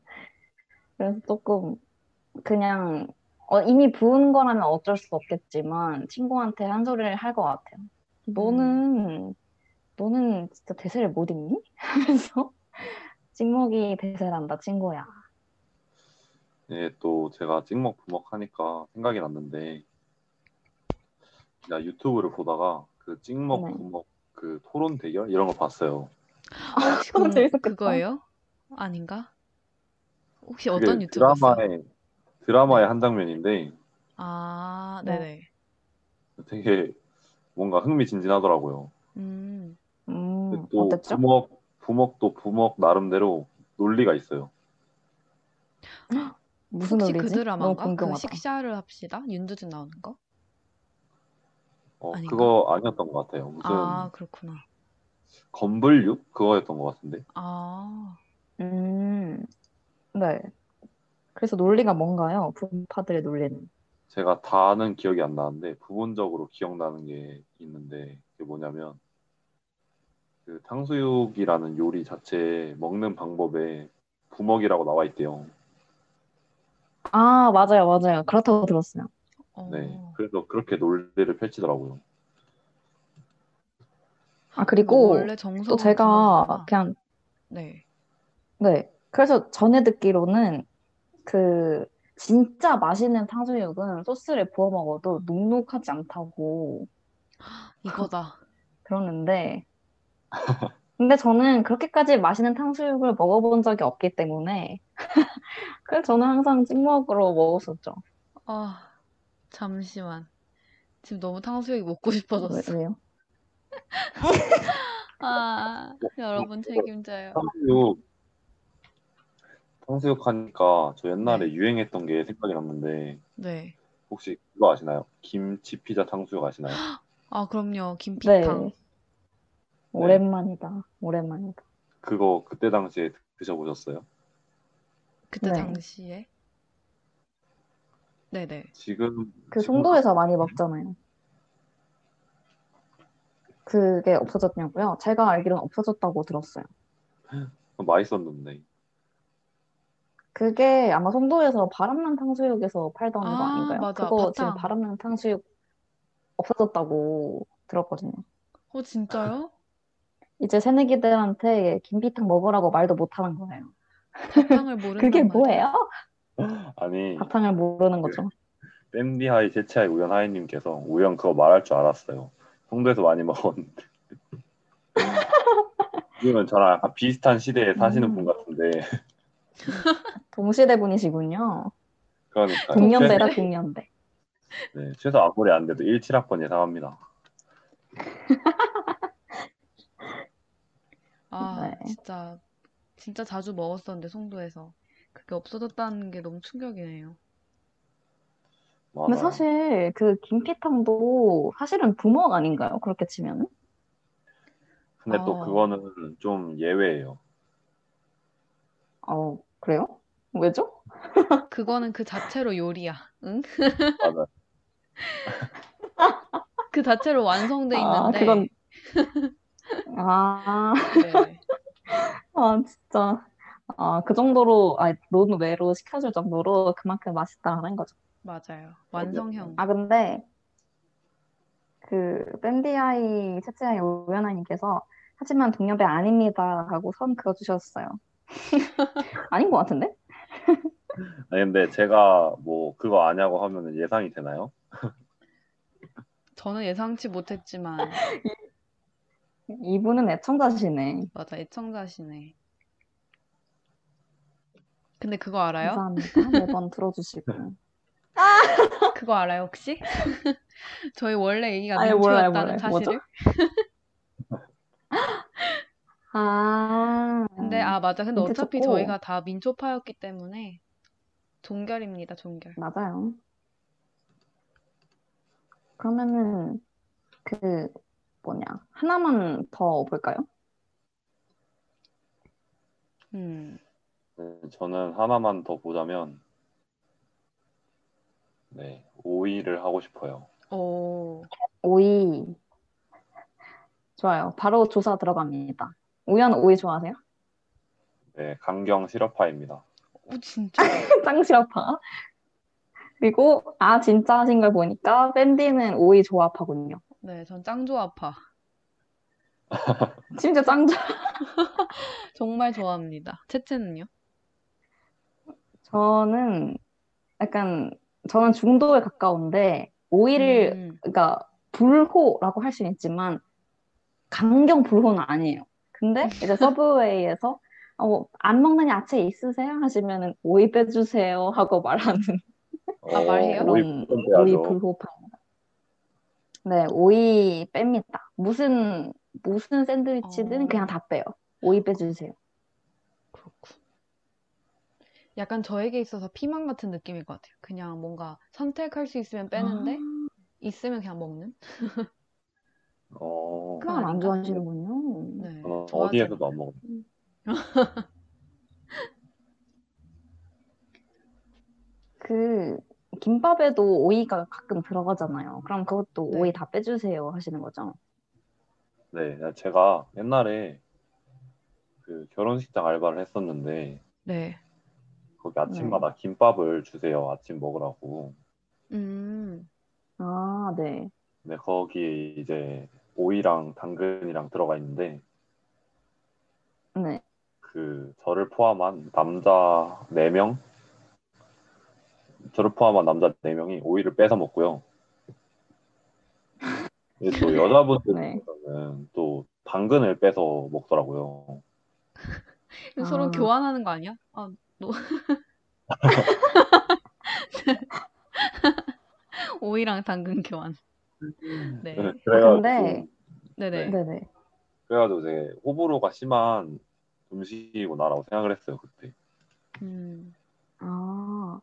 그래서 조금 그냥 어, 이미 부은 거라면 어쩔 수 없겠지만 친구한테 한 소리를 할 것 같아요. 너는 너는 진짜 대세를 못 읽니? <laughs> 하면서 찍먹이 대세란다 친구야. 네, 또 제가 찍먹 부먹 하니까 생각이 났는데, 나 유튜브를 보다가 그 찍먹 네. 부먹 그 토론 대결 이런 거 봤어요. <laughs> 너무 그, 재밌었겠다. 그거예요? 아닌가? 혹시 어떤 유튜브였어요? 드라마의 드라마의 한 장면인데 아, 네. 네네. 되게 뭔가 흥미진진하더라고요. 음, 음, 또 어땠죠? 부먹 부먹도 부먹 나름대로 논리가 있어요. <gasps> 무슨 혹시 그 노래지? 너무 드라마인가? 그. 식샤를 합시다? 윤두준 나오는 거? 어, 아닌가? 그거 아니었던 것 같아요. 무슨 아, 그렇구나. 건불육 그거였던 것 같은데. 아, 음, 네. 그래서 논리가 뭔가요? 분파들의 논리는. 제가 다는 기억이 안 나는데 부분적으로 기억나는 게 있는데 그게 뭐냐면 그 탕수육이라는 요리 자체에 먹는 방법에 부먹이라고 나와 있대요. 아, 맞아요, 맞아요. 그렇다고 들었어요. 어, 네, 그래서 그렇게 논리를 펼치더라고요. 아, 그리고 또 제가. 그냥, 네. 네. 그래서 전에 듣기로는 그 진짜 맛있는 탕수육은 소스를 부어 먹어도 눅눅하지 않다고 <gasps> 이거다. 들었는데, 근데 저는 그렇게까지 맛있는 탕수육을 먹어본 적이 없기 때문에, <laughs> 그래서 저는 항상 찍먹으로 먹었었죠. 아, 잠시만. 지금 너무 탕수육이 먹고 왜, 싶어졌어. 왜 요? <laughs> 아, 여러분 책임져요. 탕수육 탕수육 하니까 저 옛날에 네. 유행했던 게 생각이 났는데 네. 혹시 그거 아시나요? 김치 피자 탕수육 아시나요? <gasps> 아, 그럼요. 김피탕. 네. 오랜만이다. 오랜만이다. 그거 그때 당시에 드셔보셨어요? 그때 네. 당시에? 네네. 지금 그 지금 송도에서 많이 먹잖아요. 그게 없어졌냐고요? 제가 알기로는 없어졌다고 들었어요. <gasps> 맛있었는데 그게 아마 송도에서 바람난 탕수육에서 팔던 거 아, 아닌가요? 맞아. 그거 지금 바탕. 바람난 탕수육 없어졌다고 들었거든요. 어, 진짜요? <laughs> 이제 새내기들한테 김비탕 먹으라고 말도 못 하는 거예요. 바탕을 <laughs> 모른단 그게. 뭐예요? <laughs> 아니 바탕을 모르는 거죠. 뺨디하이 제치하이 우연하이님께서 우연 그거 말할 줄 알았어요. 송도에서 많이 먹었는데 지금은 저랑 약간 비슷한 시대에 사시는 음. 분 같은데 <laughs> 동시대 분이시군요. 그러니까 동년배라 동년배. 네, 최소 아무리 안 돼도 17학번 예상합니다. <laughs> 아, 네. 진짜, 진짜 자주 먹었었는데, 송도에서. 그게 없어졌다는 게 너무 충격이네요. 근데 사실 그 김피탕도 사실은 부먹 아닌가요? 그렇게 치면은? 근데 또 어. 그거는 좀 예외예요. 어, 그래요? 왜죠? <laughs> 그거는 그 자체로 요리야. 응? <laughs> 그 자체로 완성돼 아, 있는데. 그건 <laughs> 아, 네. 아 진짜 아, 그 정도로 아, 논외로 시켜줄 정도로 그만큼 맛있다는 거죠. 맞아요. 완성형. 아 근데 그 밴디아이 채채아이 오연아님께서 하지만 동년배 아닙니다 하고 선 그어주셨어요. <laughs> 아닌 것 같은데? <laughs> 아니, 근데 제가 뭐 그거 아냐고 하면 예상이 되나요? <laughs> 저는 예상치 못했지만, 이분은 애청자시네. 맞아, 애청자시네. 근데 그거 알아요? 감사합니다. 매번 들어주시고. 그거 알아요, 혹시? 저희 원래 얘기가 민초였다는 몰라요. 사실을? 아, 근데, 아, 맞아. 근데 어차피 좋고. 저희가 다 민초파였기 때문에, 종결입니다, 종결. 맞아요. 그러면은 그 뭐냐 하나만 더 볼까요? 음, 네, 저는 하나만 더 보자면 네, 오이를 하고 싶어요. 오, 오이 좋아요. 바로 조사 들어갑니다. 우연 오이 좋아하세요? 네, 강경 시럽파입니다. 오, 진짜? <laughs> 짱 싫어파. 그리고 아 진짜 하신 걸 보니까 밴디는 오이 조합하군요. 네, 전 짱조아파. <laughs> 심지어 짱 좋아. <laughs> 정말 좋아합니다. 채채는요? 저는 약간 저는 중도에 가까운데 오이를 음, 그러니까 불호라고 할 수는 있지만 강경 불호는 아니에요. 근데 이제 서브웨이에서 어, 안 먹는 야채 있으세요? 하시면은 오이 빼주세요 하고 말하는 아, 말해요? 어, 오이 그런 불 오이 빼야죠. 불호파입니다. 네, 오이 뺍니다. 무슨 무슨 샌드위치든 어. 그냥 다 빼요. 오이 빼주세요. 그렇군. 약간 저에게 있어서 피망 같은 느낌일 것 같아요. 그냥 뭔가 선택할 수 있으면 빼는데, 있으면 그냥 먹는? 어, 그건 안? 좋아하시는군요. 네, 좋아하지 어디에서도 안 먹어요. <laughs> 그 김밥에도 오이가 가끔 들어가잖아요. 그럼 그것도 네. 오이 다 빼주세요 하시는 거죠? 네, 제가 옛날에 그 결혼식장 알바를 했었는데 네. 거기 아침마다 김밥을 주세요. 아침 먹으라고. 음, 아, 네. 근데 거기에 이제 오이랑 당근이랑 들어가 있는데 네. 그 저를 포함한 남자 4명 저를 포함한 남자 4명이 오이를 뺏어 먹고요. 또 <laughs> 여자분들은 네. 또 당근을 뺏어 먹더라고요. 이거 서로 아. 교환하는 거 아니야? 아, 너. <laughs> 오이랑 당근 교환. 네. 그래가지고 근데- 네네. 네네. 그래가지고 되게 호불호가 심한 음식이구나라고 생각을 했어요 그때. 음, 아,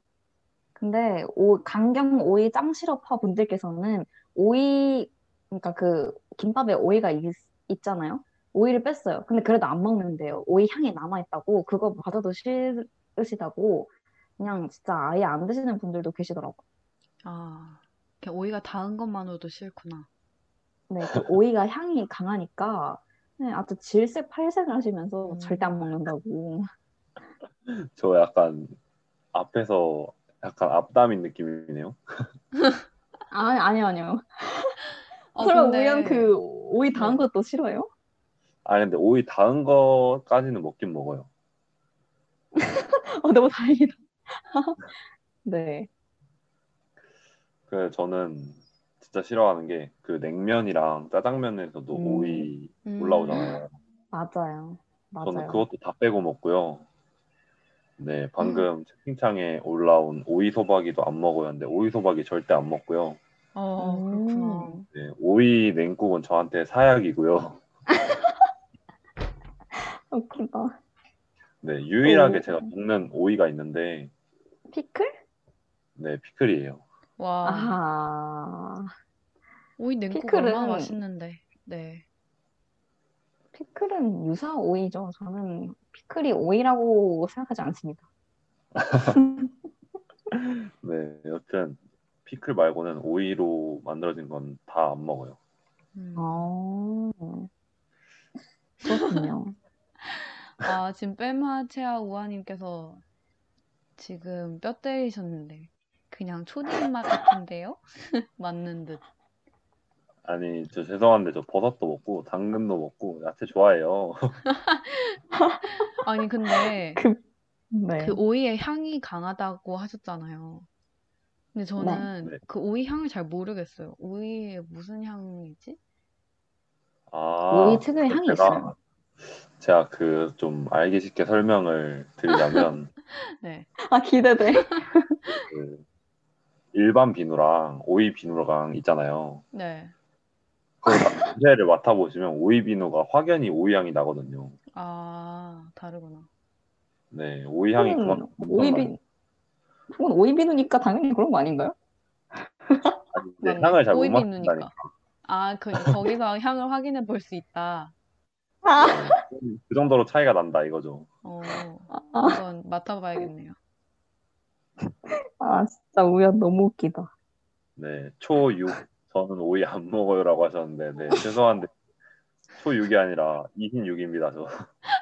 근데 오, 강경 오이 짱 시럽파 분들께서는 오이, 그러니까 그 김밥에 오이가 있, 있잖아요. 오이를 뺐어요. 근데 그래도 안 먹는데요. 오이 향이 남아있다고 그거 맞아도 싫으시다고 그냥 진짜 아예 안 드시는 분들도 계시더라고요. 아, 오이가 닿은 것만으로도 싫구나. 네, 그 오이가 향이 강하니까 네, 아주 질색 팔색을 하시면서 음. 절대 안 먹는다고. <laughs> 저 약간 앞에서 약간 앞담인 느낌이네요. <laughs> 아니, 아니요, 아니요. 어, 그럼 근데- 우연 그 오이 닿은 네. 것도 싫어요? 아니 근데 오이 닿은 거까지는 먹긴 먹어요. <laughs> 어, 너무 다행이다. 네. 그 저는 진짜 싫어하는 게 그 냉면이랑 짜장면에서도 음. 오이 음. 올라오잖아요. 맞아요. 저는 맞아요. 그것도 다 빼고 먹고요. 네, 음. 방금 채팅창에 올라온 오이 소박이도 안 먹어요. 근데 오이 소박이 절대 안 먹고요. 어, 그렇구나. 음. 네, 오이 냉국은 저한테 사약이고요. <laughs> 웃기다. 네, 유일하게 오. 제가 먹는 오이가 있는데, 피클? 네, 피클이에요. 와, 아, 오이 냉국 피클은- 얼마나 맛있는데. 네. 피클은 유사 오이죠. 저는 피클이 오이라고 생각하지 않습니다. <laughs> 네, 여튼 피클 말고는 오이로 만들어진 건 다 안 먹어요. 음. 어, 그렇군요. <laughs> 아, 지금 뺨하체아 우아님께서 지금 뼈 때리셨는데 그냥 초딩 맛 같은데요? <laughs> 맞는 듯. 아니, 저 죄송한데 저 버섯도 먹고 당근도 먹고 야채 좋아해요. <laughs> 아니 근데 네. 그 오이의 향이 강하다고 하셨잖아요. 근데 저는 네. 그 오이 향을 잘 모르겠어요. 오이의 무슨 향이지? 아, 오이 특유의 향이 제가- 있어요. 제가 그 좀 알기 쉽게 설명을 드리자면 <laughs> 네. 아, 기대돼. 그 일반 비누랑 오이 비누랑 있잖아요. 네. 냄새를 맡아보시면 오이 비누가 확연히 오이 향이 나거든요. 아, 다르구나. 네, 오이 향이 그건 그만큼 오이비, 그건 오이비누니까 당연히 그런 거 아닌가요? 아니, 맞네. 향을 잘못 오이 맡는다니까. 비누니까. 아, 그 거기서 향을 확인해 볼 수 있다. 아, 그 정도로 차이가 난다 이거죠. 어, 아, 한번 맡아봐야겠네요. 아, 진짜 우연 너무 웃기다. 네, 초6 저는 오이 안 먹어요라고 하셨는데 네, 죄송한데 초6이 아니라 26입니다. 저.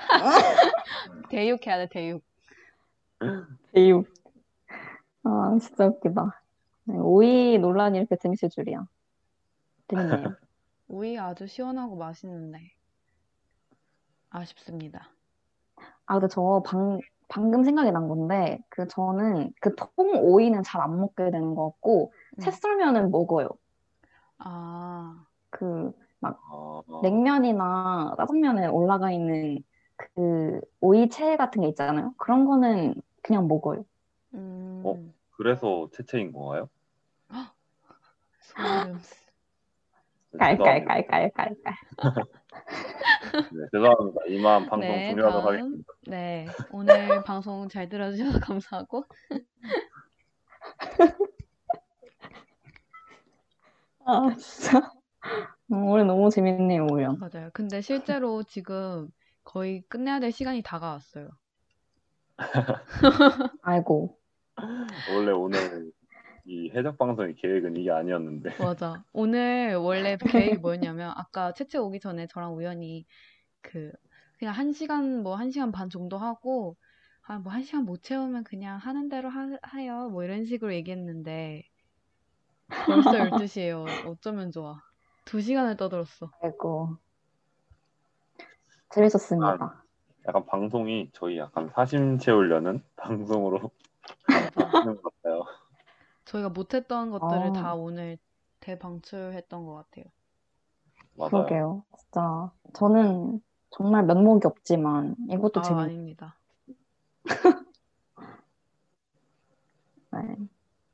<laughs> 대육 해야 돼, 대육. 제육. 아, 진짜 웃기다. 네, 오이 논란이 이렇게 재밌을 줄이야. 재밌네요. <laughs> 오이 아주 시원하고 맛있는데. 아쉽습니다. 아, 근데 저 방, 방금 생각이 난 건데, 그 저는 그 통 오이는 잘 안 먹게 되는 것 같고, 음. 채 썰면은 먹어요. 아, 그 아, 냉면이나 짜장면에 올라가 있는 그 오이채 같은 게 있잖아요. 그런 거는 그냥 먹어요. 음, 어? 그래서 채채인 건가요? 네, 깔깔깔깔깔깔. <laughs> 네, 죄송합니다. 이만 방송 네, 종료하도록 다음. 하겠습니다. 네, 오늘 방송 잘 들어주셔서 감사하고. <laughs> 아, 진짜. 음, 오늘 너무 재밌네요, 오늘. 맞아요. 근데 실제로 지금 거의 끝내야 될 시간이 다가왔어요. <laughs> 아이고. 원래 오늘 이 해적 방송의 계획은 이게 아니었는데 맞아. 오늘 원래 <laughs> 계획이 뭐였냐면, 아까 채채 오기 전에 저랑 우연히 그, 그냥 한 시간, 뭐, 한 시간 반 정도 하고, 아, 뭐, 한 시간 못 채우면 그냥 하는 대로 하, 하요. 뭐, 이런 식으로 얘기했는데, 벌써 12시예요. 어쩌면 좋아. 두 시간을 떠들었어. 아이고. 재밌었습니다. 약간 방송이 저희 약간 사심 채우려는 <laughs> 방송으로. 하는 것 같아요. 저희가 못했던 것들을 아. 다 오늘 대방출했던 것 같아요. 맞아요. 그러게요. 진짜. 저는 정말 면목이 없지만 이것도 아, 재밌, 아닙니다. <laughs> 네.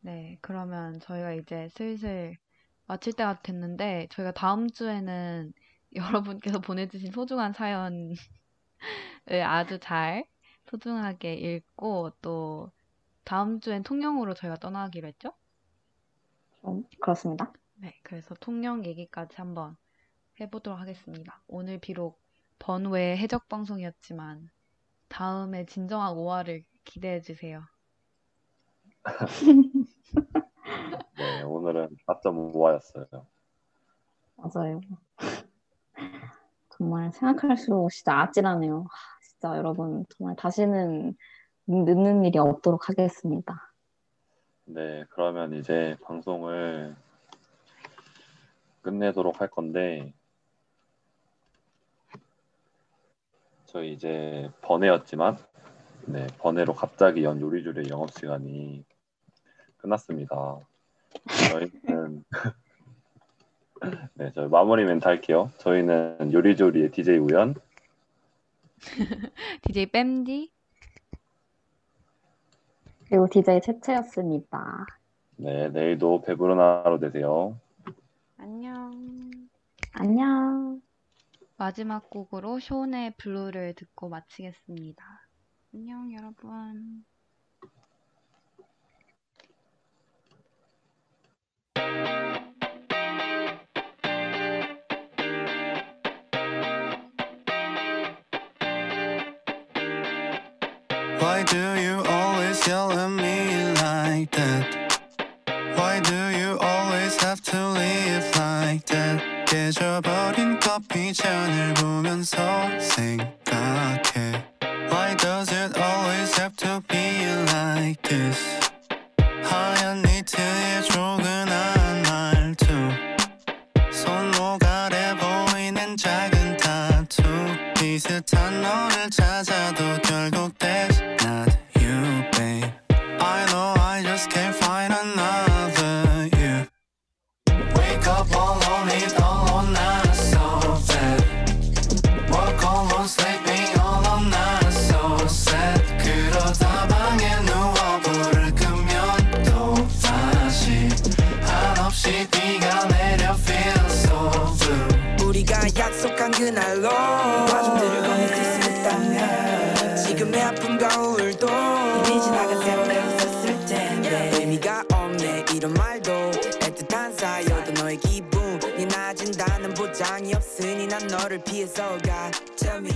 네, 그러면 저희가 이제 슬슬 마칠 때가 됐는데, 저희가 다음 주에는 <laughs> 여러분께서 보내주신 소중한 사연을 아주 잘 소중하게 읽고, 또 다음 주엔 통영으로 저희가 떠나기로 했죠? 좀 그렇습니다. 네, 그래서 통영 얘기까지 한번 해보도록 하겠습니다. 오늘 비록 번외 해적 방송이었지만 다음에 진정한 5화를 기대해 주세요. <laughs> 네, 오늘은 4.5화였어요. 맞아요. 정말 생각할수록 진짜 아찔하네요. 하, 진짜 여러분 정말 다시는 늦는 일이 없도록 하겠습니다. 네, 그러면 이제 방송을 끝내도록 할 건데 저희 이제 번외였지만 네, 번외로 갑자기 연 요리조리 영업 시간이 끝났습니다. 저희는 네, 저희 마무리 멘트 할게요. 저희는 요리조리의 DJ 우연, <laughs> DJ 뺨디 그리고 DJ 채채였습니다. 네, 내일도 배부른 하루 되세요. 안녕. 안녕. 마지막 곡으로 쇼네 블루를 듣고 마치겠습니다. 안녕 여러분. Why do you always yell at me like that? Why do you always have to live like that? 깨져버린 커피 잔을 보면서 생각해 Why does it always have to be like this? 너를 피해서 가 Tell me